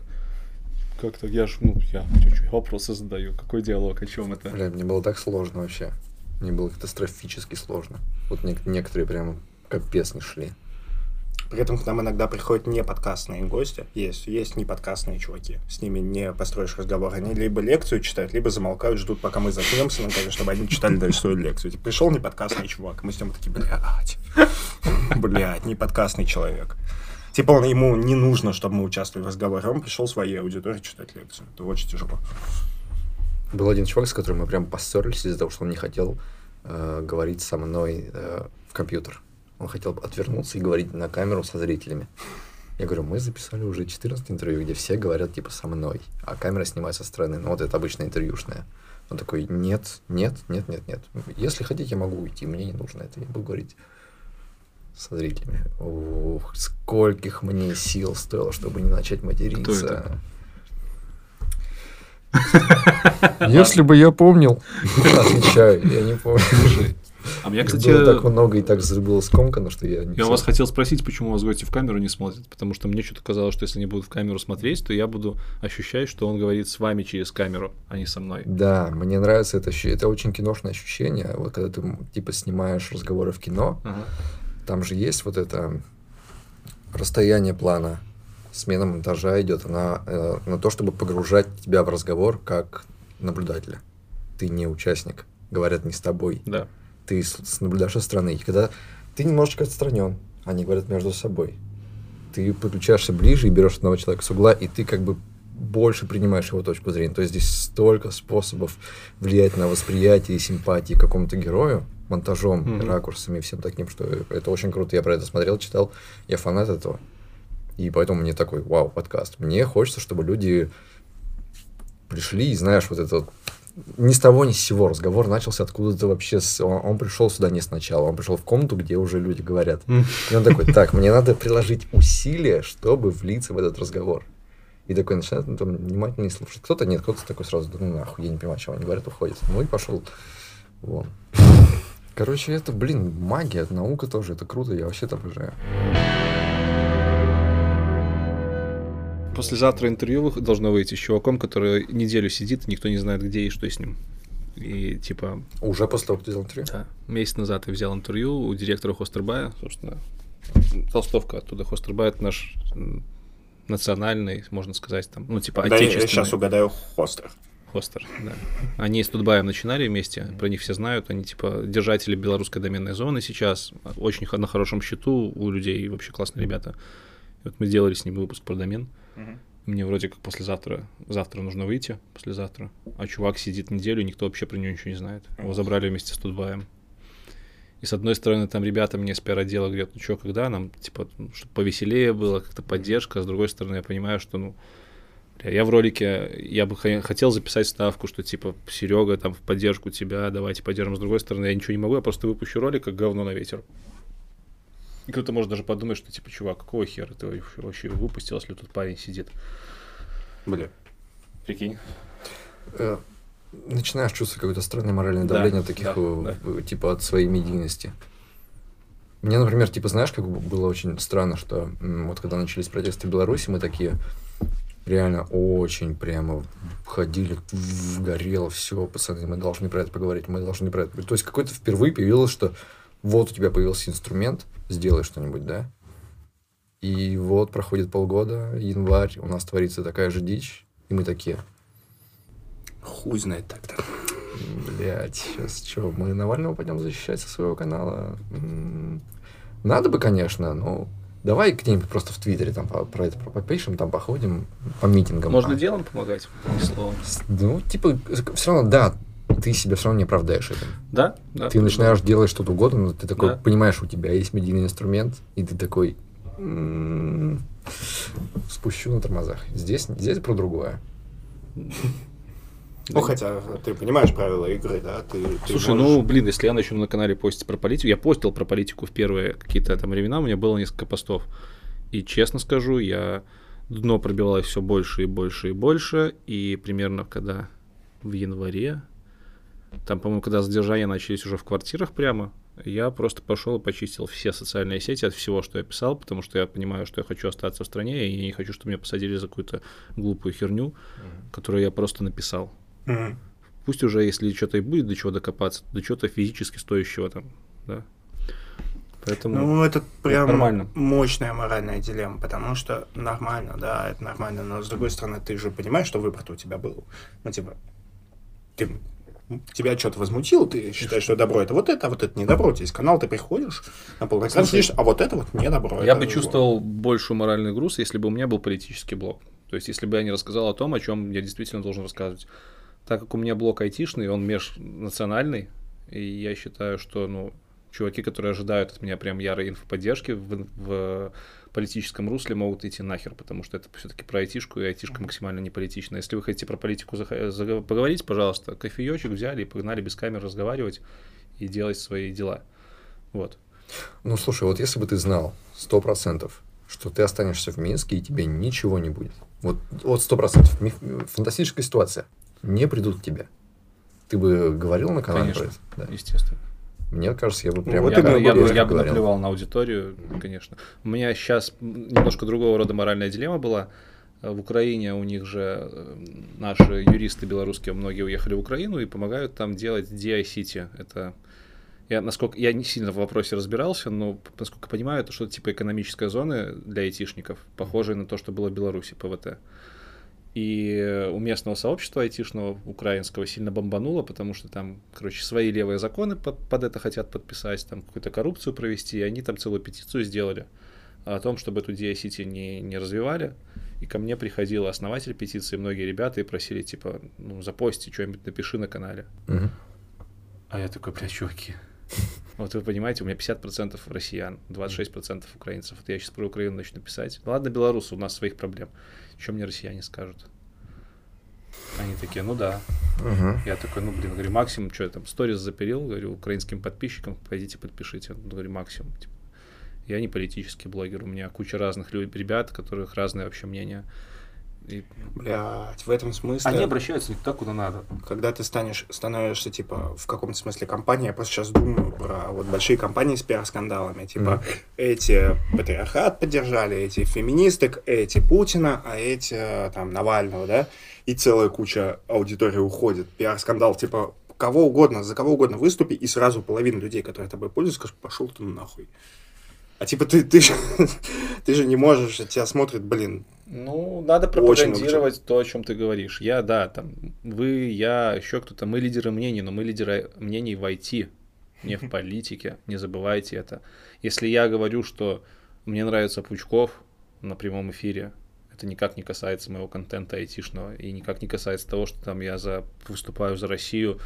Как так? Я ж, ну, я, я вопросы задаю. Какой диалог, о чем это? Бля, мне было так сложно вообще. Мне было катастрофически сложно. Вот нек- некоторые прям капец не шли. При этом к нам иногда приходят не подкастные гости. Есть, есть не подкастные чуваки. С ними не построишь разговор. Они либо лекцию читают, либо замолкают, ждут, пока мы заткнемся, ну, как, чтобы они читали дальше свою лекцию. Типа, пришел не подкастный чувак, мы с ним такие, блядь, блядь, не подкастный человек. Типа, он, ему не нужно, чтобы мы участвовали в разговоре. Он пришел своей аудитории читать лекцию. Это очень тяжело. Был один чувак, с которым мы прям поссорились из-за того, что он не хотел э, говорить со мной э, в компьютер. Он хотел отвернуться и говорить на камеру со зрителями. Я говорю, мы записали уже 14 интервью, где все говорят типа со мной, а камера снимает со стороны. Ну вот это обычно интервьюшная. Он такой, нет, нет, нет, нет, нет. Если хотите, я могу уйти, мне не нужно это. Я буду говорить со зрителями. Ух, скольких мне сил стоило, чтобы не начать материться. Если бы я помнил, отвечаю, я не помню. А мне, кстати, было так много и так было скомкано, что я не я вас хотел спросить, почему у вас гости в камеру не смотрят, потому что мне что-то казалось, что если они будут в камеру смотреть, то я буду ощущать, что он говорит с вами через камеру, а не со мной. Да, мне нравится это ощущение. Это очень киношное ощущение. Вот когда ты типа снимаешь разговоры в кино, Ага. там же есть вот это расстояние плана, смена монтажа идет на, э, на то, чтобы погружать тебя в разговор как наблюдателя. Ты не участник, говорят не с тобой. Да. Ты наблюдаешь со стороны. И когда ты немножечко отстранен, они говорят между собой. Ты подключаешься ближе и берешь одного человека с угла, и ты как бы больше принимаешь его точку зрения. То есть здесь столько способов влиять на восприятие и симпатии какому-то герою, монтажом, Мгм. ракурсами всем таким, что это очень круто. Я про это смотрел, читал, я фанат этого. И поэтому мне такой, вау, подкаст. Мне хочется, чтобы люди пришли и, знаешь, вот это вот ни с того, ни с сего разговор начался откуда-то вообще. с- Он, он пришел сюда не сначала, он пришел в комнату, где уже люди говорят. И он такой, так, мне надо приложить усилия, чтобы влиться в этот разговор. И такой начинает ну, там, внимательно слушать. Кто-то нет, кто-то такой сразу, ну нахуй, я не понимаю, что они говорят, уходит. Ну и пошел вон. Короче, это, блин, магия, наука тоже, это круто, я вообще это обожаю. Послезавтра интервью должно выйти с чуваком, который неделю сидит, и никто не знает, где и что с ним. И типа, Уже после того, как ты сделал интервью? да, месяц назад я взял интервью у директора Хостербая, собственно, толстовка оттуда. Хостербай это наш национальный, можно сказать, там, ну, типа, Да, я отечественный сейчас угадаю хостер. хостер, да. Они с Тутбаем начинали вместе, про них все знают, они, типа, держатели белорусской доменной зоны сейчас, очень на хорошем счету у людей, вообще классные ребята. И вот мы сделали с ним выпуск про домен, мне вроде как послезавтра, завтра нужно выйти, послезавтра. А чувак сидит неделю, никто вообще про него ничего не знает. Его забрали вместе с Тутбаем. И с одной стороны, там ребята мне с пиар-отдела говорят, ну что, когда нам, типа, чтобы повеселее было, как-то поддержка. А с другой стороны, я понимаю, что, ну, я в ролике, я бы хо- хотел записать ставку, что, типа, Серега, там, в поддержку тебя, давайте поддержим. С другой стороны, я ничего не могу, я просто выпущу ролик, как говно на ветер. И кто-то может даже подумать, что, типа, чувак, какого хера ты вообще- выпустил, если тут парень сидит. Бля. Прикинь. Э, Начинаешь чувствовать какое-то странное моральное Да, давление от таких, да, э, э, типа, от своей медийности. Мне, например, типа, знаешь, как бы было очень странно, что вот когда начались протесты в Беларуси, мы такие реально очень прямо ходили, в- горело все, пацаны, мы должны про это поговорить, мы должны про это поговорить. То есть какой-то впервые появилось, что вот у тебя появился инструмент, сделай что-нибудь, да? И вот проходит полгода, январь, у нас творится такая же дичь, и мы такие, Хуй знает так-то. Блять, сейчас что, мы Навального пойдем защищать со своего канала? Надо бы, конечно, но давай где-нибудь просто в Твиттере там про это попишем, там походим по митингам. Можно А, делом помогать, ни слова. Ну, типа, все равно, да, ты себя все равно не оправдаешь этим. Да? Да. Ты начинаешь делать что-то угодно, но ты такой Да. понимаешь, у тебя есть медийный инструмент, и ты такой м, спущу на тормозах. Здесь, здесь про другое. Ну, хотя ты понимаешь правила игры, да? Ты, ты Слушай, можешь- ну, блин, если я начну на канале постить про политику, я постил про политику в первые какие-то там времена, у меня было несколько постов. И честно скажу, я дно пробивалось все больше и больше и больше, и примерно когда в январе, там, по-моему, когда задержания начались уже в квартирах прямо, я просто пошел и почистил все социальные сети от всего, что я писал, потому что я понимаю, что я хочу остаться в стране, и я не хочу, чтобы меня посадили за какую-то глупую херню, которую я просто написал. Мгм. Пусть уже, если что-то и будет до чего докопаться, до чего-то физически стоящего там, да. Поэтому Ну, это прям нормально. мощная моральная дилемма, потому что нормально, да, это нормально, но с другой стороны, ты же понимаешь, что выбор-то у тебя был. Ну, типа, ты, тебя что-то возмутило, ты считаешь, что добро это вот это, а вот это не добро. У тебя есть канал, ты приходишь на Слушай, сидишь, а вот это вот не добро. я бы чувствовал большую моральный груз, если бы у меня был политический блок. То есть, если бы я не рассказал о том, о чем я действительно должен рассказывать. так как у меня блок айтишный, он межнациональный, и я считаю, что, ну, чуваки, которые ожидают от меня прям ярой инфоподдержки в, в политическом русле, могут идти нахер, потому что это все-таки про айтишку, и айтишка максимально не политична. Если вы хотите про политику поговорить, пожалуйста, кофеечек взяли и погнали без камер разговаривать и делать свои дела. Вот. Ну, слушай, вот если бы ты знал сто процентов, что ты останешься в Минске и тебе ничего не будет. Вот вот сто процентов. Фантастическая ситуация. Не придут к тебе. Ты бы говорил на канале Конечно. про это? Да. Естественно. Мне кажется, я бы прям... вот я, я, резко я бы наплевал на аудиторию, конечно. У меня сейчас немножко другого рода моральная дилемма была. В Украине у них же э, наши юристы белорусские, многие уехали в Украину и помогают там делать DI-City. Это я, насколько, я не сильно в вопросе разбирался, но, насколько понимаю, это что-то типа экономической зоны для айтишников, похожее на то, что было в Беларуси, ПВТ. И у местного сообщества айтишного украинского сильно бомбануло, потому что там, короче, свои левые законы под, под это хотят подписать, там какую-то коррупцию провести, и они там целую петицию сделали о том, чтобы эту DI-City не, не развивали. И ко мне приходил основатель петиции, многие ребята, и просили, типа, ну, запости что-нибудь, напиши на канале. А я такой, бля, чуваки. Вот вы понимаете, у меня 50% россиян, 26% украинцев. Вот я сейчас про Украину начну писать. Ладно, белорусы, у нас своих проблем. Что мне россияне скажут? Они такие, ну да. Мгм. Я такой, ну блин, говорю, максимум, что я там, сторис запилил, говорю, украинским подписчикам, пойдите подпишите. Ну, Говорю, максимум. типа. Я не политический блогер, у меня куча разных лю- ребят, у которых разные вообще мнения. И Блять, в этом смысле... они обращаются не туда, куда надо. когда ты станешь, становишься, типа, в каком-то смысле компанией, я просто сейчас думаю про вот большие компании с пиар-скандалами, типа, эти патриархат поддержали, эти феминисток, эти Путина, а эти, э, там, Навального, да, и целая куча аудитории уходит. Пиар-скандал, типа, кого угодно, за кого угодно выступи, и сразу половина людей, которые тобой пользуются, скажут, пошел ты нахуй. А типа ты, ты, же, ты же не можешь, тебя смотрят, блин, Ну, надо Очень пропагандировать то, о чем ты говоришь. Я, да, там, вы, я, еще кто-то, мы лидеры мнений, но мы лидеры мнений в IT, не в политике, не забывайте это. Если я говорю, что мне нравится Пучков на прямом эфире, это никак не касается моего контента айтишного и никак не касается того, что там я за, выступаю за Россию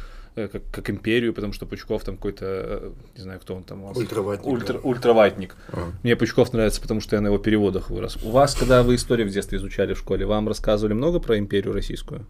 как, как империю, потому что Пучков там какой-то, э, не знаю, кто он там. у вас. Ультраватник. Ультра, ультраватник. А. Мне Пучков нравится, потому что я на его переводах вырос. У вас, когда вы историю в детстве изучали в школе, вам рассказывали много про империю российскую?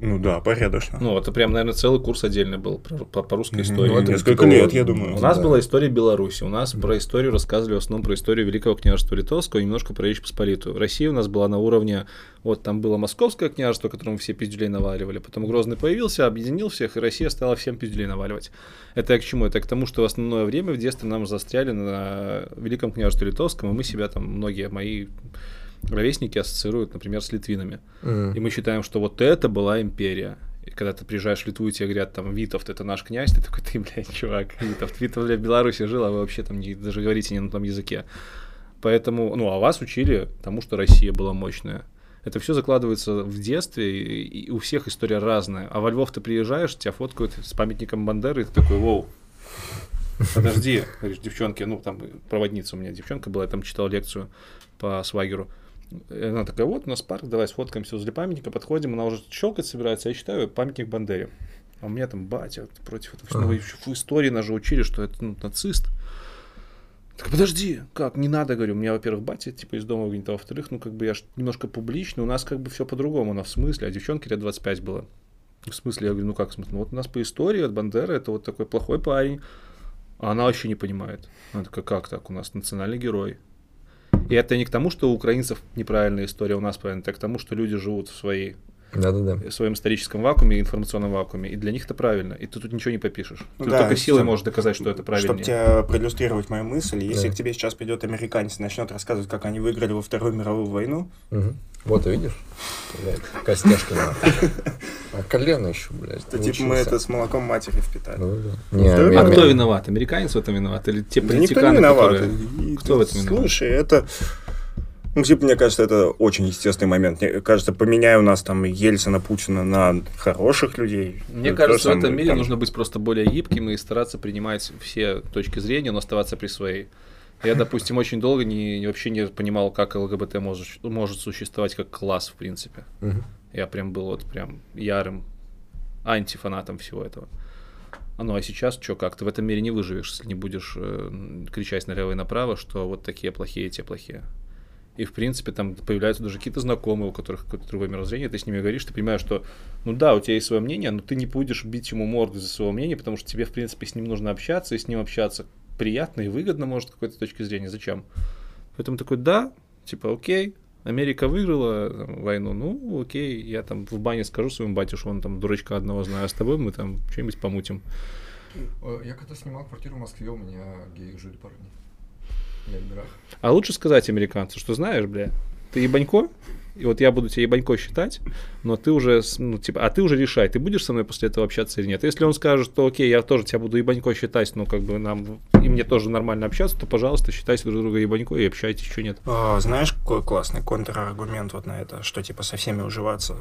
Ну да, порядочно. Ну, это прям, наверное, целый курс отдельный был про- по, по русской истории. Ну, это несколько такого- лет, я думаю. У нас Да. была история Беларуси, у нас про историю рассказывали в основном про историю Великого княжества Литовского, и немножко про Речь Посполитую. Россия у нас была на уровне, вот там было Московское княжество, которому все пизделей наваливали, потом Грозный появился, объединил всех, и Россия стала всем пизделей наваливать. Это я к чему? Это к тому, что в основное время в детстве нам застряли на Великом княжестве Литовском, и мы себя там, многие мои ровесники ассоциируют, например, с литвинами. Мгм. И мы считаем, что вот это была империя. И когда ты приезжаешь в Литву, и тебе говорят, там, Витовт, это наш князь, ты такой, ты, блядь, чувак, Витовт. Витовт, блядь, в Беларуси жил, а вы вообще там не, даже говорите не на том языке. Поэтому, ну, а вас учили тому, что Россия была мощная. Это все закладывается в детстве, и, у всех история разная. А во Львов ты приезжаешь, тебя фоткают с памятником Бандеры, и ты такой, воу, подожди, говоришь, девчонки, ну, там проводница у меня девчонка была, я там читал лекцию по свагеру. И она такая, вот у нас парк, давай сфоткаемся возле памятника, подходим, она уже щелкать собирается, я читаю памятник Бандере. А у меня там батя против этого всего. Вы еще в истории нас же учили, что это ну, нацист. Так подожди, как, не надо, говорю, у меня, во-первых, батя, типа, из дома выгнет, а во-вторых, ну, как бы я ж немножко публичный, у нас как бы все по-другому, она в смысле, а девчонке лет 25 было. В смысле, я говорю, ну как ну, вот у нас по истории от Бандера это вот такой плохой парень, а она вообще не понимает. Она такая, как так, у нас национальный герой. И это не к тому, что у украинцев неправильная история, у нас правильная, это к тому, что люди живут в своей Да-да-да. в своем историческом вакууме, информационном вакууме, и для них это правильно, и ты тут ничего не попишешь. Ты да, только силой можешь доказать, что это правильнее. Чтобы тебе проиллюстрировать мою мысль, если Да. к тебе сейчас придет американец и начнет рассказывать, как они выиграли во Вторую мировую войну, Мгм. Вот, ты видишь? Блядь, костяшки нахуй. А колено еще, блядь. то типа мы это с молоком матери впитали. Ну, да. Ну, Не, А кто виноват? Американец в этом виноват? Или те Да никто не политиканы, виноват. которые... Кто в этом виноват? Слушай, это... Ну, типа, мне кажется, это очень естественный момент. Мне кажется, поменяй у нас там Ельцина, Путина на хороших людей. Мне Ну, кажется, в этом мире там, нужно быть просто более гибким и стараться принимать все точки зрения, но оставаться при своей. Я, допустим, очень долго не, вообще не понимал, как ЛГБТ может, может существовать как класс, в принципе. Мгм. Я прям был вот прям ярым антифанатом всего этого. А ну а сейчас что, как ты в этом мире не выживешь, если не будешь э, кричать налево и направо, что вот такие плохие, те плохие. И, в принципе, там появляются даже какие-то знакомые, у которых какое-то другое мировоззрение, ты с ними говоришь, ты понимаешь, что, ну да, у тебя есть свое мнение, но ты не будешь бить ему морду за свое мнение, потому что тебе, в принципе, с ним нужно общаться, и с ним общаться приятно и выгодно, может, с какой-то точки зрения. Зачем? Поэтому такой, да, типа, окей, Америка выиграла там, войну, ну, окей, я там в бане скажу своему батю, что он там дурачка одного знаю, а с тобой мы там что-нибудь помутим. Э, Я когда снимал квартиру в Москве, у меня геи жили парни. А лучше сказать американцу, что знаешь, бля, ты ебанько, и вот я буду тебя ебанько считать, но ты уже, ну, типа, а ты уже решай, ты будешь со мной после этого общаться или нет. Если он скажет, что окей, я тоже тебя буду ебанько считать, но как бы нам, мне тоже нормально общаться, то, пожалуйста, считайте друг друга ебанько и общайтесь, что нет. А, знаешь, какой классный контраргумент вот на это, что типа со всеми уживаться.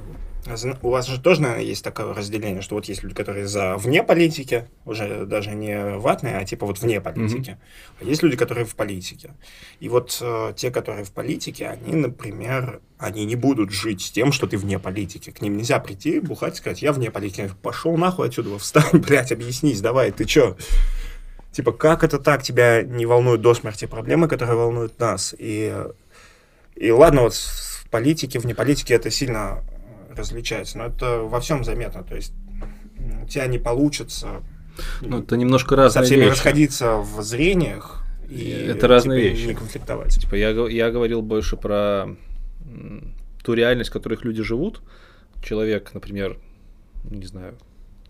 У вас же тоже, наверное, есть такое разделение, что вот есть люди, которые за вне политики, уже даже не ватные, а типа вот вне политики. А есть люди, которые в политике. И вот э, те, которые в политике, они, например, они не будут жить с тем, что ты вне политики. К ним нельзя прийти, бухать сказать, я вне политики. Пошел нахуй отсюда, встань, блядь, объяснись, давай, ты чё? Типа, как это так? Тебя не волнуют до смерти проблемы, которые волнуют нас. И, и ладно, вот в политике, вне политики это сильно различается, но это во всем заметно. То есть у тебя не получится Ну, это немножко со разные всеми вещи. расходиться в зрениях и Это разные типа, вещи. не конфликтовать. Типа я, я говорил больше про ту реальность, в которой люди живут. Человек, например, не знаю,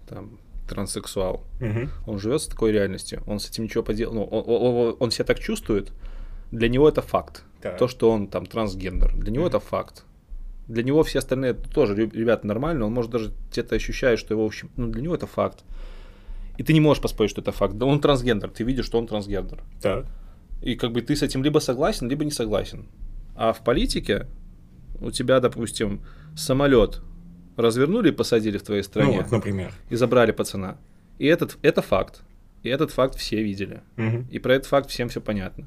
там, транссексуал, Мгм. он живет с такой реальностью, он с этим ничего поделать, ну, он, он- он- он себя так чувствует, для него это факт. Так. То, что он там трансгендер, для него это факт. Для него все остальные тоже, реб- ребята, нормально, он может даже где-то ощущает, что его, в общем, ну, для него это факт. И ты не можешь поспорить, что это факт. Да он трансгендер, ты видишь, что он трансгендер. Так. И как бы ты с этим либо согласен, либо не согласен. А в политике у тебя, допустим, самолет развернули и посадили в твоей Ну, стране вот, например. и забрали пацана. И этот, это факт. И этот факт все видели. Мгм. И про этот факт всем все понятно.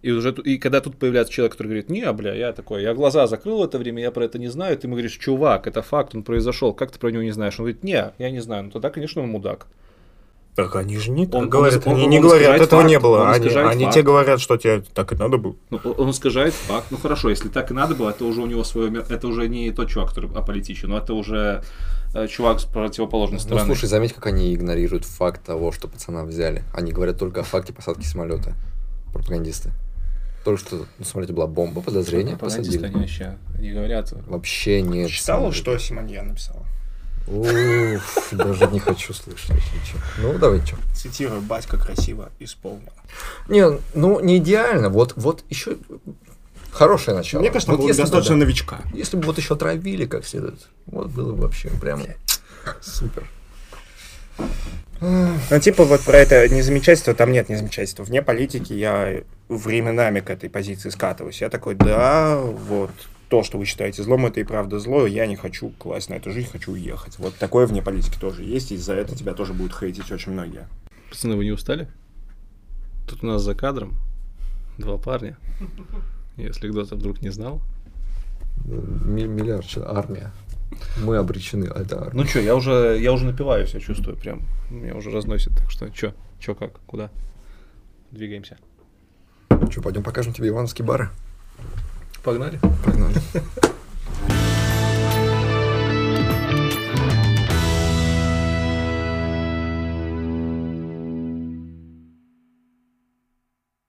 И уже и когда тут появляется человек, который говорит, не, бля, я такой, я глаза закрыл в это время, я про это не знаю, ты ему говоришь, чувак, это факт, он произошел, как ты про него не знаешь? Он говорит, не, я не знаю, ну тогда, конечно, он мудак. Так они же не так Он- говорят, он- они он- не он говорят, этого факт, не было. он Они, они факт. те говорят, что тебе так и надо было. Ну, он искажает факт. Ну хорошо, если так и надо было, это уже у него свое Это уже не тот чувак, который аполитичен, но это уже э, чувак с противоположной Ну, стороны. слушай, заметь, как они игнорируют факт того, что пацана взяли. Они говорят только о факте посадки самолета. Пропагандисты. Только что на самолете была бомба, подозрение, Пропагандисты, посадили. они вообще не говорят. Вообще нет. Читала, что Симоньян написала? Уф, даже не хочу слышать. чё. Ну, давай, что. Цитирую, батька красиво исполнил. Не, ну, не идеально. Вот, вот еще хорошее начало. Мне кажется, вот было если бы, достаточно да, новичка. Если бы вот еще травили как следует, вот было бы вообще прям супер. Ну, типа вот про это незамечательство, там нет незамечательства. Вне политики я временами к этой позиции скатываюсь. Я такой, да, вот, то, что вы считаете злом, это и правда зло, я не хочу класть на эту жизнь, хочу уехать. Вот такое вне политики тоже есть, и за это тебя тоже будут хейтить очень многие. Пацаны, вы не устали? Тут у нас за кадром два парня. Если кто-то вдруг не знал. Ми- Миллиард, армия. Мы обречены, а это армия. Ну что, я уже, я уже напиваюсь, я чувствую прям. Меня уже разносит. Так что, что, что как, куда? Двигаемся. Что, пойдем покажем тебе ивановские бары? Погнали. Погнали.